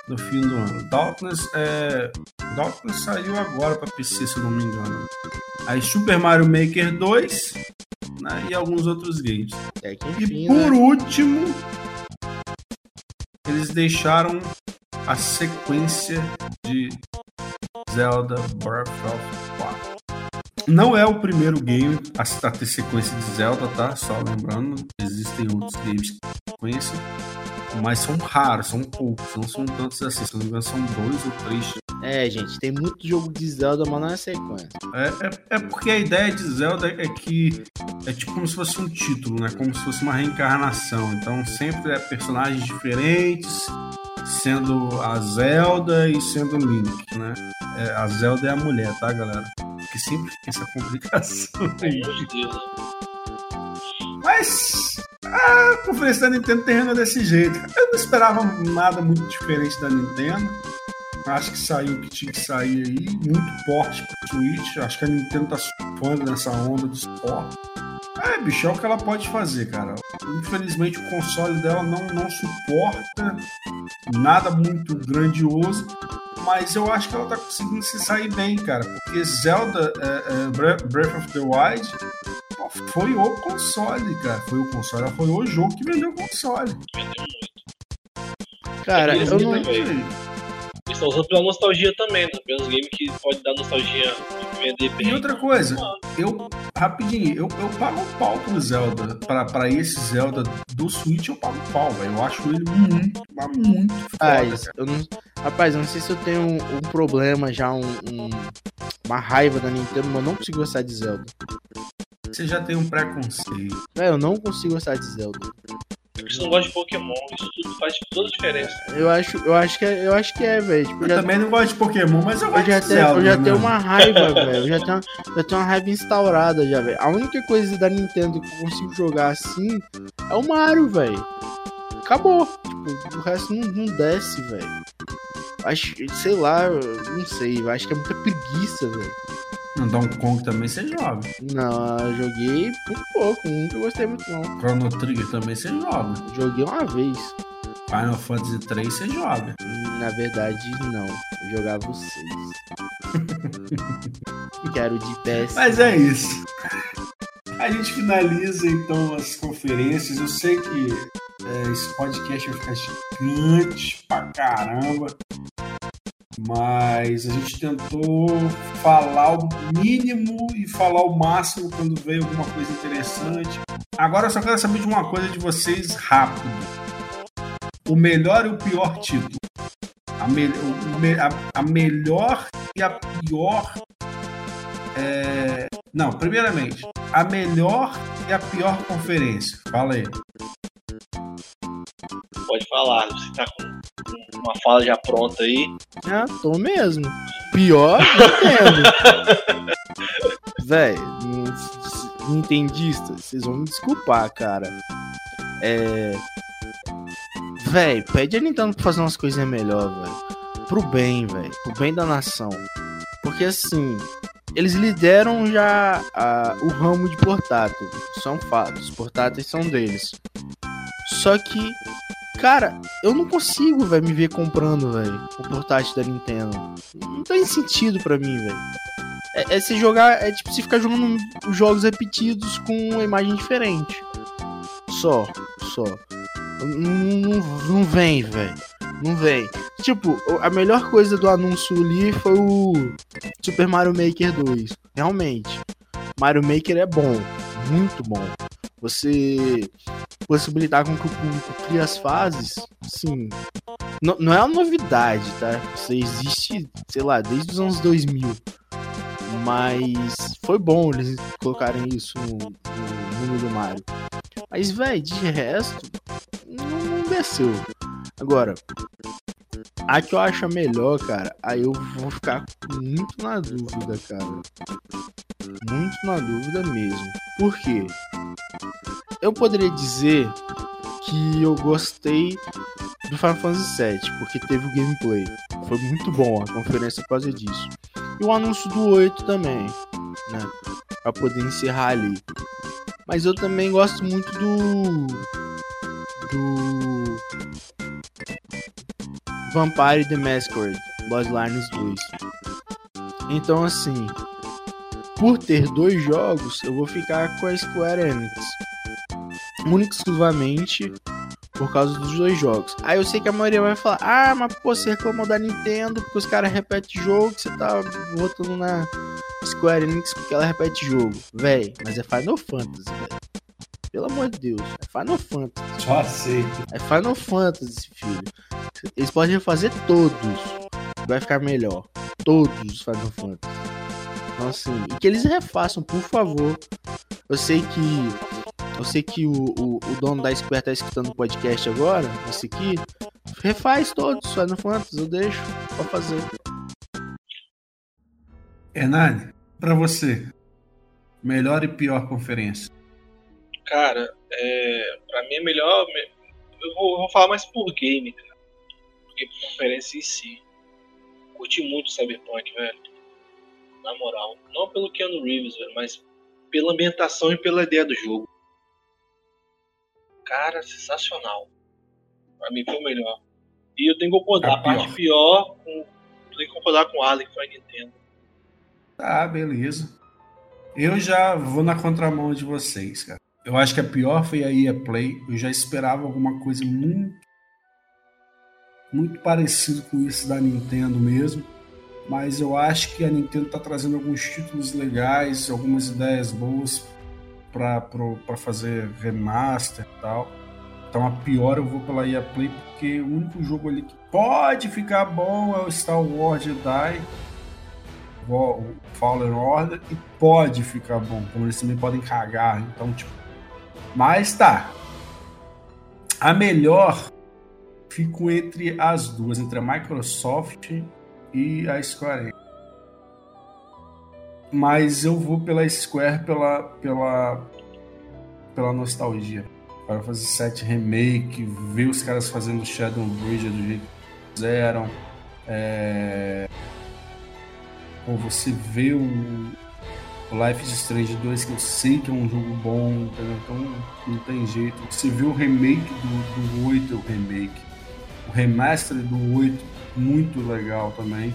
no fim do ano. Dauntless é Dauntless saiu agora para PC, se eu não me engano. Aí Super Mario Maker 2, né, e alguns outros games. É que E enfim, por né? último, eles deixaram a sequência de Zelda Breath of. Não é o primeiro game a a ter sequência de Zelda, tá? Só lembrando, existem outros games que conhecem, mas são raros, são poucos, não são tantos assim, se não me engano, são dois ou três. É, gente, tem muito jogo de Zelda, mas não é sequência. É, é, é porque a ideia de Zelda é que é tipo como se fosse um título, né? Como se fosse uma reencarnação. Então sempre é personagens diferentes, sendo a Zelda e sendo o Link, né? É, a Zelda é a mulher, tá, galera? Que sempre tem essa complicação aí. Mas a conferência da Nintendo termina desse jeito. Eu não esperava nada muito diferente da Nintendo. Acho que saiu o que tinha que sair aí. Muito porte pro Switch. Acho que a Nintendo tá surfando nessa onda do suporte. É, bicho, é o que ela pode fazer, cara. Infelizmente o console dela não, não suporta nada muito grandioso. Mas eu acho que ela tá conseguindo se sair bem, cara. Porque Zelda é, é, Bre- Breath of the Wild foi o console, cara. Foi o console. Foi o jogo que vendeu o console. Cara, Eles eu não. Estão usando pela nostalgia também, né? Pelos games que pode dar nostalgia e vender bem. E outra coisa, eu, rapidinho, eu, eu pago um pau pro Zelda. Pra, pra esse Zelda do Switch, eu pago um pau, velho. Eu acho ele muito, mas muito foda, Rapaz, cara. eu não. Rapaz, eu não sei se eu tenho um, um problema já, um, um- uma raiva da Nintendo, mas eu não consigo gostar de Zelda. Você já tem um preconceito. Véi, eu não consigo gostar de Zelda. Porque você não gosta de Pokémon, isso tudo faz toda a diferença. Eu acho, eu acho que é, eu acho que é, velho. Tipo, Eu também não gosto de Pokémon, mas eu eu gosto já de tenho, Zelda. eu já né? tenho uma raiva, velho. Eu já tenho, já tenho uma raiva instaurada já, velho. A única coisa da Nintendo que eu consigo jogar assim é o Mario, velho. Acabou. Tipo, o resto não, não desce, velho. Acho, sei lá, eu não sei, eu acho que é muita preguiça, velho. No Donkey Kong também você joga. Não, eu joguei muito pouco, nunca gostei muito não. Chrono Trigger também você joga. Joguei uma vez. Final Fantasy 3 você joga. Na verdade, não. Eu jogava seis. Quero de PS. Mas é isso. A gente finaliza então as conferências. Eu sei que é, esse podcast vai ficar gigante pra caramba. Mas a gente tentou falar o mínimo e falar o máximo quando veio alguma coisa interessante. Agora eu só quero saber de uma coisa de vocês rápido. O melhor e o pior título. A, me- a melhor e a pior é, Não, primeiramente, a melhor e a pior conferência. Fala aí. Pode falar, você tá com uma fala já pronta aí. Ah, tô mesmo. Pior, Nintendo. Véi, nin- nintendistas, vocês vão me desculpar, cara. É. Véi, pede a Nintendo pra fazer umas coisinhas melhor, velho. pro bem, velho. Pro bem da nação. Porque assim, eles lideram já a, o ramo de portátil. São fatos. Portáteis são deles. Só que, cara, eu não consigo, velho, me ver comprando, velho, o portátil da Nintendo. Não tem sentido pra mim, velho. É, é se jogar, é tipo se ficar jogando jogos repetidos com uma imagem diferente. Só, só. Não, não, não vem, velho. Não vem. Tipo, a melhor coisa do anúncio ali foi o Super Mario Maker 2. Realmente. Mario Maker é bom. Muito bom. Você possibilitar com que o público crie as fases, sim. Não, não é uma novidade, tá? Isso existe, sei lá, desde os anos 2000. Mas foi bom eles colocarem isso no, mundo do Mario. Mas, velho, de resto, não desceu. Agora, a que eu acho melhor, cara, aí eu vou ficar muito na dúvida, cara. Muito na dúvida mesmo. Por quê? Eu poderia dizer que eu gostei do Final Fantasy VII, porque teve o gameplay. Foi muito bom a conferência por causa disso. E o anúncio do 8 também, né? Pra poder encerrar ali. Mas eu também gosto muito do. Do. Vampire the Masquerade Bloodlines 2. Então, assim, por ter dois jogos, eu vou ficar com a Square Enix. Única exclusivamente por causa dos dois jogos. Aí eu sei que a maioria vai falar: Ah, mas pô, você reclamou da Nintendo porque os caras repetem jogo, você tá votando na Square Enix porque ela repete jogo. Véi, mas é Final Fantasy, velho. Pelo amor de Deus, é Final Fantasy. Só aceito. É Final Fantasy, filho. Eles podem refazer todos. Vai ficar melhor. Todos os Final Fantasy. Então assim, e que eles refaçam, por favor. Eu sei que. Eu sei que o, o, o dono da Square tá escutando o podcast agora, esse aqui. Refaz todos os Final Fantasy, eu deixo pra fazer. Hernani, pra você, melhor e pior conferência? Cara, é, pra mim é melhor. Eu vou, eu vou falar mais por game, cara. Porque por conferência em si. Curti muito Cyberpunk, velho. Na moral. Não pelo Keanu Reeves, velho, mas pela ambientação e pela ideia do jogo. Cara, sensacional. Pra mim foi o melhor. E eu tenho que concordar. A A parte pior, com, tenho que concordar com o que foi a Nintendo. Tá, beleza. Eu já vou na contramão de vocês, cara. Eu acho que a pior foi a EA Play. Eu já esperava alguma coisa muito muito parecido com isso da Nintendo mesmo. Mas eu acho que a Nintendo tá trazendo alguns títulos legais, algumas ideias boas para fazer remaster e tal. Então a pior eu vou pela EA Play porque o único jogo ali que pode ficar bom é o Star Wars Jedi o Fallen Order e pode ficar bom, como eles também podem cagar, então tipo. Mas tá. A melhor fico entre as duas, entre a Microsoft e a Square. Mas eu vou pela Square pela pela pela nostalgia. Para fazer 7 remake, ver os caras fazendo Shadow Bridge do jeito que fizeram. É... Você vê o, o Life is Strange 2, que eu sei que é um jogo bom, entendeu? então não tem jeito. Você vê o remake do, do 8, o remake. O remaster do 8, muito legal também.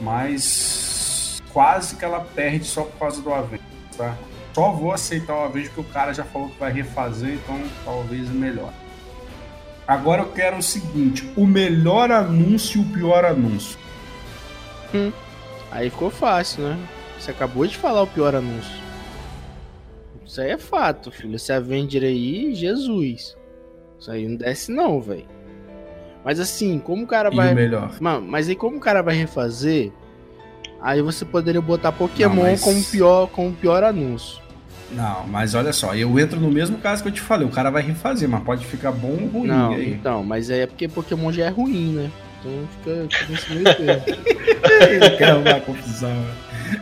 Mas quase que ela perde só por causa do Avengers, tá? Só vou aceitar o Avengers porque o cara já falou que vai refazer, então talvez melhor. Agora eu quero o seguinte: o melhor anúncio e o pior anúncio. Hum. Aí ficou fácil, né? Você acabou de falar o pior anúncio. Isso aí é fato, filho. Esse Avenger aí, Jesus. Isso aí não desce não, velho. Mas assim, como o cara E vai. o melhor. Mano, mas aí como o cara vai refazer, aí você poderia botar Pokémon Não, mas- como pior, como pior anúncio. Não, mas olha só, eu entro no mesmo caso que eu te falei. O cara vai refazer, mas pode ficar bom ou ruim. não, aí? então, mas aí é porque Pokémon já é ruim, né? Então fica, fica nesse meio termo. Ele quer arrumar confusão. né?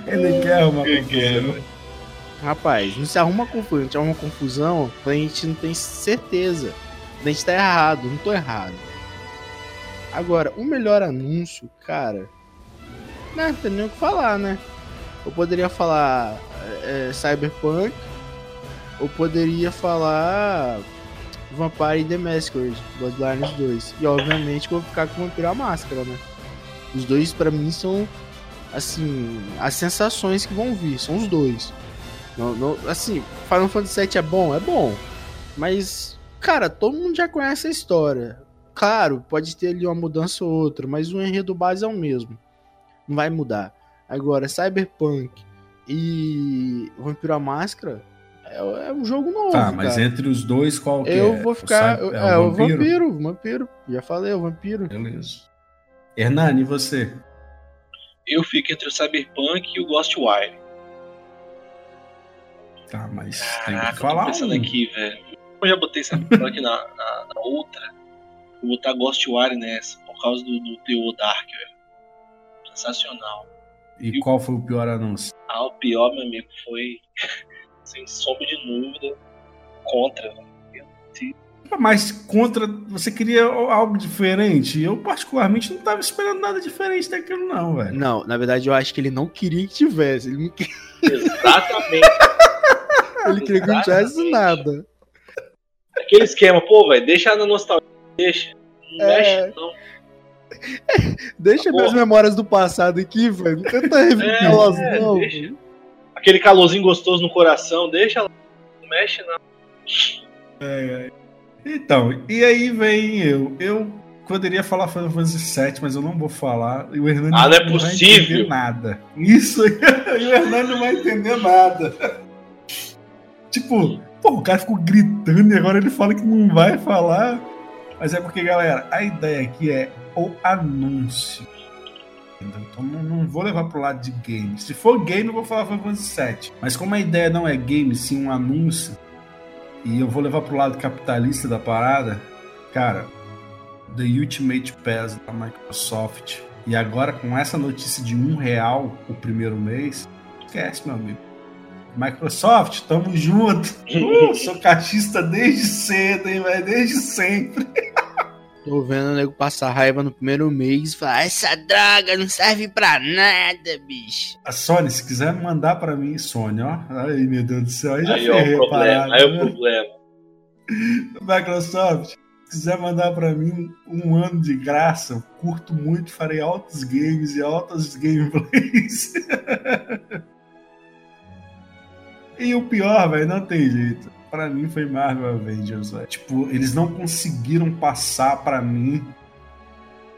Ele quer arrumar confusão. Rapaz, não se arruma confusão, a gente arruma confusão a gente não tem certeza. A gente tá errado, não tô errado. Agora, o melhor anúncio, cara. Né, não tem nem o que falar, né? Eu poderia falar é, Cyberpunk, ou poderia falar Vampire The Masquerade, Bloodlines 2. E obviamente vou ficar com Vampiro a Máscara, né? Os dois para mim são assim, as sensações que vão vir, são os dois. Não, não, assim, Final Fantasy VII é bom, é bom. Mas, cara, todo mundo já conhece a história. Claro, pode ter ali uma mudança ou outra, mas o enredo base é o mesmo. Não vai mudar. Agora, Cyberpunk e Vampiro a Máscara é, é um jogo novo. Tá, mas cara. entre os dois, qual que eu é? vou ficar. O, é, é, o, vampiro? vampiro, vampiro. Já falei, o vampiro. Beleza. Hernani, e você? Eu fico entre o Cyberpunk e o Ghostwire. Tá, mas Caraca, tem que falar. Eu tô pensando um. aqui, velho. Eu já botei Cyberpunk na, na, na, outra. Vou botar Ghostwire nessa, por causa do, do teor Dark, velho. Sensacional. E, e qual foi o pior anúncio? Ah, o pior, meu amigo, foi sem sombra de dúvida contra. Mas contra, você queria algo diferente? Eu, particularmente, não estava esperando nada diferente daquilo, não, velho. Não, na verdade, eu acho que ele não queria que tivesse. Ele não queria... Exatamente. ele queria que não tivesse nada. Aquele esquema, pô, velho, deixa na nostalgia, deixa. Não é... mexe, não. deixa tá minhas memórias do passado aqui, velho. Não tenta reviver é, elas, é, não. Deixa aquele calorzinho gostoso no coração, deixa lá, não mexe não. É, é. Então, e aí vem eu. Eu poderia falar Final Fantasy VII, mas eu não vou falar. E o Hernani ah, não, é não possível. vai entender nada. Isso aí, o Hernani não vai entender nada. tipo, pô, o cara ficou gritando e agora ele fala que não vai falar. Mas é porque, galera, a ideia aqui é o anúncio. Então não, não, vou levar pro lado de game. Se for game, eu vou falar Final Fantasy VII. Mas como a ideia não é game, sim um anúncio, e eu vou levar pro lado capitalista da parada, cara, The Ultimate Pass da Microsoft. E agora com essa notícia de um real o primeiro mês, esquece, meu amigo. Microsoft, tamo junto. Uh, sou cachista desde cedo, hein, velho? Desde sempre. Tô vendo o nego passar raiva no primeiro mês e falar: essa droga não serve pra nada, bicho. A Sony, se quiser mandar pra mim, Sony, ó. Ai, meu Deus do céu, aí já aí é o problema. Aí é o né? problema. Microsoft, se quiser mandar pra mim um ano de graça, eu curto muito, farei altos games e altas gameplays. e o pior, velho, não tem jeito para mim foi Marvel Avengers, véio. Tipo, eles não conseguiram passar para mim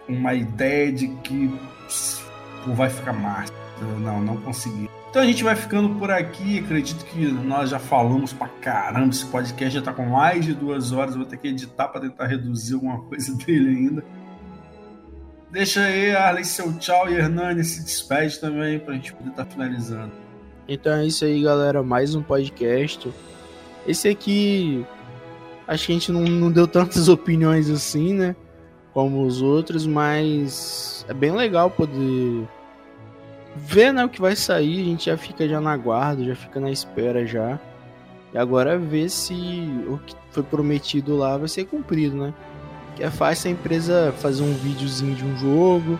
uma ideia de que pô, vai ficar massa. Não, não consegui. Então a gente vai ficando por aqui. Acredito que nós já falamos pra caramba. Esse podcast já tá com mais de duas horas. Vou ter que editar para tentar reduzir alguma coisa dele ainda. Deixa aí, Arley, seu tchau e Hernani se despede também pra gente poder estar tá finalizando. Então é isso aí, galera. Mais um podcast. Esse aqui, acho que a gente não, não deu tantas opiniões assim, né? Como os outros, mas é bem legal poder ver né, o que vai sair. A gente já fica já na guarda, já fica na espera já. E agora ver se o que foi prometido lá vai ser cumprido, né? Que é fácil a empresa fazer um videozinho de um jogo,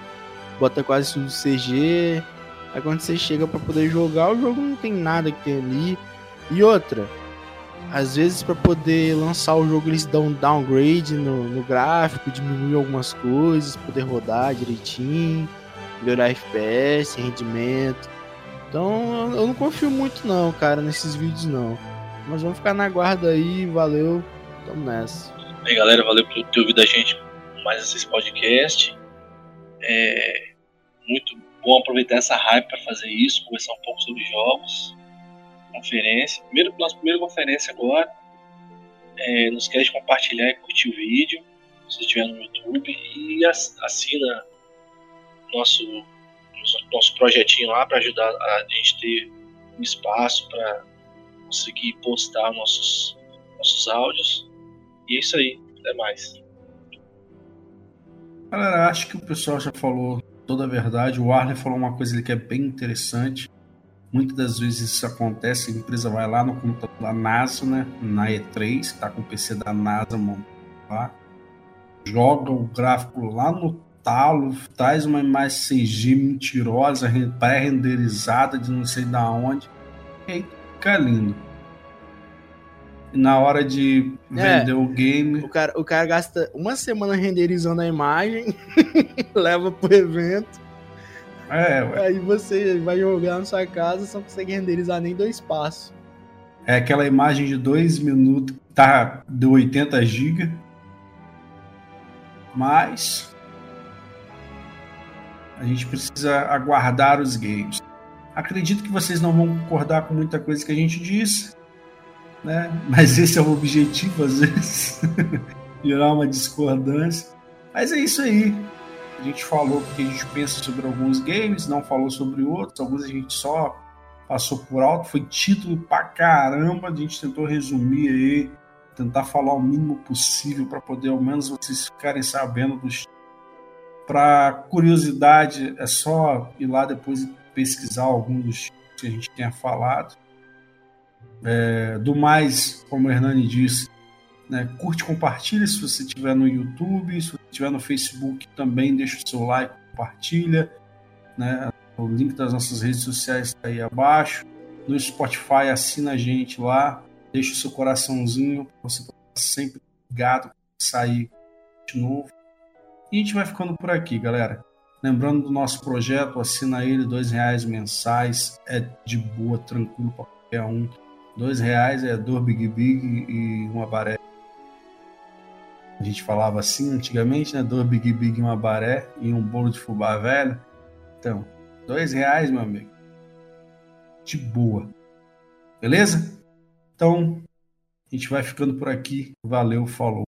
bota quase tudo CG. Aí quando você chega para poder jogar, o jogo não tem nada que tem ali. E outra, às vezes para poder lançar o jogo eles dão um downgrade no, no gráfico, diminuir algumas coisas, poder rodar direitinho, melhorar FPS, rendimento. Então eu não confio muito não, cara, nesses vídeos não. Mas vamos ficar na guarda aí, valeu, tamo nessa. Bem galera, valeu por ter ouvido a gente mais esse podcast. É muito bom aproveitar essa hype para fazer isso, conversar um pouco sobre jogos conferência. Primeiro, nossa primeira conferência agora. É, não esquece de compartilhar e curtir o vídeo, se estiver no YouTube. E assina nosso, nosso projetinho lá para ajudar a gente ter um espaço para conseguir postar nossos, nossos áudios. E é isso aí. Até mais. Galera, acho que o pessoal já falou toda a verdade. O Arley falou uma coisa que é bem interessante. Muitas das vezes isso acontece, a empresa vai lá no computador da NASA, né, na E3, que está com o PC da NASA montado lá, joga o gráfico lá no talo, traz uma imagem CG mentirosa, pré-renderizada de não sei da onde. E aí fica lindo. E na hora de É. vender o game, O cara, o cara gasta uma semana renderizando a imagem, leva pro evento, é, ué, aí você vai jogar na sua casa só consegue renderizar nem dois passos. é aquela imagem de dois minutos, tá, deu 80 GB. Mas a gente precisa aguardar os games. Acredito que vocês não vão concordar com muita coisa que a gente disse, né? Mas esse é o objetivo, às vezes, gerar uma discordância. Mas é isso aí. A gente falou o que a gente pensa sobre alguns games, não falou sobre outros, alguns a gente só passou por alto, foi título pra caramba, a gente tentou resumir aí, tentar falar o mínimo possível para poder ao menos vocês ficarem sabendo dos para curiosidade, é só ir lá depois e pesquisar algum dos que a gente tenha falado. É, do mais, como o Hernani disse, né, curte, compartilha se você estiver no YouTube, se você estiver no Facebook também, deixa o seu like, compartilha. Né, o link das nossas redes sociais está aí abaixo. No Spotify, assina a gente lá, deixa o seu coraçãozinho, para você estar sempre ligado, sair de novo. E a gente vai ficando por aqui, galera. Lembrando do nosso projeto, assina ele, dois reais mensais, é de boa, tranquilo para qualquer um. Dois reais é dor Big Big e uma baré. A gente falava assim antigamente, né? Dor Big Big e uma baré e um bolo de fubá velho. Então, dois reais, meu amigo. De boa. Beleza? Então, a gente vai ficando por aqui. Valeu, falou.